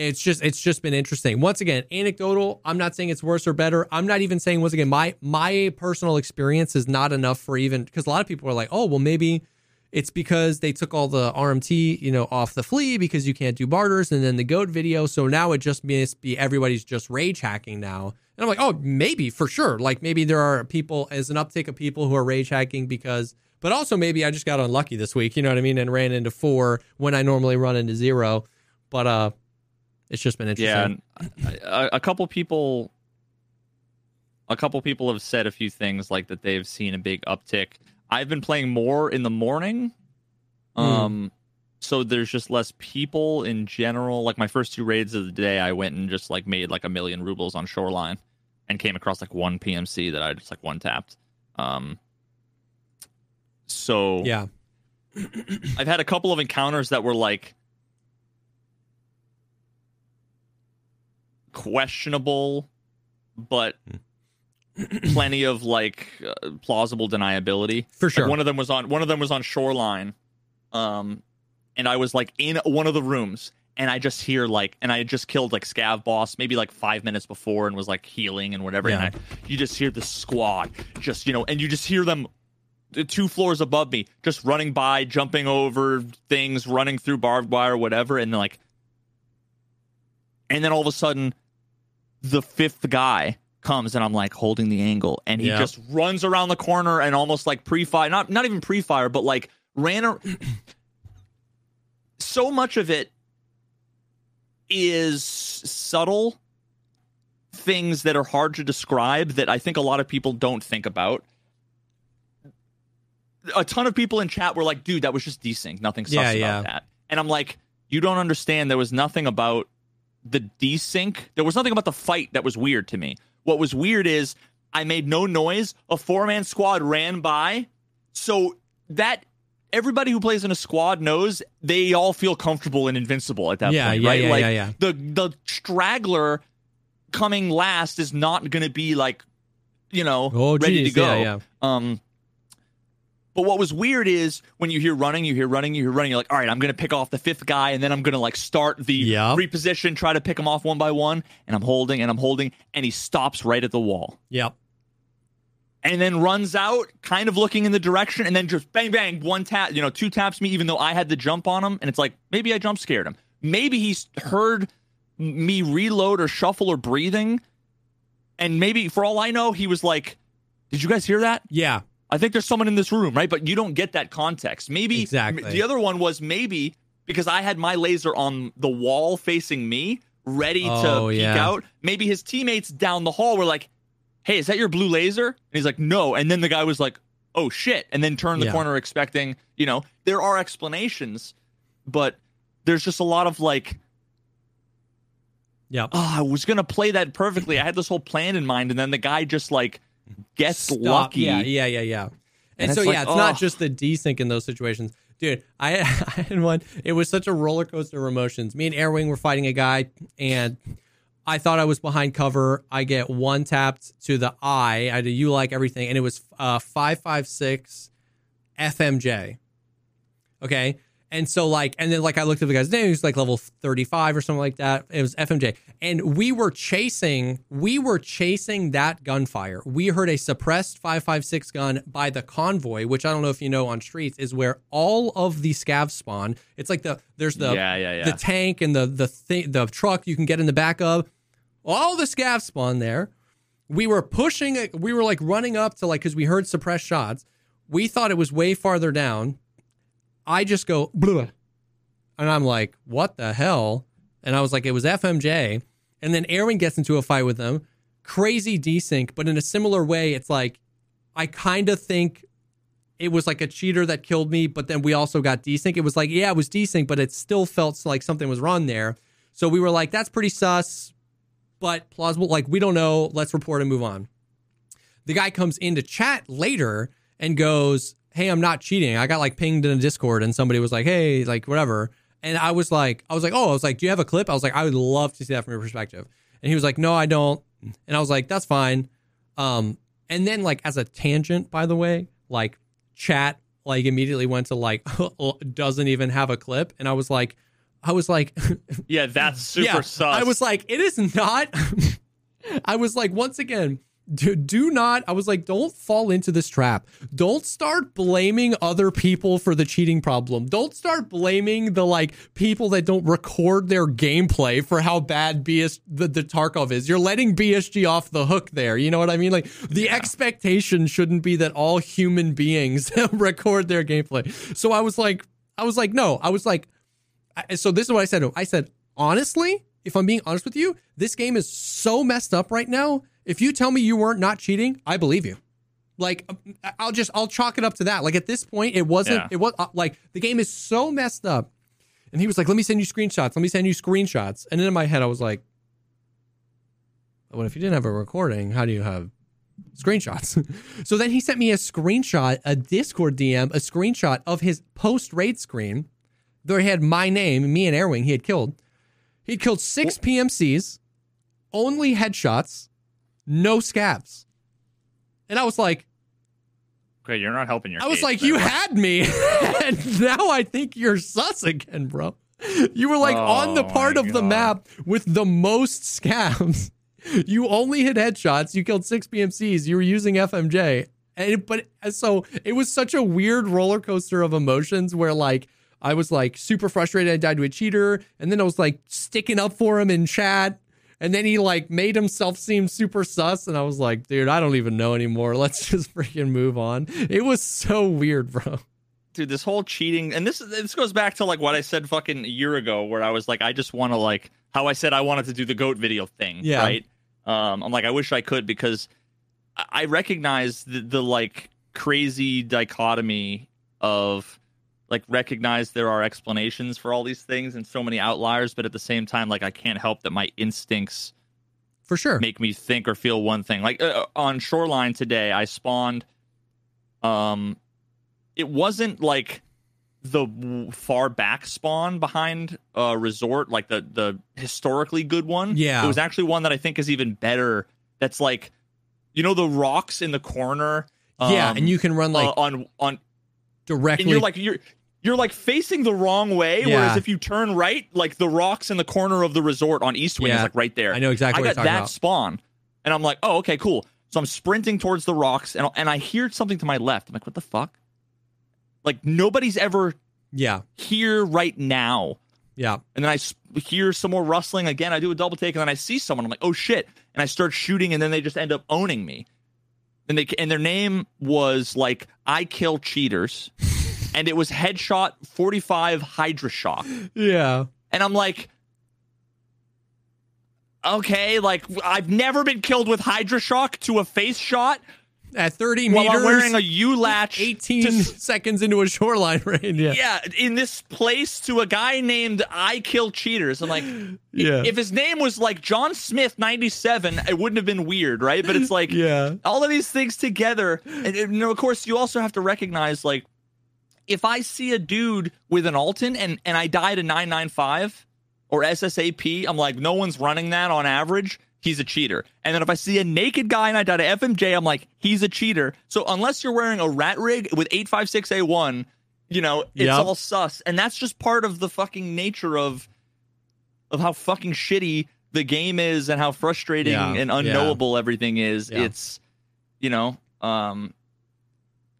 it's just it's just been interesting. Once again, anecdotal. I'm not saying it's worse or better. I'm not even saying once again my my personal experience is not enough for even because a lot of people are like, oh well maybe it's because they took all the RMT you know off the flea because you can't do barters and then the goat video. So now it just must be everybody's just rage hacking now. And I'm like, oh maybe for sure. Like maybe there are people as an uptick of people who are rage hacking because. But also maybe I just got unlucky this week, you know what I mean, and ran into four when I normally run into zero. But uh it's just been interesting. and a, a couple people, a couple people have said a few things like that they've seen a big uptick. I've been playing more in the morning, Hmm. um, so there's just less people in general. Like my first two raids of the day, I went and just like made like a million rubles on Shoreline, and came across like one PMC that I just like one tapped. Um, so Yeah. I've had a couple of encounters that were like questionable, but plenty of like uh, plausible deniability. For Like, sure. one of them was on one of them was on shoreline, um, and I was like in one of the rooms, and I just hear like, and I had just killed like scav boss maybe like five minutes before, and was like healing and whatever, Yeah. and I, you just hear the squad just you know, and you just hear them the two floors above me, just running by, jumping over things, running through barbed wire, whatever, and like, and then all of a sudden, the fifth guy comes, and I'm like holding the angle, and he Yeah. just runs around the corner and almost like pre-fire, not not even pre-fire, but like ran. A- so much of it is subtle things that are hard to describe that I think a lot of people don't think about a ton of people in chat were like, dude, that was just desync. Nothing sus Yeah, about yeah. that. And I'm like, you don't understand. There was nothing about the desync. There was nothing about the fight that was weird to me. What was weird is I made no noise. A four man squad ran by. So that everybody who plays in a squad knows they all feel comfortable and invincible at that Yeah, point, yeah, right? yeah, like yeah, yeah. the the straggler coming last is not going to be like, you know, Oh, ready to go. yeah, yeah. Um, but what was weird is when you hear running, you hear running, you hear running. You're like, all right, I'm gonna pick off the fifth guy, and then I'm gonna like start the Yep. reposition, try to pick him off one by one, and I'm holding and I'm holding, and he stops right at the wall, Yep. and then runs out, kind of looking in the direction, and then just bang bang, one tap, you know, two taps me, even though I had the jump on him, and it's like maybe I jump scared him, maybe he's heard me reload or shuffle or breathing, and maybe for all I know, he was like, "Did you guys hear that?" Yeah. I think there's someone in this room, right? But you don't get that context. Maybe Exactly. the other one was maybe because I had my laser on the wall facing me, ready Oh, to peek yeah. out. Maybe his teammates down the hall were like, "Hey, is that your blue laser?" And he's like, "No." And then the guy was like, "Oh shit!" And then turned the Yeah. corner expecting, you know, there are explanations, but there's just a lot of like, yeah. oh, I was gonna play that perfectly. I had this whole plan in mind, and then the guy just like gets Stop. lucky. Yeah, yeah, yeah, yeah. And, And so it's like, yeah, it's not just the desync in those situations. Dude, I, I had one. It was such a roller coaster of emotions. Me and Airwing were fighting a guy, and I thought I was behind cover. I get one tapped to the eye. I do you like everything, and it was uh five five six FMJ. Okay. And so like, and then like I looked at the guy's name, he was like level 35 or something like that. It was FMJ. And we were chasing, we were chasing that gunfire. We heard a suppressed 556 gun by the convoy, which I don't know if you know on streets, is where all of the scavs spawn. It's like the there's the Yeah, yeah, yeah. the tank and the the thing the truck you can get in the back of. All the scavs spawn there. We were pushing it, we were like running up to like because we heard suppressed shots. We thought it was way farther down. I just go, Bleh. and I'm like, what the hell? And I was like, it was FMJ. And then Aaron gets into a fight with them. Crazy desync, but in a similar way, it's like, I kind of think it was like a cheater that killed me, but then we also got desync. It was like, yeah, it was desync, but it still felt like something was wrong there. So we were like, that's pretty sus, but plausible. Like, we don't know. Let's report and move on. The guy comes into chat later and goes, Hey, I'm not cheating. I got like pinged in a Discord and somebody was like, Hey, like whatever. And I was like, I was like, Oh, I was like, Do you have a clip? I was like, I would love to see that from your perspective. And he was like, No, I don't. And I was like, That's fine. Um, and then like as a tangent, by the way, like chat like immediately went to like doesn't even have a clip, and I was like, I was like, Yeah, that's super yeah, sus. I was like, it is not. I was like, once again, do, do not. I was like, don't fall into this trap. Don't start blaming other people for the cheating problem. Don't start blaming the like people that don't record their gameplay for how bad BS the, the Tarkov is. You're letting BSG off the hook there. You know what I mean? Like the expectation shouldn't be that all human beings record their gameplay. So I was like, I was like, no. I was like, so this is what I said to him. I said, honestly, if I'm being honest with you, this game is so messed up right now. If you tell me you weren't not cheating, I believe you. Like I'll just I'll chalk it up to that. Like at this point, it wasn't Yeah. it was uh, like the game is so messed up. And he was like, "Let me send you screenshots. Let me send you screenshots." And then in my head, I was like, "What if you didn't have a recording? How do you have screenshots?" so then he sent me a screenshot, a Discord DM, a screenshot of his post raid screen, where he had my name, me and Airwing. He had killed. He'd killed six PMCs, only headshots, no scavs. And I was like, okay, you're not helping your I was case like, you had me. and now I think you're sus again, bro. You were like on the Oh part of the map with the most scavs. You only hit headshots. You killed six PMCs. You were using FMJ. And but so it was such a weird roller coaster of emotions where like I was like super frustrated I died to a cheater. And then I was like sticking up for him in chat. And then he like made himself seem super sus. And I was like, dude, I don't even know anymore. Let's just freaking move on. It was so weird, bro. dude, this whole cheating, and this this goes back to like what I said fucking a year ago, where I was like, I just want to like how I said I wanted to do the goat video thing, Yeah. right? Um, I'm like, I wish I could because I I recognize the, the like crazy dichotomy of like recognize there are explanations for all these things and so many outliers, but at the same time, like I can't help that my instincts For sure. make me think or feel one thing. Like uh, on Shoreline today, I spawned. Um, it wasn't like the far back spawn behind uh resort, like the the historically good one. Yeah. it was actually one that I think is even better. That's like, you know, the rocks in the corner. yeah, um, and you can run like uh, on on directly. and you're like you're you're like facing the wrong way. Yeah. Whereas if you turn right, like the rocks in the corner of the resort on East Wing Yeah. is like right there. I know exactly I what got that about. spawn, and I'm like, oh, okay, cool. So I'm sprinting towards the rocks, and and I hear something to my left. I'm like, what the fuck? Like nobody's ever yeah, here right now. yeah, And then I hear some more rustling again. I do a double take, and then I see someone. I'm like, oh shit! And I start shooting, and then they just end up owning me. And they and their name was like I kill cheaters, and it was headshot 45 Hydra shock. yeah. And I'm like, okay, like I've never been killed with Hydra shock to a face shot At 30 while meters, I'm wearing a Ulach. 18 to- seconds into a shoreline range. Yeah, yeah, in this place to a guy named I Kill Cheaters. I'm like, yeah, if his name was like John Smith 97, it wouldn't have been weird, right? But it's like yeah, all of these things together. And, and, you know, of course, you also have to recognize like if I see a dude with an Altyn and, and I die to 995 or SSAP, I'm like, no one's running that on average. He's a cheater. And then if I see a naked guy and I die to FMJ, I'm like, he's a cheater. So unless you're wearing a rat rig with 856A1, you know, it's Yep. all sus. And that's just part of the fucking nature of of how fucking shitty the game is and how frustrating Yeah, and yeah. unknowable everything is. Yeah. It's you know, um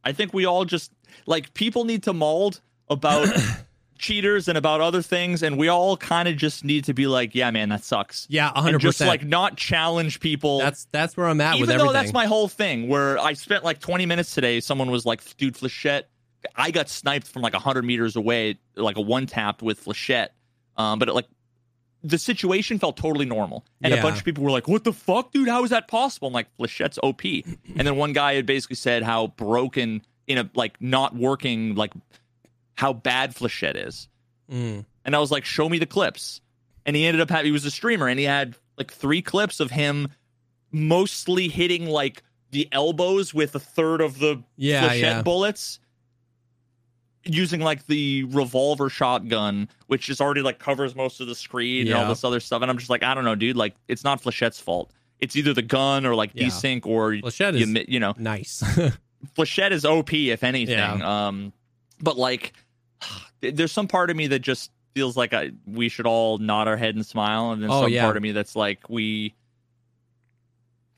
I think we all just like people need to mold about cheaters and about other things and we all kind of just need to be like, yeah, man, that sucks. yeah, And 100. just like not challenge people. That's that's where I'm at with even everything. though that's my whole thing where I spent like 20 minutes today, someone was like, dude, Flechette. I got sniped from like 100 meters away, like a one tap with Flechette. Um, but it, like the situation felt totally normal. And Yeah. a bunch of people were like, what the fuck, dude? How is that possible? I'm like, Flechette's OP. and then one guy had basically said how broken in a like not working, like how bad Flechette is. Mm. And I was like, show me the clips. And he ended up having, he was a streamer and he had like three clips of him mostly hitting like the elbows with a third of the Yeah, flechette yeah. bullets using like the revolver shotgun, which is already like covers most of the screen and all this other stuff. And I'm just like, I don't know, dude. Like, it's not Flechette's fault. It's either the gun or like Yeah. desync or Flechette you, is- you know, Nice. Flechette is OP if anything. Yeah. Um, but like, there's some part of me that just feels like I, we should all nod our head and smile, and then Oh, some yeah. part of me that's like we.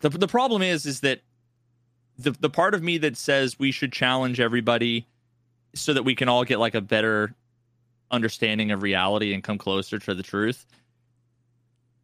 The the problem is is that the the part of me that says we should challenge everybody so that we can all get like a better understanding of reality and come closer to the truth.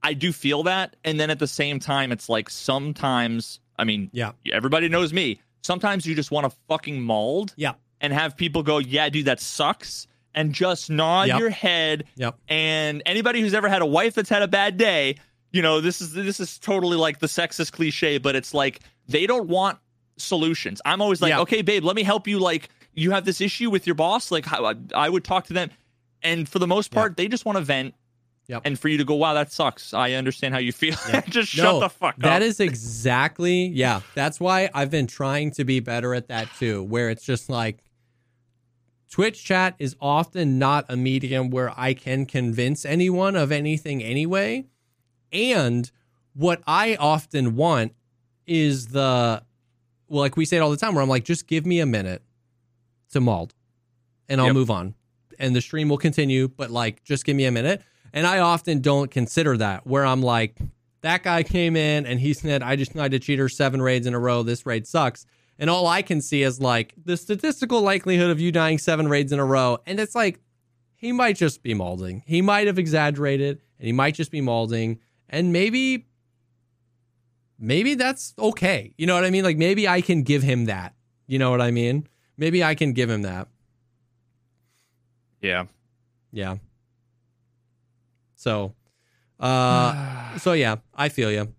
I do feel that, and then at the same time, it's like sometimes. I mean, Yeah. everybody knows me. Sometimes you just want to fucking mauled Yeah. and have people go, "Yeah, dude, that sucks," and just nod Yep. your head. Yep. And anybody who's ever had a wife that's had a bad day, you know, this is this is totally like the sexist cliche, but it's like they don't want solutions. I'm always like, Yeah. "Okay, babe, let me help you." Like, you have this issue with your boss. Like, how, I would talk to them, and for the most part, they just want to vent. Yep. And for you to go, wow, that sucks. I understand how you feel. just shut the fuck up. That is exactly, yeah. That's why I've been trying to be better at that too, where it's just like Twitch chat is often not a medium where I can convince anyone of anything anyway. And what I often want is the, well, like we say it all the time, where I'm like, just give me a minute to mauled and I'll Yep. move on. And the stream will continue, but like, just give me a minute. And I often don't consider that, where I'm like, that guy came in and he said, I just tried to cheater seven raids in a row. This raid sucks. And all I can see is like the statistical likelihood of you dying seven raids in a row. And it's like, he might just be molding. He might have exaggerated and he might just be molding. And maybe, maybe that's okay. You know what I mean? Like maybe I can give him that. You know what I mean? Maybe I can give him that. yeah. Yeah. So, uh, so yeah, I feel you.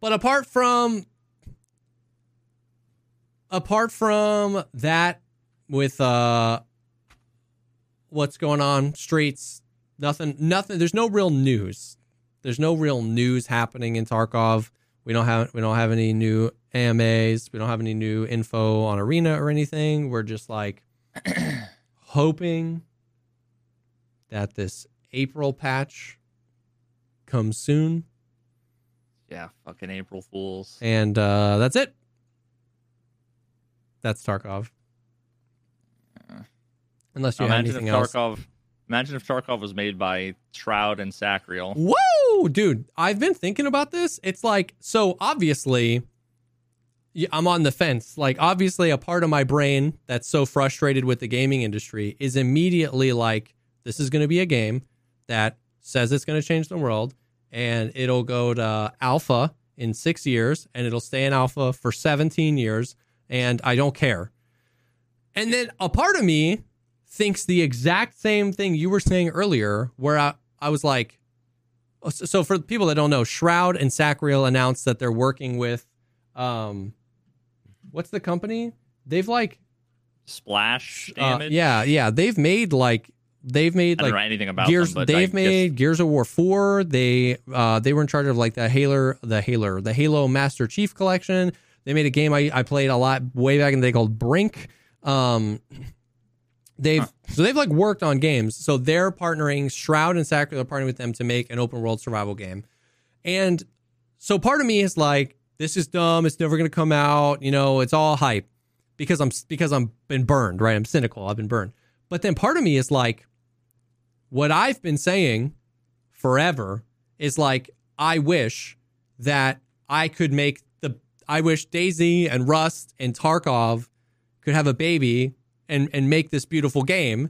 But apart from, apart from that, with uh, what's going on streets, nothing, nothing. There's no real news. There's no real news happening in Tarkov. We don't have we don't have any new AMAs. We don't have any new info on Arena or anything. We're just like hoping that this April patch comes soon, Yeah. Fucking April Fools. and uh, that's it. That's Tarkov. Unless you have Imagine if anything else. Tarkov. Imagine if Tarkov was made by Shroud and Sacriel. Whoa, dude! I've been thinking about this. It's like so obviously. I'm on the fence. Like, obviously, a part of my brain that's so frustrated with the gaming industry is immediately like, this is going to be a game that says it's going to change the world and it'll go to alpha in six years and it'll stay in alpha for 17 years and I don't care. And then a part of me thinks the exact same thing you were saying earlier, where I, I was like, so for people that don't know, Shroud and Sacriel announced that they're working with, um, what's the company? They've like, Splash uh, yeah, yeah, they've made like, they've made like anything about Gears. them, they've made Gears of War four. They uh they were in charge of like the Halo, the Halo, the Halo Master Chief collection. They made a game I, I played a lot way back in the day called Brink. Um, they've so they've like worked on games. So they're partnering. Shroud and Sacriel are partnering with them to make an open world survival game. And so part of me is like, this is dumb. It's never gonna come out. You know, it's all hype because I'm because I'm been burned. Right? I'm cynical. I've been burned. But then part of me is like, what I've been saying forever is like, I wish that I could make the, I wish DayZ and Rust and Tarkov could have a baby and, and make this beautiful game.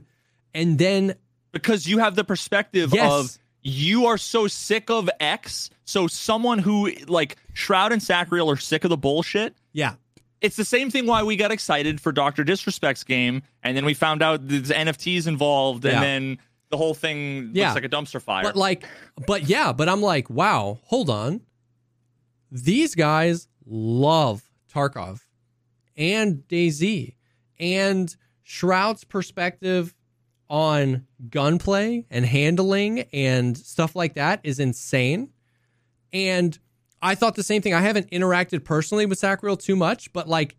And then, because you have the perspective Yes. of you are so sick of X. So someone who like Shroud and Sacriel are sick of the bullshit. yeah, It's the same thing why we got excited for Doctor Disrespect's game, and then we found out there's NFTs involved, and Yeah. then the whole thing Yeah. looks like a dumpster fire. But like, but yeah, but I'm like, wow, hold on. These guys love Tarkov and DayZ and Shroud's perspective on gunplay and handling and stuff like that is insane. And I thought the same thing. I haven't interacted personally with Sacriel too much, but like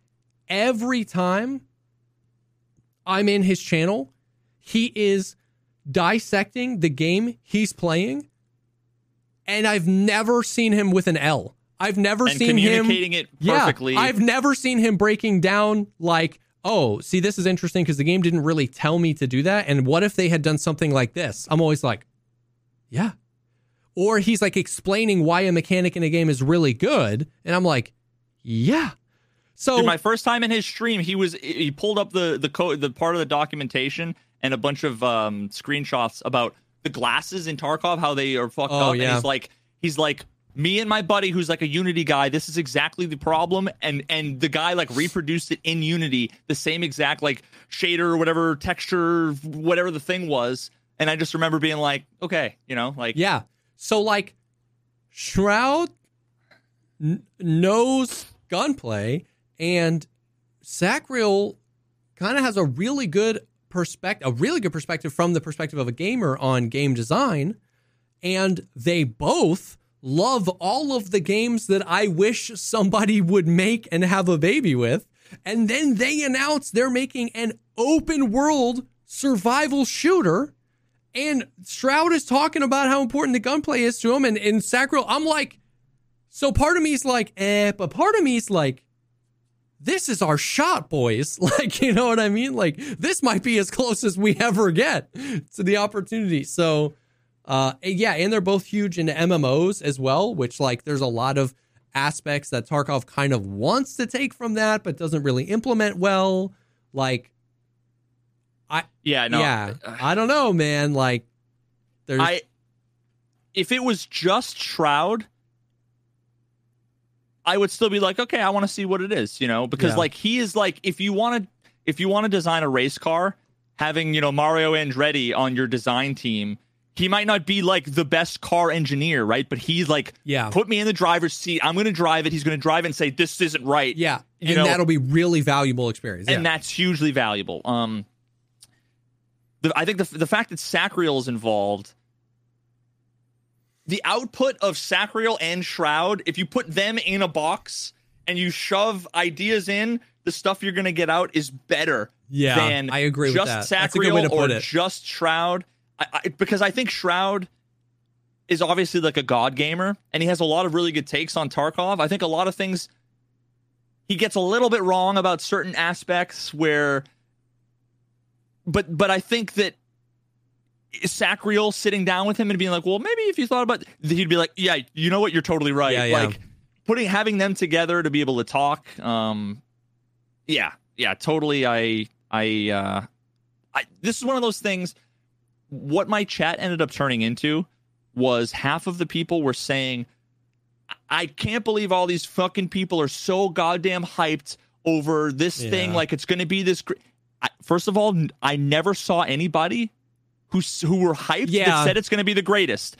every time I'm in his channel, he is dissecting the game he's playing, and I've never seen him with an L. I've never and seen him communicating it perfectly. Yeah, I've never seen him breaking down like, oh, see, this is interesting because the game didn't really tell me to do that. And what if they had done something like this? I'm always like, yeah. Or he's like explaining why a mechanic in a game is really good, and I'm like, yeah. So Dude, my first time in his stream, he was he pulled up the the code the part of the documentation and a bunch of um, screenshots about the glasses in Tarkov, how they are fucked Oh, up. yeah. And he's like, he's like, me and my buddy, who's like a Unity guy, this is exactly the problem. And and the guy like reproduced it in Unity, the same exact like shader or whatever texture, whatever the thing was. And I just remember being like, okay, you know, like Yeah. So like Shroud n- knows gunplay and Sacriel kind of has a really good perspective, a really good perspective from the perspective of a gamer on game design. And they both love all of the games that I wish somebody would make and have a baby with. And then they announce they're making an open world survival shooter. And Shroud is talking about how important the gunplay is to him. And in Sacriel, I'm like, so part of me is like, eh, but part of me is like, this is our shot, boys. Like, you know what I mean? Like, this might be as close as we ever get to the opportunity. So, uh, yeah, and they're both huge into MMOs as well, which, like, there's a lot of aspects that Tarkov kind of wants to take from that, but doesn't really implement well. Like, I, yeah, no, yeah, I don't know, man. Like, there's, I if it was just Shroud, I would still be like, okay, I want to see what it is, you know, because Yeah. like he is like if you want to if you want to design a race car, having, you know, Mario Andretti on your design team, he might not be like the best car engineer, right? But he's like, Yeah. put me in the driver's seat. I'm going to drive it. He's going to drive it and say this isn't right. yeah, you and know- that'll be really valuable experience. and yeah. that's hugely valuable. Um, the, I think the the fact that Sacriel is involved, the output of Sacriel and Shroud, if you put them in a box and you shove ideas in, the stuff you're going to get out is better. Yeah, than I agree with just that. That's a good way Sacriel or it. just Shroud. I, I, because I think Shroud is obviously like a god gamer, and he has a lot of really good takes on Tarkov. I think a lot of things he gets a little bit wrong about certain aspects where but but I think that Sacriel sitting down with him and being like, well, maybe if you thought about he'd be like, yeah, you know what, you're totally right. Yeah, yeah. Like putting having them together to be able to talk. Um yeah, yeah, totally. I I uh I this is one of those things what my chat ended up turning into was half of the people were saying I can't believe all these fucking people are so goddamn hyped over this thing like it's going to be this gr- I, first of all I never saw anybody who who were hyped Yeah. that said it's going to be the greatest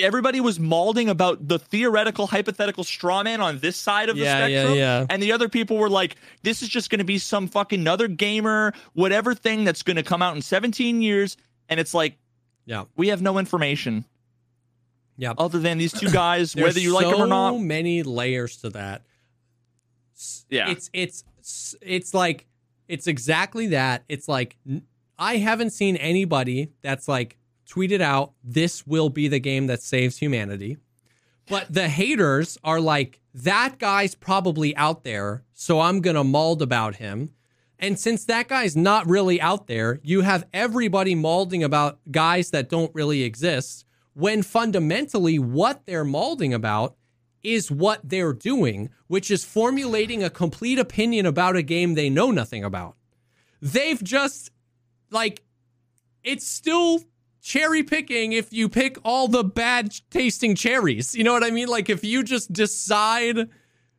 everybody was mauling about the theoretical hypothetical straw man on this side of Yeah, the spectrum yeah. and the other people were like this is just going to be some fucking other gamer whatever thing that's going to come out in 17 years and it's like yeah. we have no information Yeah. other than these two guys whether you like them or not So many layers to that. Yeah. It's it's it's like it's exactly that. It's like I haven't seen anybody that's like tweeted out this will be the game that saves humanity. But the haters are like that guy's probably out there, so I'm going to mauled about him. And since that guy's not really out there, you have everybody mauling about guys that don't really exist when fundamentally what they're mauling about is what they're doing, which is formulating a complete opinion about a game they know nothing about. They've just, like, it's still cherry picking if you pick all the bad tasting cherries. You know what I mean? Like, if you just decide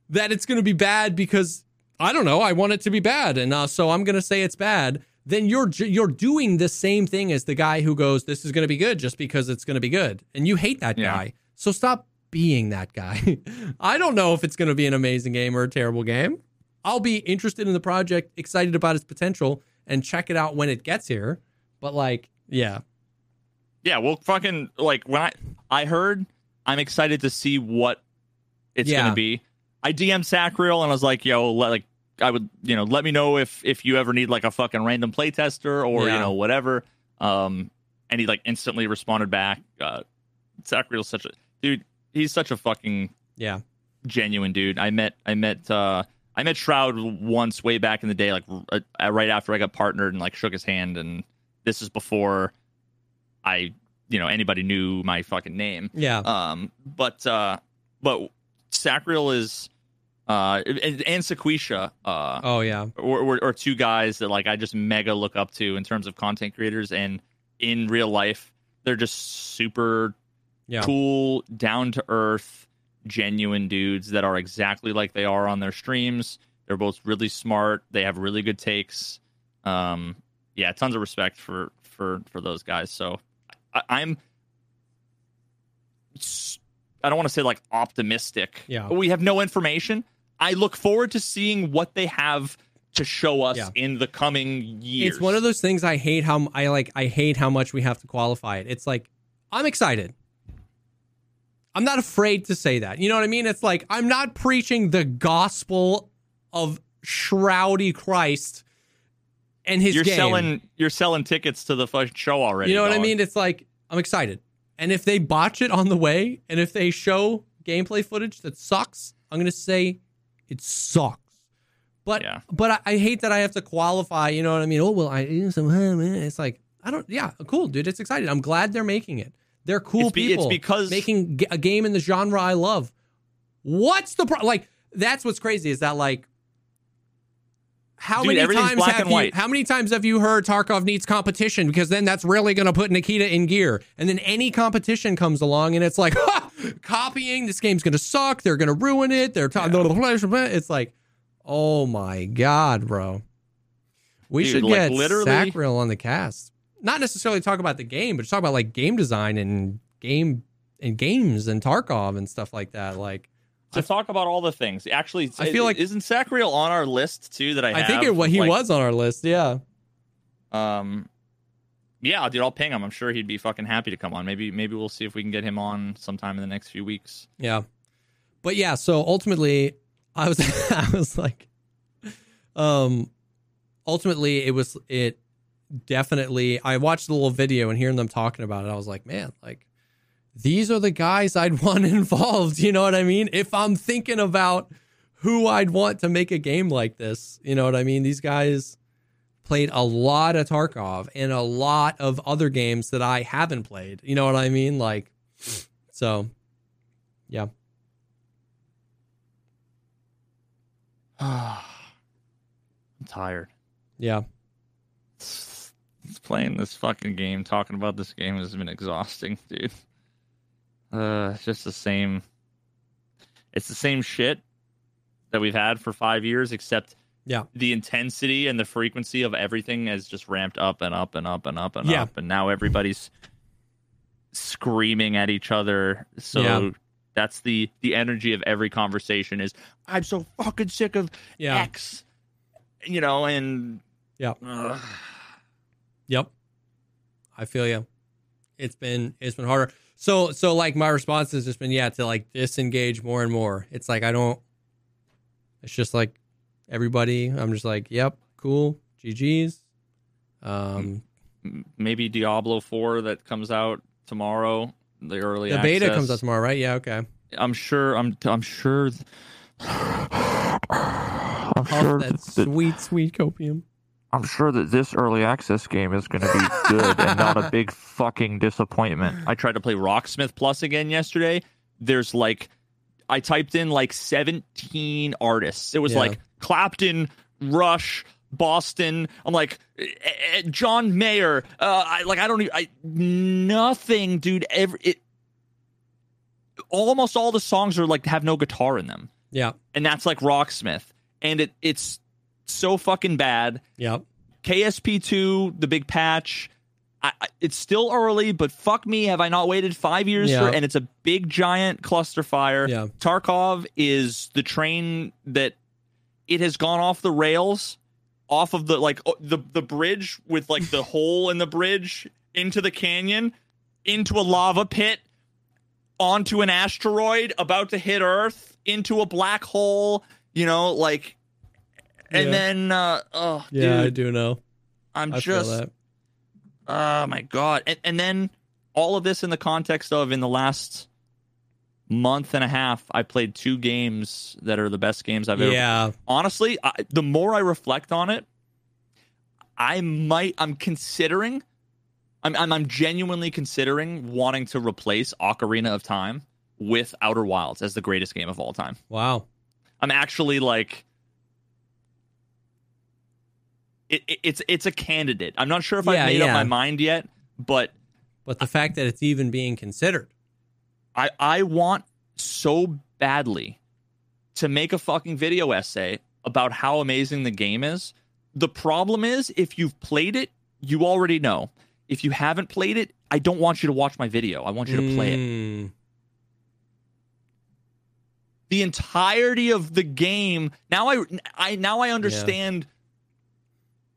that it's going to be bad because I don't know, I want it to be bad, and uh, so I'm going to say it's bad. Then you're you're doing the same thing as the guy who goes, "This is going to be good" just because it's going to be good, and you hate that Yeah. guy. So stop being that guy. I don't know if it's going to be an amazing game or a terrible game. I'll be interested in the project, excited about its potential, and check it out when it gets here. But like, yeah, Yeah, well, fucking like when I I heard, I'm excited to see what it's Yeah. gonna be. I DM Sacriel and I was like, yo, let, like I would, you know, let me know if if you ever need like a fucking random playtester or Yeah. you know whatever. Um, and he like instantly responded back. Uh, Sacriel's such a dude. He's such a fucking yeah, genuine dude. I met I met uh I met Shroud once way back in the day, like uh, right after I got partnered and like shook his hand, and this is before I you know anybody knew my fucking name. Yeah. Um, but uh, but Sacriel is uh and, and Sequisha uh oh yeah. or, or, or two guys that like I just mega look up to in terms of content creators and in real life they're just super Yeah. cool, down to earth, genuine dudes that are exactly like they are on their streams. They're both really smart. They have really good takes. Um, yeah, tons of respect for for for those guys. So I, I'm. I don't want to say like optimistic. Yeah. We have no information. I look forward to seeing what they have to show us Yeah. in the coming years. It's one of those things I hate how I like I hate how much we have to qualify it. It's like I'm excited. I'm not afraid to say that. You know what I mean? It's like I'm not preaching the gospel of shroudy Christ and his you're game. selling you're selling tickets to the fucking show already. You know what I mean? It's like I'm excited. And if they botch it on the way, and if they show gameplay footage that sucks, I'm gonna say it sucks. But Yeah. but I, I hate that I have to qualify. You know what I mean? Oh well, I it's like I don't. Yeah, cool, dude. It's exciting. I'm glad they're making it. They're cool It's be- it's people. because- making a game in the genre I love. What's the pro- like? That's what's crazy is that like. How Dude, many times have you? white. How many times have you heard Tarkov needs competition? Because then that's really going to put Nikita in gear. And then any competition comes along, and it's like copying. This game's going to suck. They're going to ruin it. They're talking. It's like, oh my god, bro. We Dude, should like, get literally- Sacriel on the cast. Not necessarily talk about the game, but just talk about like game design and game and games and Tarkov and stuff like that. Like, to talk about all the things. Actually, I feel like- isn't Sacriel on our list too? That I I think it what he Like, was on our list. Yeah. Um, yeah, dude, I'll ping him. I'm sure he'd be fucking happy to come on. Maybe maybe we'll see if we can get him on sometime in the next few weeks. Yeah. But yeah, so ultimately I was I was like um ultimately it was it definitely I watched the little video and hearing them talking about it, I was like, man, like these are the guys I'd want involved, you know what I mean? If I'm thinking about who I'd want to make a game like this, you know what I mean? These guys played a lot of Tarkov and a lot of other games that I haven't played. You know what I mean? Like so yeah. I'm tired. Yeah. Playing this fucking game, talking about this game has been exhausting, dude. Uh, it's just the same. It's the same shit that we've had for five years, except Yeah. the intensity and the frequency of everything has just ramped up and up and up and up and Yeah. up, and now everybody's screaming at each other. So Yeah. that's the the energy of every conversation is I'm so fucking sick of Yeah. X, you know, and Yeah. Yep. I feel you. It's been it's been harder. So so like my response has just been yeah to like disengage more and more. It's like I don't. It's just like everybody. I'm just like yep, cool, GGs. Um, maybe Diablo Four that comes out tomorrow. The early the beta comes out tomorrow, right? Yeah, okay. I'm sure. I'm. I'm sure. I'm Off that sweet sweet copium. I'm sure that this early access game is going to be good and not a big fucking disappointment. I tried to play Rocksmith Plus again yesterday. There's like, I typed in like 17 artists. It was Yeah. like Clapton, Rush, Boston. I'm like eh, eh, John Mayer. Uh, I like I don't even. I nothing, dude. Every it. Almost all the songs are like have no guitar in them, Yeah, and that's like Rocksmith, and it it's so fucking bad. yep. KSP2, the big patch. I, I, it's still early, but fuck me, have I not waited five years Yeah. for? And it's a big giant cluster fire. Yeah. Tarkov is the train that it has gone off the rails, off of the like the the bridge with like the hole in the bridge into the canyon, into a lava pit, onto an asteroid about to hit Earth, into a black hole. You know, like, and Yeah. then uh, oh, Yeah, I do know. I'm I just oh my god and, and then all of this in the context of in the last month and a half, I played two games that are the best games I've ever. Yeah. Honestly, I, the more I reflect on it, I might. I'm considering. I'm, I'm I'm genuinely considering wanting to replace Ocarina of Time with Outer Wilds as the greatest game of all time. Wow. I'm actually like. It, it, it's it's a candidate. I'm not sure if Yeah, I've made yeah. up my mind yet, but But the fact that it's even being considered. I I want so badly to make a fucking video essay about how amazing the game is. The problem is if you've played it, you already know. If you haven't played it, I don't want you to watch my video. I want you to play it. Mm, The entirety of the game. Now I I now I understand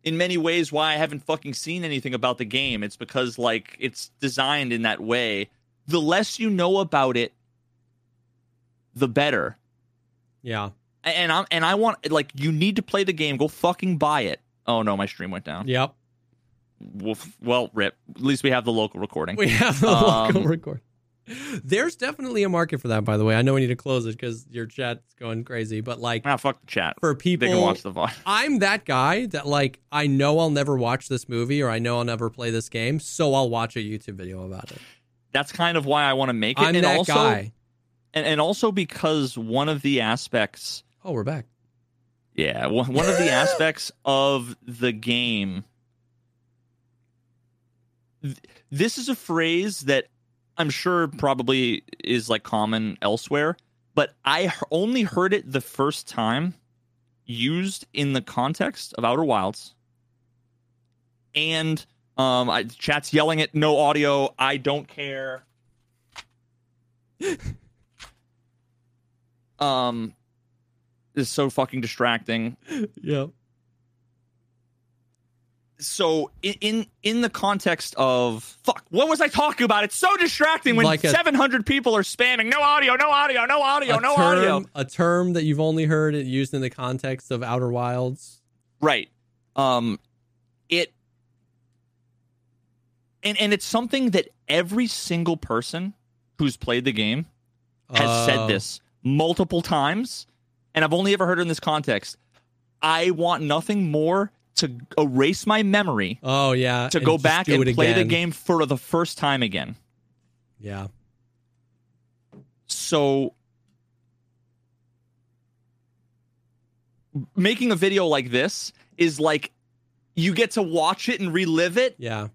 in many ways why I haven't fucking seen anything about the game. It's because like it's designed in that way. The less you know about it, the better. Yeah. and I'm and I want like you need to play the game. Go fucking buy it. Oh no, my stream went down. Yep. Well, well, rip. At least we have the local recording. We have the Um, local record. There's definitely a market for that, by the way. I know we need to close it because your chat's going crazy, but like Ah, fuck the chat. for They people, can watch the VOD. I'm that guy that like I know I'll never watch this movie or I know I'll never play this game, so I'll watch a YouTube video about it. That's kind of why I want to make it. I'm and that also, guy. And, and also because one of the aspects, Oh, we're back. yeah, one one of the aspects of the game. th- This is a phrase that I'm sure probably is like common elsewhere, but I only heard it the first time used in the context of Outer Wilds. And um, I, chat's yelling at no audio. I don't care. um, is so fucking distracting. Yep. So in, in the context of fuck, what was I talking about? It's so distracting when Like a- 700 people are spamming no audio, no audio, no audio, no term, audio. A term that you've only heard it used in the context of Outer Wilds. Right. Um it and and it's something that every single person who's played the game has Oh. said this multiple times and I've only ever heard it in this context. I want nothing more to erase my memory Oh yeah. to and go back and it play the game for the first time again. Yeah. So making a video like this is like you get to watch it and relive it. Yeah.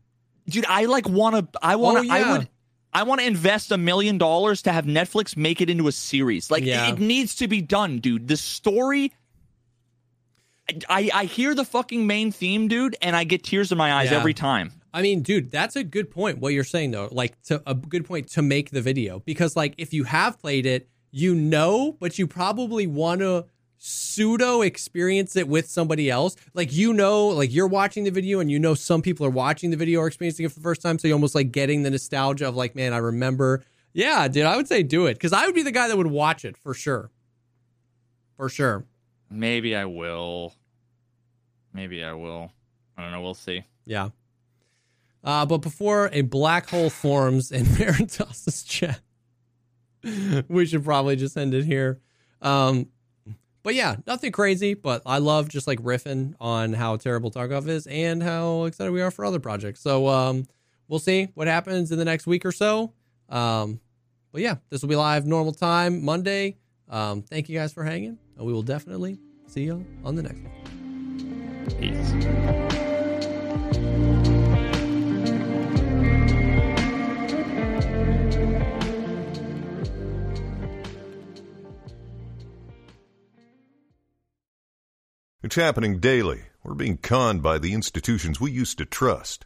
Dude, I like want to I want to Oh, I would I want to invest a million dollars to have Netflix make it into a series. Like Yeah. it needs to be done, dude. The story I, I hear the fucking main theme, dude, and I get tears in my eyes Yeah. every time. I mean, dude, that's a good point. What you're saying though, like to a good point to make the video because like if you have played it, you know, but you probably want to pseudo experience it with somebody else. Like you know, like you're watching the video and you know some people are watching the video or experiencing it for the first time, so you're almost like getting the nostalgia of like, man, I remember. Yeah, dude, I would say do it because I would be the guy that would watch it for sure. For sure. Maybe I will. Maybe I will. I don't know. We'll see. Yeah. Uh, but before a black hole forms in Veritas's chat, we should probably just end it here. Um, but yeah, nothing crazy. But I love just like riffing on how terrible Tarkov is and how excited we are for other projects. So um, we'll see what happens in the next week or so. Um, but yeah, this will be live normal time Monday. Um, thank you guys for hanging, and we will definitely see you on the next one. Peace. It's happening daily. We're being conned by the institutions we used to trust.